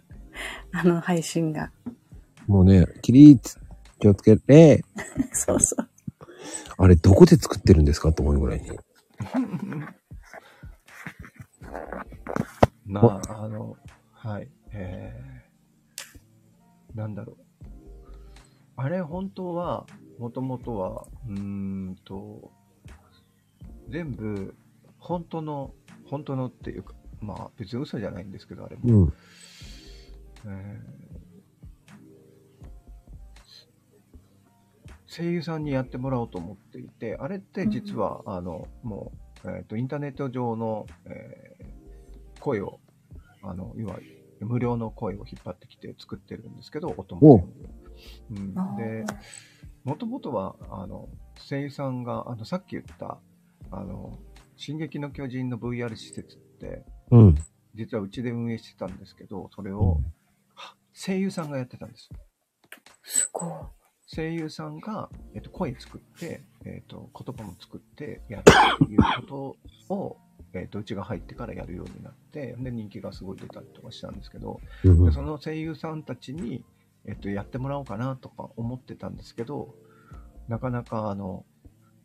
S3: あの配信が。
S1: もうね、起立、気をつけて、
S3: そうそう。
S1: あれどこで作ってるんですかと思うぐらいに。
S4: まあ、あの、はい。えー、なんだろう。あれ、本当は、もともとは、うーんと、全部、本当の、本当のっていうか、まあ、別に嘘じゃないんですけど、あれも。
S1: うん。
S4: えー声優さんにやってもらおうと思っていて、あれって実は、あの、もう、えっ、と、インターネット上の、えー声を、あの、要は、無料の声を引っ張ってきて作ってるんですけど、音も。うん、で、もともとは、あの、声優さんが、あの、さっき言った、あの、進撃の巨人の VR 施設って、
S1: うん。
S4: 実はうちで運営してたんですけど、それをは声優さんがやってたんです。
S3: すごい。
S4: 声優さんが、えっと、声作って、えっと、言葉も作ってやるっていうことを、えっと、うちが入ってからやるようになって、で、人気がすごい出たりとかしたんですけど、
S1: うん
S4: でその声優さんたちに、えっと、やってもらおうかなとか思ってたんですけど、なかなかあの、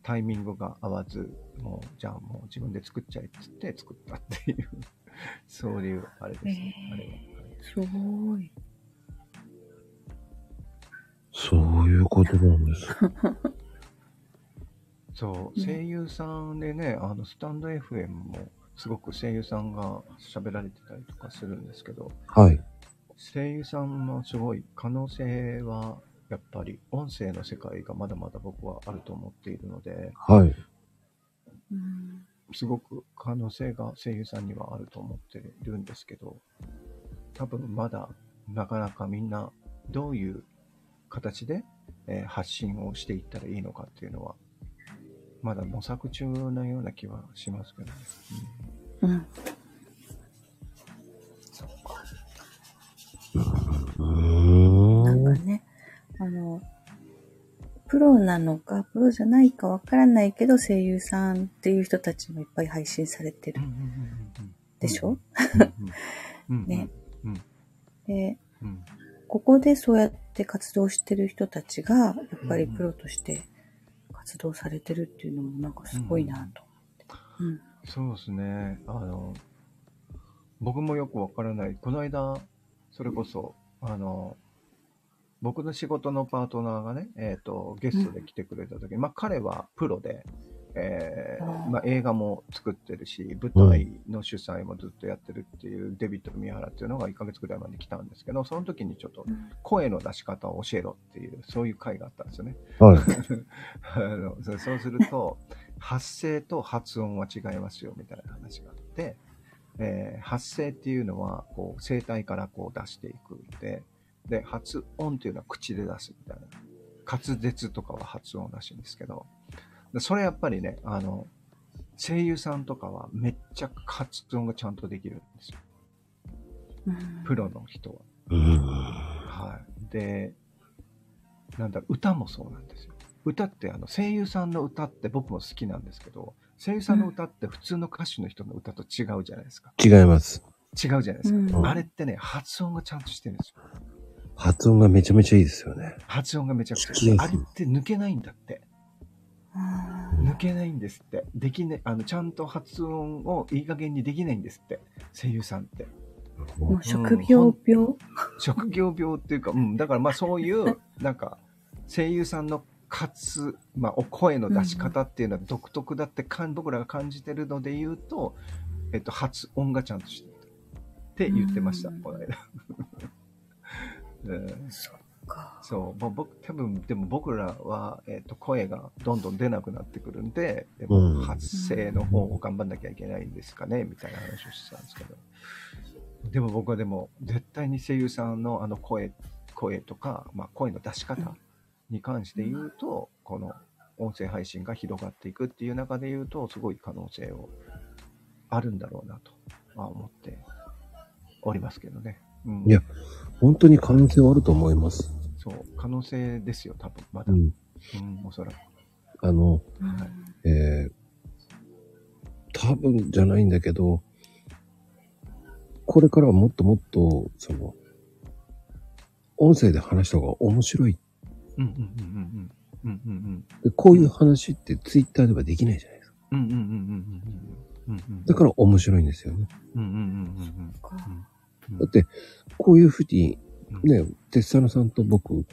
S4: タイミングが合わず、もう、じゃあもう自分で作っちゃえっつって作ったっていう、そういう、あれですね。
S3: へー
S4: あれは。
S3: すごい。
S1: そういうことなんです。
S4: そう、
S3: ね
S4: 声優さんでね、あの、スタンド FM も、すごく声優さんが喋られてたりとかするんですけど、
S1: はい。
S4: 声優さんもすごい可能性は、やっぱり音声の世界がまだまだ僕はあると思っているので、
S1: はい。
S3: うん
S4: すごく可能性が声優さんにはあると思っているんですけど、多分まだなかなかみんなどういう形で、えー発信をしていったらいいのかっていうのは、まだ模索中なような気はしますけどね。
S3: うん。そっか。なん
S1: ん。
S3: かね、あの、プロなのか、プロじゃないかわからないけど、声優さんっていう人たちもいっぱい配信されてるでしょ、
S4: うん
S3: ね。
S4: うん
S3: で、
S4: うん
S3: ここでそうやって活動してる人たちが、やっぱりプロとして活動されてるっていうのもなんかすごいなと思って。
S4: そうですね。あの、僕もよくわからない。この間、それこそ、あの、僕の仕事のパートナーがね、えっ、と、ゲストで来てくれた時、まあ彼はプロで、えーまあ、映画も作ってるし、舞台の主催もずっとやってるっていうデビッド・宮原っていうのが1ヶ月ぐらい前に来たんですけど、その時にちょっと
S3: うん
S4: 声の出し方を教えろっていう、そういう会があったんですよね。
S1: はい。
S4: あのそそうすると、発声と発音は違いますよみたいな話があって、えー発声っていうのはこう声帯からこう出していくんで、で、発音っていうのは口で出すみたいな。滑舌とかは発音らしいんですけど、でそれやっぱりね、あの、声優さんとかはめっちゃ発音がちゃんとできるんですよ。
S3: うん
S4: プロの人は。
S1: うーん。
S4: はい。で、なんだろう、歌もそうなんですよ。歌って、あの、声優さんの歌って僕も好きなんですけど、声優さんの歌って普通の歌手の人の歌と違うじゃないですか。
S1: 違います。
S4: 違うじゃないですか。
S3: うん
S4: あれってね、発音がちゃんとしてるんですよ。
S1: 発音がめちゃめちゃいいですよね。
S4: 発音がめちゃくちゃ
S1: 聞きやすい
S4: あれって抜けないんだって。
S3: あ
S4: 抜けないんですって。できね、あの、ちゃんと発音をいい加減にできないんですって。声優さんって。
S3: ーもう職業病、
S4: 職業病っていうか、うん、だからまあそういう、なんか、声優さんの活、まあ、お声の出し方っていうのは独特だってかん、僕らが感じてるので言うと、えっと、発音がちゃんとしてる。って言ってました、
S3: うん
S4: この間。うん
S3: そっか。
S4: そう、もう僕、多分、でも僕らは、えっと、声がどんどん出なくなってくるんで、でも
S1: うん
S4: 発声の方を頑張んなきゃいけないんですかね、みたいな話をしてたんですけど。でも僕はでも、絶対に声優さんのあの声、声とか、まあ、声の出し方に関して言うと、この音声配信が広がっていくっていう中で言うと、すごい可能性をあるんだろうなとは思っておりますけどね。うん、
S1: いや本当に可能性はあると思います。
S4: そう、可能性ですよ、多分、まだ。
S1: う
S4: うん、
S1: ん。
S4: おそらく。
S1: あの、
S3: うん
S1: えー、多分じゃないんだけど、これからはもっともっと、その、音声で話した方が面白い。
S4: うんうんうんうんうん。うんうんうん。
S1: でこういう話ってツイッターではできないじゃないですか。
S4: うんうんうんうんうんうん。うんうん。
S1: だから面白いんですよね。
S4: うんうんうんうん
S3: か
S4: うん。
S1: だって、こういうふうに、
S4: うん、
S1: ね、テッサノさんと僕、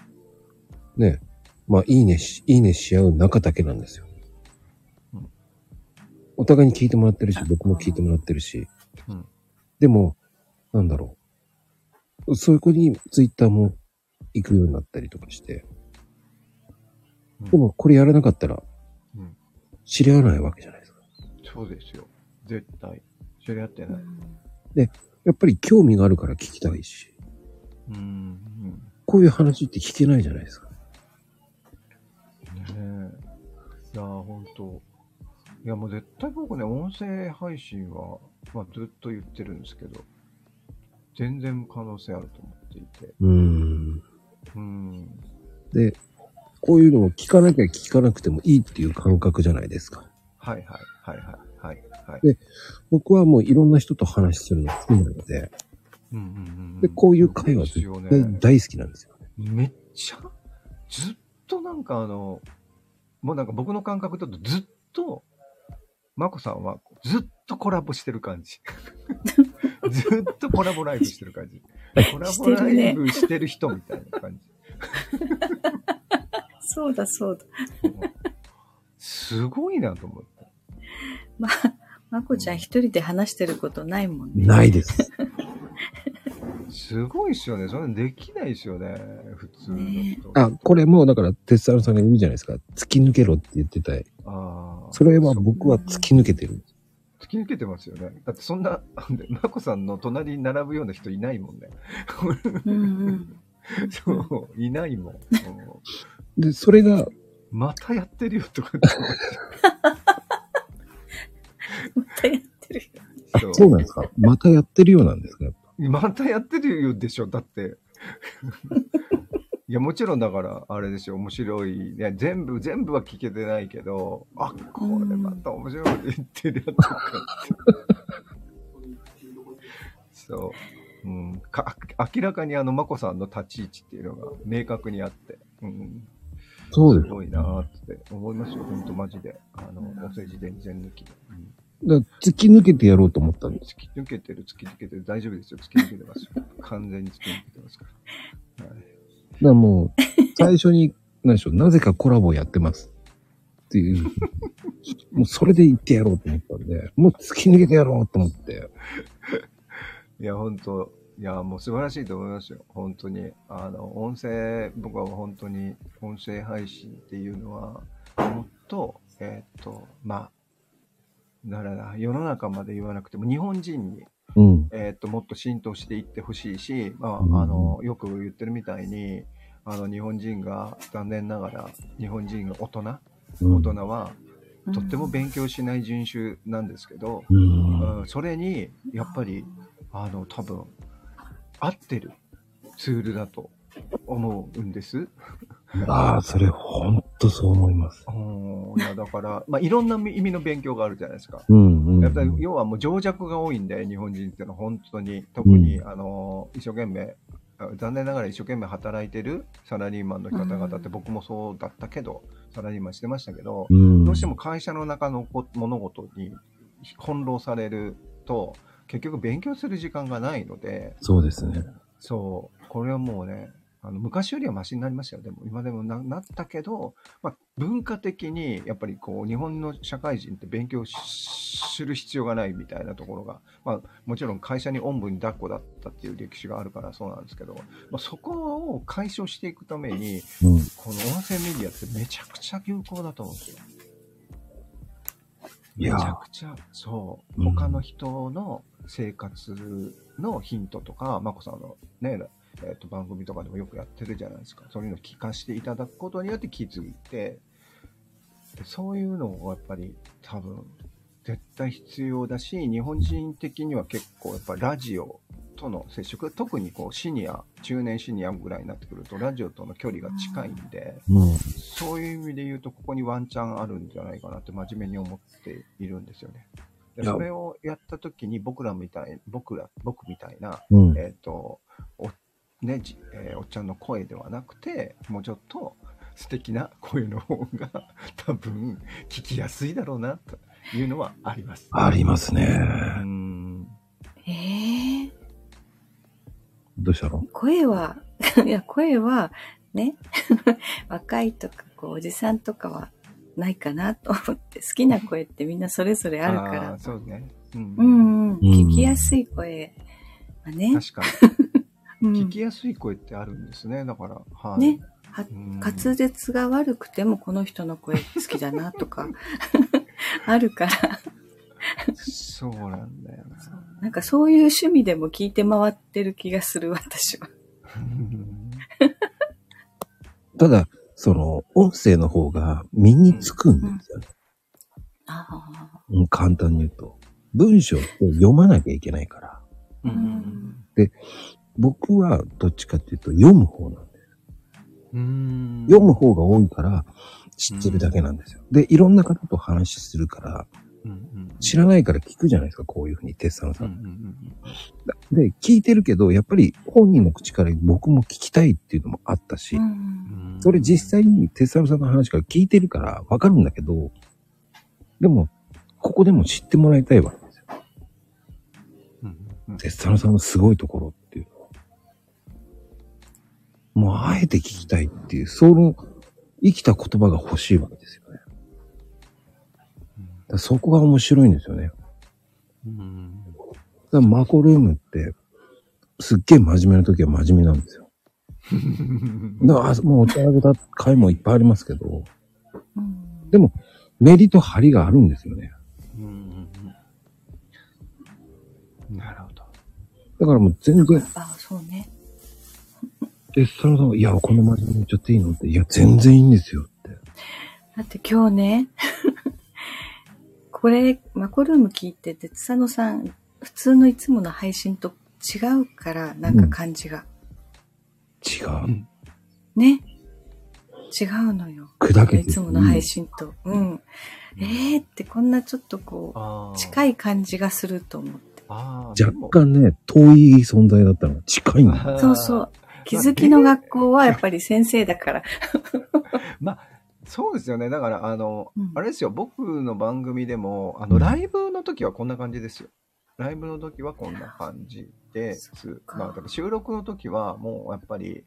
S1: ね、まあ、いいねし、いいねし合う仲だけなんですよ
S4: うん。
S1: お互いに聞いてもらってるし、僕も聞いてもらってるし。
S4: うん
S1: でも、なんだろう。そういう子にツイッターも行くようになったりとかして。
S4: うん
S1: でも、これやらなかったら
S4: うん、
S1: 知り合わないわけじゃないですか。
S4: そうですよ。絶対。知り合ってない。
S1: やっぱり興味があるから聞きたいし。
S4: うん。うん。
S1: こういう話って聞けないじゃないですか。
S4: ねえ。いやー、ほんと。いやもう絶対僕ね、音声配信は、まあ、ずっと言ってるんですけど、全然可能性あると思っていて。
S1: うーん。
S4: うん。
S1: で、こういうのを聞かなきゃ聞かなくてもいいっていう感覚じゃないですか。
S4: はいはいはいはいはいはい。
S1: で僕はもういろんな人と話するの好きなので、
S4: うんうんうんうん
S1: で、こういう会話絶対
S4: ね。
S1: 大好きなんですよ。
S4: めっちゃ、ずっとなんかあの、もうなんか僕の感覚だとずっと、まこさんはずっとコラボしてる感じ。ずっとコラボライブしてる感じ。コラボライブしてる人みたいな感じ。
S3: そうだそうだ。
S4: すごいなと思って。
S3: ま、まこちゃん一人で話してることないもんね。
S1: ないです。
S4: すごいっすよね。それできないっすよね。普通の人。
S1: あ、これもうだから、鉄太郎さんが言うじゃないですか。突き抜けろって言ってたい。
S4: あー
S1: それは僕は突き抜けてる。
S4: 突き抜けてますよね。だってそんな、まこさんの隣に並ぶような人いないもんね。
S3: うんうん。
S4: そう、いないもん。う ん
S1: で、それが、
S4: またやってるよとかって
S3: またやってるよ。
S4: そう
S1: そうなんですかまたやってるようなんですかやっぱ
S4: またやってるよでしょ、だって。いや、もちろんだから、あれですよ、面白い。いや、全部、全部は聞けてないけど、あ、これまた面白いこと言ってるやつかって。そう。うん、か明らかにあの、まこさんの立ち位置っていうのが明確にあって、うん、
S1: そうです
S4: すごいなーって思いますよ、ほんとマジで。あの、お世辞全然抜きで。うん
S1: だ突き抜けてやろうと思ったんです。
S4: 突き抜けてる、突き抜けてる、大丈夫ですよ、突き抜けてますよ。完全に突き抜けてますから。はい、
S1: だからもう、最初に、何でしょう、なぜかコラボやってます。っていう。もうそれで言ってやろうと思ったんで、もう突き抜けてやろうと思って。
S4: いや、本当いや、もう素晴らしいと思いますよ。本当に。あの、音声、僕は本当に音声配信っていうのは、もっと、えーっと、まあ、だからな世の中まで言わなくても、日本人に、
S1: うん。
S4: えーっと、もっと浸透していってほしいし、ま
S1: うん
S4: あ、あの、よく言ってるみたいに、あの、日本人が、残念ながら、日本人が大人、
S1: うん
S4: 大人は、とっても勉強しない人種なんですけど、
S1: うん。
S4: うん、それにやっぱりあの多分合ってるツールだと思うんです。
S1: ああ、それほんとそう思います。
S4: うん、いやだから、まあ、いろんな意味の勉強があるじゃないですか。
S1: うんうん。
S4: やっぱり要はもう情弱が多いんで日本人っていうのは本当に特に、
S1: う
S4: あの一生懸命あ残念ながら一生懸命働いてるサラリーマンの方々って僕もそうだったけどサラリーマンしてましたけど、
S1: うん、
S4: どうしても会社の中のこ物事に翻弄されると、結局勉強する時間がないので、
S1: そうですね。
S4: そう、これはもうね、あの昔よりはマシになりましたよ。でも今でもななったけど、まあ、文化的にやっぱりこう日本の社会人って勉強しする必要がないみたいなところが、まあ、もちろん会社におんぶに抱っこだったっていう歴史があるからそうなんですけど、まあ、そこを解消していくために、
S1: うん。
S4: この音声メディアってめちゃくちゃ有効だと思うんですよ。めちゃくちゃ、そう、
S1: うん
S4: 他の人の生活のヒントとか、まこさんのね、えっと番組とかでもよくやってるじゃないですか。そういうのを聞かせていただくことによって気づいて、でそういうのをやっぱり多分絶対必要だし、日本人的には結構やっぱラジオとの接触、特にこうシニア、中年シニアぐらいになってくるとラジオとの距離が近いんで、
S1: うん。
S4: そういう意味で言うと、ここにワンチャンあるんじゃないかなって真面目に思っているんですよね。でそれをやったときに僕らみたい、僕ら、僕みたいな、
S1: うん。
S4: えっ、と、お、ね、じえーおっちゃんの声ではなくて、もうちょっと素敵な声の方が 多分聞きやすいだろうな、というのはあります。
S1: ありますね。
S4: う。
S3: ええ
S1: どうしたの？
S3: 声は、いや、声は、ね、若いとか、こう、おじさんとかはないかなと思って、好きな声ってみんなそれぞれあるか
S4: あ
S3: ら
S4: ー、そうね。うん。
S3: うんうん、
S1: ん
S3: 聞きやすい声はね、
S4: 確かに。
S3: うん
S4: 聞きやすい声ってあるんですね。だから、はい。
S3: ね、滑舌が悪くてもこの人の声好きだなとか、あるから、
S4: そうなんだよな。
S3: なんかそういう趣味でも聞いて回ってる気がする、私は。
S1: ただ、その、音声の方が身につくんですよね。
S3: ああ。
S1: うん簡単に言うと。文章って読まなきゃいけないから。
S4: うんうん
S1: 僕はどっちかっていうと読む方なんです。
S4: うんうん
S1: 読む方が多いから知ってるだけなんですよ。で、いろんな方と話するから、
S4: うんうん
S1: 知らないから聞くじゃないですか、こういうふうに、テッサノさ
S4: うん
S1: ん。
S4: うん
S1: で、聞いてるけど、やっぱり本人の口から僕も聞きたいっていうのもあったし、
S3: うん。
S4: うん
S1: それ実際にテッサノさんの話から聞いてるからわかるんだけど、でも、ここでも知ってもらいたいわけですよ。
S4: うんうん
S1: テッサノさんのすごいところ。もう、あえて聞きたいっていう、その、生きた言葉が欲しいわけですよね。だそこが面白いんですよね。
S4: うん
S1: だからマコルームって、すっげえ真面目な時は真面目なんですよ。だから、あもうお茶あげた回もいっぱいありますけど、
S3: うん
S1: でも、メリと張りがあるんですよね。
S4: うんなるほど。
S1: だからもう全然、
S3: ああ、そうね。
S1: で、そのさんが、いや、この真面目に言っちゃっていいのって、いや、全然いいんですよって。
S3: だって今日ね、これ、マコルーム聞いてて、つさのさん、普通のいつもの配信と違うから、なんか感じが。
S1: 違う。
S3: ね。違うのよ。
S1: 砕けて
S3: いつもの配信と。うん。えーってこんなちょっとこ
S4: あ
S3: う、近
S4: い。
S3: い感じがすると思って。
S4: あー
S1: 若干ね、遠い存在だったのが近いんだよ。
S3: そうそう。気づきの学校はやっぱり先生だから。
S4: まあ、そうですよね。だから、あの、
S3: うん
S4: あれですよ、僕の番組でも、あの、
S1: うん
S4: ライブの時はこんな感じですよ。ライブの時はこんな感じですまあ、収録の時はもうやっぱり、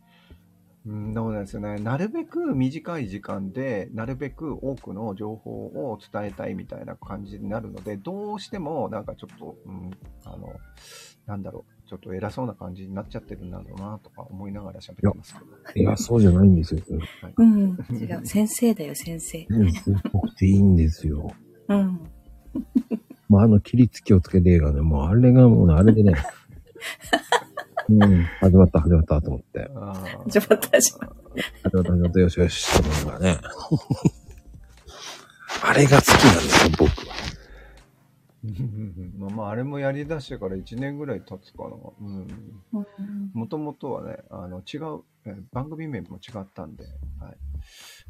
S4: うん、そうなんですよね。なるべく短い時間で、なるべく多くの情報を伝えたいみたいな感じになるので、どうしてもなんかちょっと、うん、あの、なんだろう、ちょっと偉そうな感じになっちゃってるんだろうなとか思いながら喋ってますけど。
S1: いや、そうじゃないんですよ。
S3: うん。違う。先生だよ、先生。
S1: 先生っぽくていいんですよ。
S3: うん。
S1: もうあの、切りつきをつけて映画ね、もうあれがもうねあれでね、うん、始まった始まったと思って。
S3: 始まった始まっ
S1: 始まった始まったよしよしと思うからね。あれが好きなんですよ、僕は。
S4: まあまあ、あれもやり出してから1年ぐらい経つかな。うん。
S3: うん
S4: もともとはね、あの、違う、えー番組名も違ったんで、はい。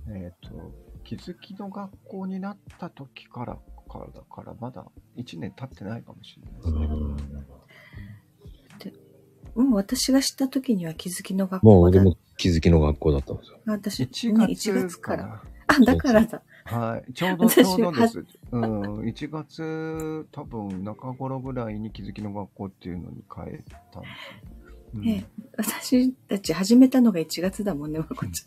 S4: えっ、と、気づきの学校になった時から、からだから、まだ1年経ってないかもしれないですね。
S3: もう私が知った時には気づきの学
S1: もう
S3: 校だ。
S1: 俺も気づきの学校だったんですよ。
S3: 私、
S4: 1
S3: ね
S4: 月
S3: 1月から。
S4: な。
S3: あ、だからだ。
S4: はい。ちょうど、ち
S3: 私
S4: ょうどです。うん。1月、多分中頃ぐらいに気づきの学校っていうのに変えたんですよ。うん
S3: ね私たち始めたのが1月だもんね、まこち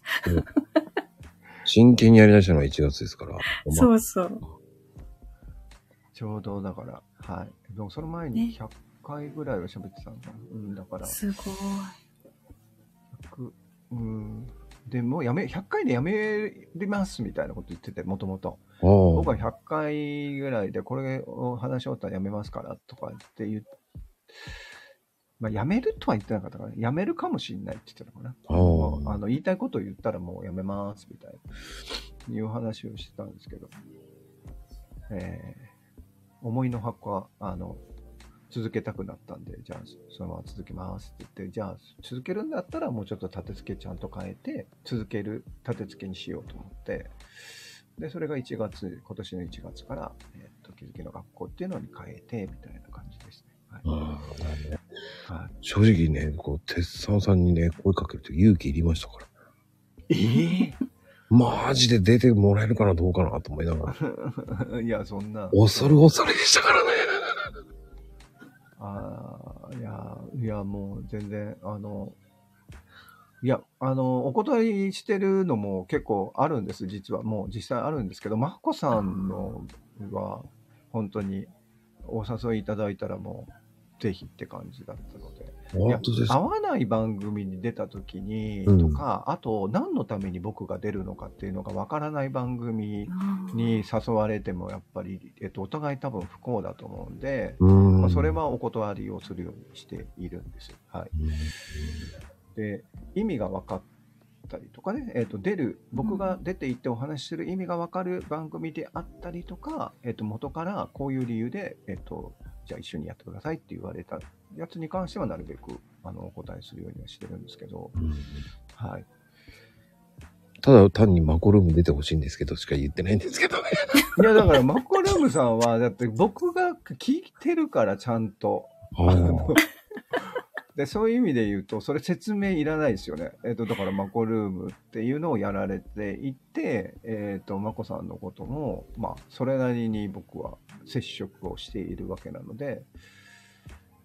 S1: 真剣にやりだしたのは1月ですから。
S3: ゃん。そうそう。
S4: ちょうどだから、はい。でもその前
S3: ね
S4: に100回ぐらいは喋ってたんだ。うん、だから、
S3: すごい。
S4: 100、うん。でもやめ、100回でやめますみたいなこと言ってて、もともと。僕は100回ぐらいでこれを話し終わったらやめますからとかって言って、まあ、やめるとは言ってなかったから、やめるかもしれないって言ってたのかな。
S1: あ
S4: の言いたいことを言ったらもうやめますみたいな、いう話をしてたんですけど、えー思いの箱は、あの、続けたくなったんで、じゃあ、そのまま続けますって言って、じゃあ、続けるんだったらもうちょっと立て付けちゃんと変えて、続ける立て付けにしようと思って、で、それが1月、今年の1月から、えっ、と、気づきの学校っていうのに変えて、みたいな感じですね。はい。
S1: ああ
S4: はい、
S1: 正直ね、こう、鉄さんさんにね、声かけると勇気いりましたから。
S4: え
S1: マジで出てもらえるかな、どうかなと思いながら。
S4: いや、そんな。
S1: 恐る恐るでしたからね。
S4: あ、いや、いや、もう全然、あの、いや、あの、お断りしてるのも結構あるんです、実は。もう実際あるんですけど、まこさんのは、本当にお誘いいただいたらもう、ぜひって感じだったので。いや
S1: 本当です
S4: 合わない番組に出た時に
S1: うん。
S4: とか、あと何のために僕が出るのかっていうのがわからない番組に誘われてもやっぱり、えっと、お互い多分不幸だと思うんで、
S1: うん。
S4: まあ、それはお断りをするようにしているんです。よ。はい、で意味が分かっったりとかね、えっ、と、出る、僕が出ていってお話しする意味がわかる番組であったりとか、えっ、と、元からこういう理由で、えっ、と、じゃあ一緒にやってくださいって言われたやつに関してはなるべく、あの、お答えするようにはしてるんですけど、
S1: うん
S4: はい。
S1: ただ単にマコルーム出てほしいんですけどしか言ってないんですけどね。
S4: いや、だから、マコルームさんは、だって僕が聞いてるから、ちゃんと。あので、そういう意味で言うと、それ説明いらないですよね。えっ、と、だから、マコルームっていうのをやられていて、えっ、と、マコさんのことも、まあ、それなりに僕は接触をしているわけなので、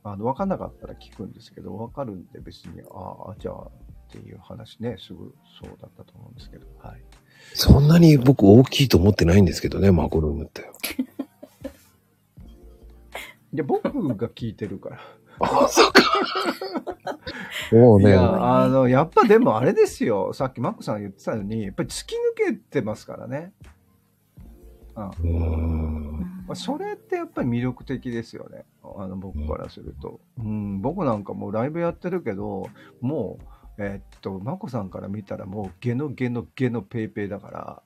S4: あの、わかんなかったら聞くんですけど、わかるんで別に、ああ、じゃあ、っていう話ね、すぐそうだったと思うんですけど、はい。
S1: そんなに僕大きいと思ってないんですけどね、マコルームって。
S4: で、僕が聞いてるから。
S1: ああ、そっか。もうね、
S4: いや、あの、やっぱでもあれですよ。さっきマックさんが言ってたように、やっぱり突き抜けてますからね。うん。
S1: うーん。
S4: まあ、それってやっぱり魅力的ですよね。あの、僕からすると。うん、僕なんかもうライブやってるけど、もう、えーっと、マコさんから見たらもうゲのゲのゲのペイペイだから、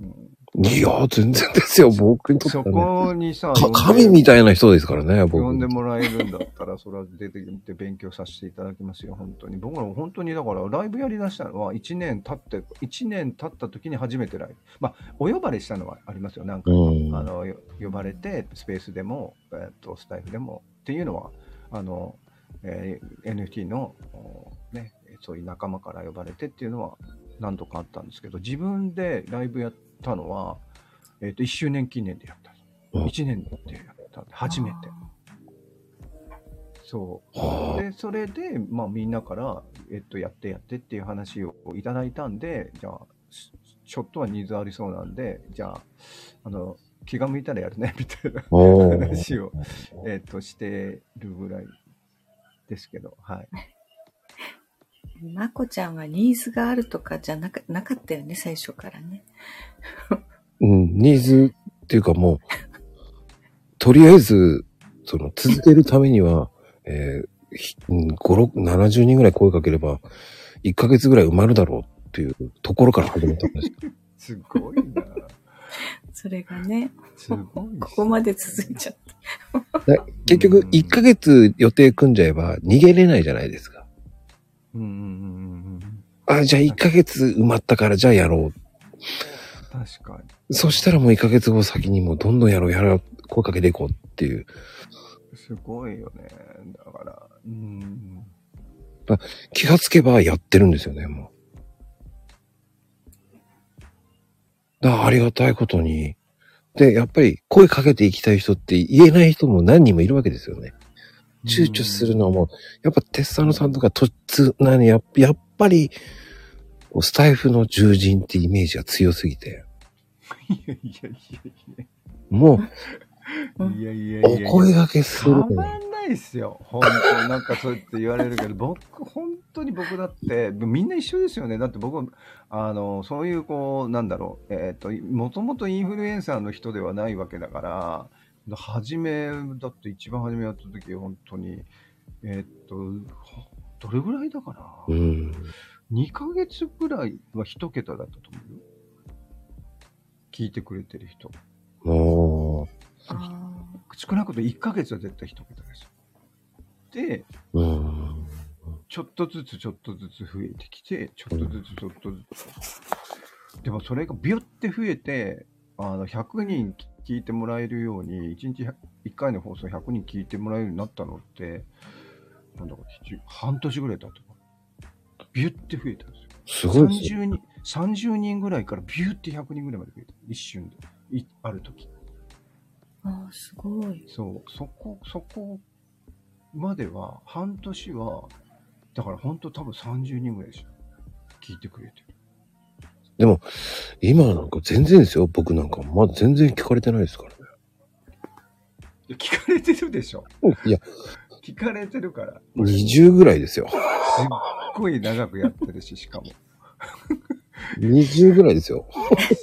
S4: うん、
S1: いや、全然ですよ、僕にとってね。
S4: こにさ、
S1: 神みたいな人ですからね、僕。
S4: 呼んでもらえるんだったら、それは出てきて勉強させていただきますよ、本当に。僕らも本当に、だから、ライブやりだしたのは、1年経って、1年経った時に初めてライブ。まあ、お呼ばれしたのはありますよ、なんか、
S1: うん
S4: あの、よ呼ばれて、スペースでも、えっと、スタイフでも、っていうのは、あの、えー NFT の、おね、そういう仲間から呼ばれてっていうのは何度かあったんですけど、自分でライブやったのは、えっと、1周年記念でやった。
S1: うん
S4: 1年でやった。初めて。そう。
S1: は
S4: で、それで、まあみんなから、えっと、やってやってっていう話をいただいたんで、じゃあ、しちょっとはニーズありそうなんで、じゃあ、あの、気が向いたらやるね、みたいな話を、えっと、してるぐらいですけど、はい。
S3: まこちゃんはニーズがあるとかじゃなかなかったよね、最初からね。
S1: うん、ニーズっていうかもう、とりあえず、その、続けるためには、えーひうん5、6、70人ぐらい声かければ、1ヶ月ぐらい埋まるだろうっていうところから始めたんですよ。
S4: すごいな。
S3: それがね、
S4: すごいっす
S3: ここまで続いちゃった。
S1: だ結局、1ヶ月予定組んじゃえば逃げれないじゃないですか。
S4: うんうんうんうんうん。
S1: あ、じゃあ1ヶ月埋まったからじゃあやろう。
S4: 確か
S1: そしたらもう1ヶ月後先にもうどんどんやろう、やろう、声かけていこうっていう。
S4: に。すごいよね。だから、うん。
S1: 気がつけばやってるんですよね、もう。だからありがたいことに。で、やっぱり声かけていきたい人って言えない人も何人もいるわけですよね。躊躇するのも、やっぱテッサノさんとかとつ、何、やっやっぱり、スタイフの獣人ってイメージが強すぎて、
S4: いやいやいやい
S1: も
S4: や。
S3: うん
S4: いやいや
S1: う、
S4: いや。
S1: お声掛けするのに
S4: 変わんないっすよ。本当になんかそうやって言われるけど、僕、本当に僕だって、みんな一緒ですよね。だって僕、あの、そういうこう、なんだろう、えっ、と、もともとインフルエンサーの人ではないわけだから、初め、だって一番初めやった時、本当に、えっ、と、どれぐらいだかな、
S1: うん。
S4: 2ヶ月ぐらいは一桁だったと思うよ。聞いてくれてる人。
S1: も
S3: あ
S4: 少なくとも1ヶ月は絶対一桁ですよ。で、
S1: う、うん。
S4: ちょっとずつちょっとずつ増えてきて、ちょっとずつちょっとずつ。でもそれがビュって増えて、あの、100人聞いてもらえるように、1日1回の放送100人聞いてもらえるようになったのって、なんだか半年ぐらい経ったかなビュって増えたんですよ。
S1: すごいですよ。
S4: 30人、30人ぐらいからビューって100人ぐらいまで増えた。一瞬で。いある時。
S3: あ、ああすごい。
S4: そう、そこ、そこまでは、半年は、だから本当多分30人ぐらいでしょ。聞いてくれてる。
S1: 今なんか全然ですよ。僕なんかまだ全然聞かれてないですからね。
S4: いや聞かれてるでしょ。
S1: いや、
S4: 聞かれてるから。
S1: 20ぐらいですよ。
S4: すっごい長くやってるし、しかも。
S1: 20ぐらいですよ。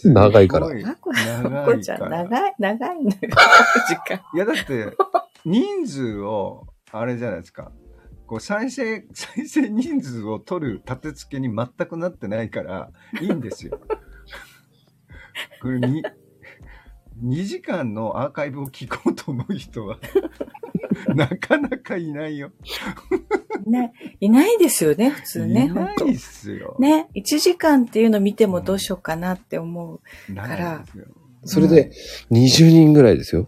S1: 長いから
S4: すごい
S3: まこ
S4: 長
S3: まこちゃん、
S4: いから。
S3: 長い、長いのよ。時間。
S4: いや、だって、人数を、あれじゃないですか。こう再生、再生人数を取る立て付けに全くなってないから、いいんですよ。これに、2時間のアーカイブを聞こうと思う人は、なかなかいないよ。
S3: ね、いないですよね、普通ね。
S4: いない
S3: 本
S4: っすよ。
S3: 当ね、1時間っていうの見てもどうしようかなって思う。
S4: ないですよ。
S1: それで20人ぐらいですよ。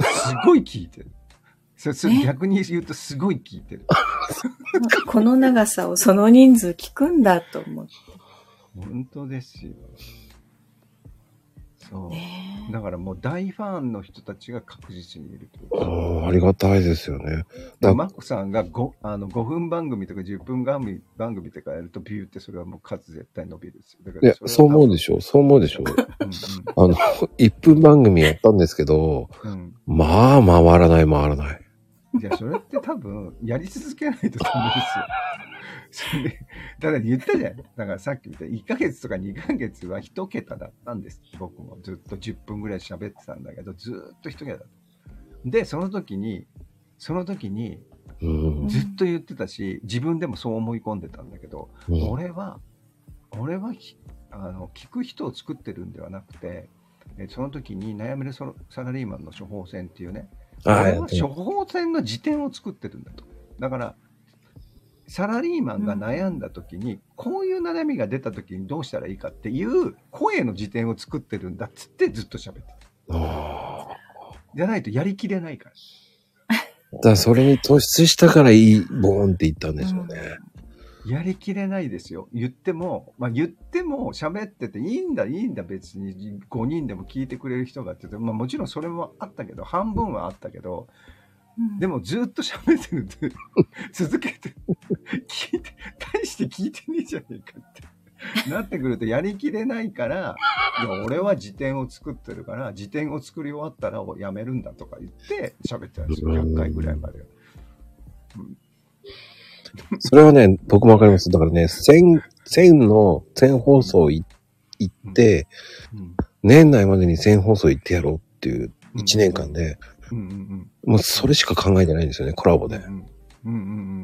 S4: すごい聞いてる。それそれ
S3: ね
S4: 逆に言うとすごい聞いてる。
S3: この長さをその人数聞くんだと思って。
S4: 本当ですよ。そう。
S3: ね
S4: だからもう大ファンの人たちが確実にいるってこ
S1: う
S4: と
S1: んありがたいですよね。
S4: でマコさんが 5, あの5分番組とか10分番組番組とかやるとビューってそれはもう数絶対伸びるんですよ。だか
S1: いや、そう思うで
S4: し
S1: しょそう思うでしょ
S4: ょ。
S1: あの、1分番組やったんですけど、
S4: うんうん
S1: まあ、回らない、回らない。
S4: いや、それって多分、やり続けないとダメですよ。それで、だから言ったじゃん。だからさっき言った1ヶ月とか2ヶ月は1桁だったんです。僕もずっと10分ぐらい喋ってたんだけど、ずーっと1桁だった。で、その時に、その時に
S1: うん。
S4: ずっと言ってたし、自分でもそう思い込んでたんだけど、
S1: うん
S4: 俺は、俺はひあの聞く人を作ってるんではなくて、えその時に悩めるサラリーマンの処方箋っていうね、
S1: ああ、
S4: 俺は処方箋の辞典を作ってるんだと。だから、サラリーマンが悩んだ時に、こういう悩みが出た時にどうしたらいいかっていう声の辞典を作ってるんだっつってずっと喋ってた。
S1: あ
S4: じゃないとやりきれないから。
S1: だからそれに突出したからいい、ボーンって言ったんでしょうね。
S4: やりきれないですよ。言っても、まあ言っても喋ってていいんだ、いいんだ別に5人でも聞いてくれる人がって言って、まあもちろんそれもあったけど、半分はあったけど、
S3: うん
S4: でもずっと喋ってるって、続けて、聞いて、大して聞いてねえじゃねえかって。なってくるとやりきれないから、いや、俺は辞典を作ってるから、辞典を作り終わったらやめるんだとか言って喋ってたんですよ。100回ぐらいまでは。
S1: それはね、僕もわかります。だからね、1000、1000の1000放送い行って、
S4: うん
S1: 年内までに1000放送行ってやろうっていう1年間で、
S4: うんうんうん。
S1: もうそれしか考えてないんですよね、コラボで。
S4: うんうんうんう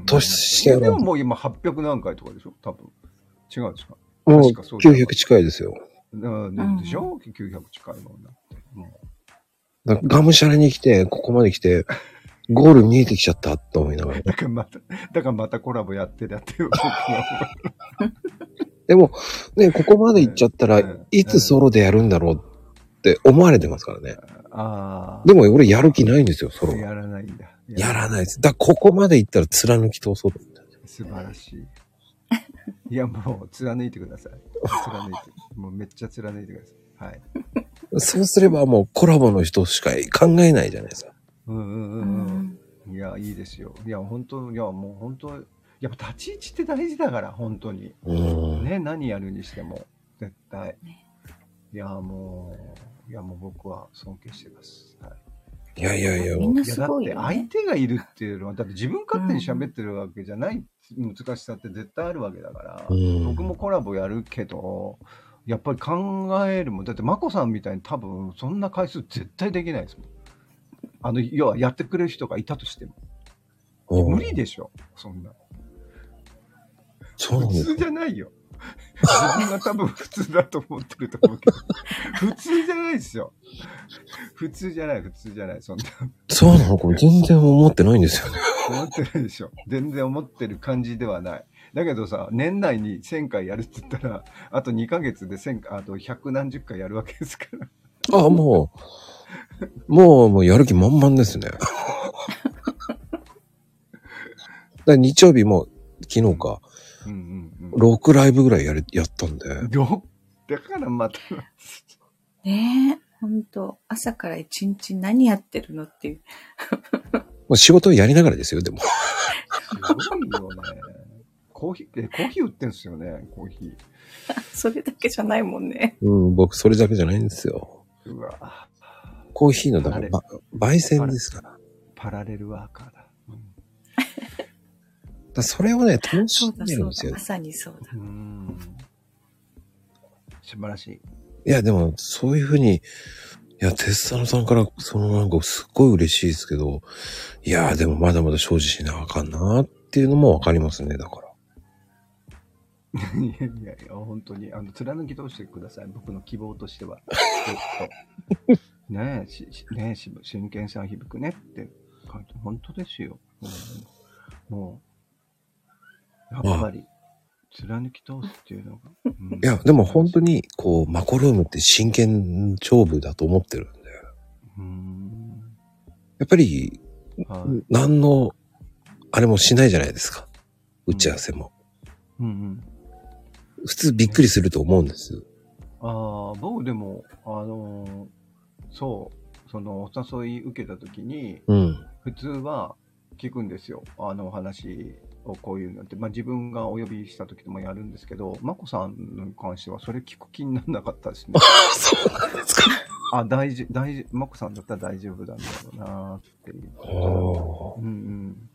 S4: ん。
S1: 突出して
S4: でももう今800何回とかでしょ？多分。違うんですか
S1: もう
S4: 確かそうだ
S1: 900近いですよ。
S4: うんでしょ ?900 近いもんなって。も
S1: だからがむしゃらに来て、ここまで来て、ゴール見えてきちゃったと思いながら
S4: う。だからまた、だからまたコラボやってだって。
S1: でも、ね、ここまで行っちゃったら
S4: うん、
S1: いつソロでやるんだろうって思われてますからね。
S4: ああ。
S1: でも俺やる気ないんですよ、ソロは。
S4: やらないんだ。
S1: やらないです。だここまで行ったら貫き通そうと思って。
S4: 素晴らしい。いや、もう貫いてください。貫いて。もうめっちゃ貫いてください。はい。
S1: そうすればもうコラボの人しか考えないじゃないですか。
S4: うんうん
S3: う
S4: うんうん。
S3: ん
S4: いや、いいですよ。いや、本当いや、もう本当やっぱ立ち位置って大事だから、本当に。
S1: うん。
S4: ね、何やるにしても、絶対
S3: ね。
S4: いや、もう、いや、もう僕は尊敬してます。はい。
S1: いやいやいや、
S3: みんない
S4: や、だって。相手がいるっていうのは、だって自分勝手に喋ってるわけじゃない難しさって絶対あるわけだから、
S1: うん
S4: 僕もコラボやるけど、やっぱり考えるもん、だって、まこさんみたいに多分、そんな回数絶対できないですもん。あの、要はやってくれる人がいたとしても。
S1: うん
S4: 無理でしょ、そんな。普通
S1: そうなんです。
S4: じゃないよ。自分が多分普通だと思ってると思うけど、普通じゃないですよ。普通じゃない、普通じゃない、そんな。
S1: そうなの？これ全然思ってないんですよね。
S4: 思ってないでしょ。全然思ってる感じではない。だけどさ、年内に1000回やるって言ったら、あと2ヶ月で1000回、あと100何十回やるわけですから。
S1: あ、もう、もう、もうやる気満々ですね。だから日曜日も昨日か、
S4: うんうんうん。
S1: 6ライブぐらいやりやったんで。
S4: よだからまた、
S3: ねえ、ほんと。朝から一日何やってるのっていう。
S1: まあ、仕事をやりながらですよ、でも。
S4: すごいよね。コーヒー、え、コーヒー売ってんすよね、コーヒー。
S3: それだけじゃないもんね。
S1: うん、僕それだけじゃないんですよ。
S4: うわ
S1: コーヒーの、だから、焙煎ですから。
S4: パラレルワーカーだ。うん
S1: らそれをね、楽し
S3: んだ
S1: でるんですよ。
S3: ま。さにそうだ。
S4: うーん素晴らしい。
S1: いや、でも、そういうふうに、いや、テッサノさんから、そのなんか、すっごい嬉しいですけど、いや、でもまだまだ精進しなあかんなっっていうのもわかりますね、だから。
S4: いやいやいや、本当に、あの、貫き通してください。僕の希望としては。ねえ、ししねえ、し真剣さん響くねって書いて、本当ですよ。うんもう、やっぱり、貫き通すっていうのが。うん
S1: いや、でも本当に、こう、マコルームって真剣勝負だと思ってるんで。
S4: うーん。
S1: やっぱり、
S4: はい。
S1: 何の、あれもしないじゃないですか。打ち合わせも。
S4: うんうん。
S1: 普通びっくりすると思うんです。
S4: ああ、僕でも、あのーそう、そのお誘い受けたときに、
S1: うん。
S4: 普通は聞くんですよ。あのお話をこういうのって。まあ自分がお呼びした時でもやるんですけど、まこさんに関してはそれ聞く気にならなかったですね。
S1: そうなんですか。
S4: あ、大事、大事、まこさんだったら大丈夫なんだろうなっていう。
S1: お
S4: うんうん。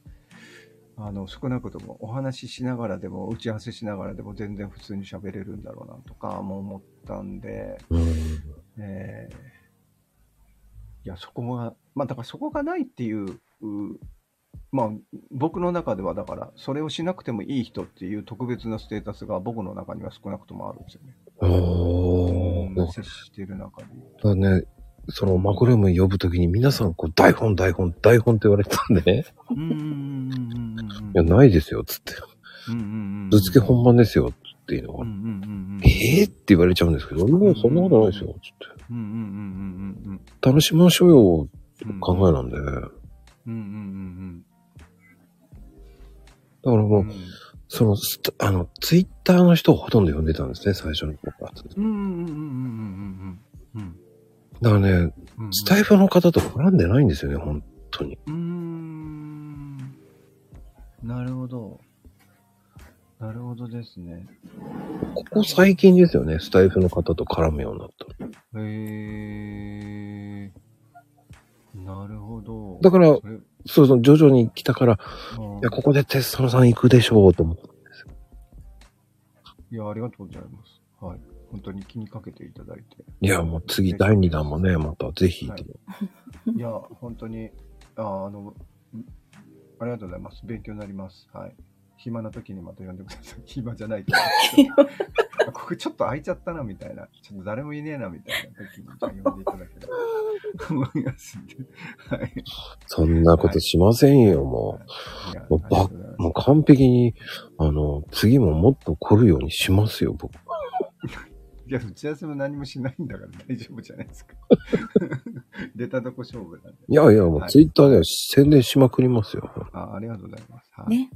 S4: あの、少なくともお話ししながらでも、打ち合わせしながらでも全然普通に喋れるんだろうなとかも思ったんで、
S1: うん。
S4: えーいや、そこが、まあだからそこがないっていう、うまあ僕の中ではだから、それをしなくてもいい人っていう特別なステータスが僕の中には少なくともあるんですよね。
S1: おー。
S4: うん接している中で。
S1: だね、そのマコルームに呼ぶときに皆さんこう台本台本台本って言われてたんでね。
S4: うん。
S1: いや、ないですよ、つって。
S4: うんうんうん。
S1: ぶつけ本番ですよ、っていうのが。
S4: うんうんうんうん。
S1: えーって言われちゃうんですけど、もうそんなことないですよ、つって。楽しみましょうよ。考えなんで。だか
S4: うんうんうん
S1: らもう。その、あの、ツイッターの人をほとんど呼んでたんですね、最初の告発。
S4: うんうんうんうんうんうんうん
S1: だからね、
S4: うん。
S1: スタイフの方と絡んでないんですよね、本当に。
S4: うーん。なるほど。なるほどですね。
S1: ここ最近ですよね、スタイフの方と絡むようになったの。
S4: へえー。なるほど。
S1: だから
S4: それ
S1: そうそう、徐々に来たから、い
S4: うん
S1: や、ここでテストのさん行くでしょうと思って。
S4: いや、ありがとうございます。はい。本当に気にかけていただいて。
S1: いや、もう次第2弾もね、またぜひ、
S4: はいいや、本当に、ああの、んありがとうございます。勉強になります。はい。暇な時にまた呼んでください。暇じゃないけど。あここちょっと空いちゃったな、みたいな。ちょっと誰もいねえな、みたいな時に、じゃあ呼んでいただければと思いますんで。はい。
S1: そんなことしませんよ、もう。もうもう完璧に、あの、次ももっと来るようにしますよ、僕。
S4: いや、打ち合わせも何もしないんだから大丈夫じゃないですか。出たとこ勝負なんで。
S1: いやいや、もう
S4: はい
S1: ツイッターでは宣伝しまくりますよ。
S4: あありがとうございます。はい。
S3: ね。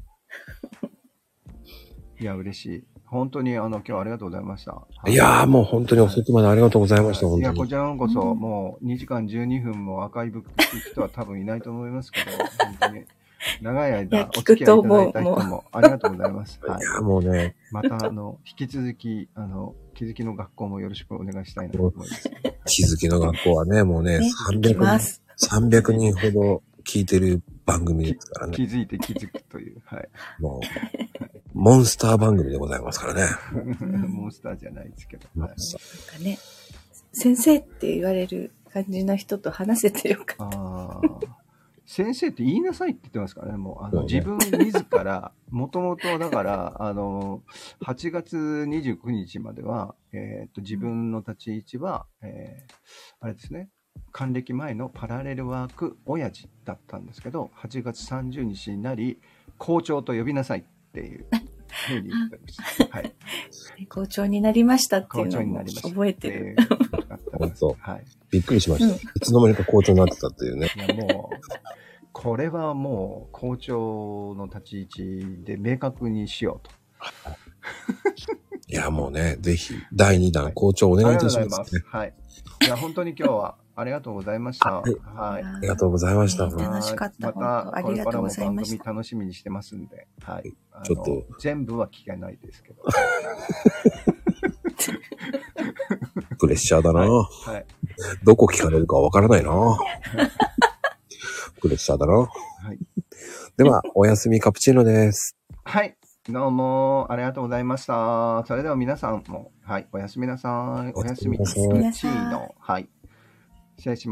S4: いや、嬉しい。本当に、あの、今日はありがとうございました。はい
S1: やーもう本当に遅くまでありがとうございました、
S4: いや、
S1: 本当に。
S4: こちらこそ、
S3: うん
S4: もう2時間12分も赤いブック聞く人は多分いないと思いますけど、本当に、長い
S3: いや
S4: 間、お
S3: 聞
S4: 付き合いいただいた人もありがとうございます。はい
S1: い。や、もうね、
S4: また、あの、引き続き、あの、気づきの学校もよろしくお願いしたいなと思います。
S1: 気づきの学校はね、もうね、
S3: ね、行きま
S1: 300
S3: す。
S1: 人、300人ほど聞いてる番組ですからね。
S4: 気づいて気づくという、はい。
S1: もう、モンスター番組でございますからね。
S4: モンスターじゃないですけど。はい
S3: なんかね、先生って言われる感じの人と話せてよかっ
S4: ああ。先生って言いなさいって言ってますからね、もう、あの、自分自ら、もともとだから、あの、8月29日までは、えっ、と、自分の立ち位置は、えーあれですね、還暦前のパラレルワーク親父だったんですけど、8月30日になり、校長と呼びなさいっていうふうに言ってました。はい。
S3: た。校長になりましたっていう
S4: 校長
S3: のも
S4: になりました。
S3: 覚えてる。
S1: 本
S4: はい。
S1: びっくりしました。
S3: うん
S1: いつの間にか校長になってたっていうね。
S4: いやもう、これはもう校長の立ち位置で明確にしようと。
S1: いや、もうね、ぜひ、第2弾校長お願いいたしますね。
S4: はい。いや、本当に今日はありがとうございました。
S1: はい
S4: はい。
S1: ありがとうございました。
S3: ね楽しかった
S4: はいまた、
S3: ありがとうございました
S4: これからも番組楽しみにしてますんで、はい。
S1: ちょっと
S4: 全部は聞けないですけど。
S1: プレッシャーだな、
S4: はい。
S1: どこ聞かれるかわからないな プレッシャーだな
S4: はい。
S1: では、おやすみカプチーノです。
S4: はい。どうも、ありがとうございました。それでは皆さんも、はい、おやすみなさい。おやすみ。
S1: おやすみなさい
S4: チーノ。はい。失礼します。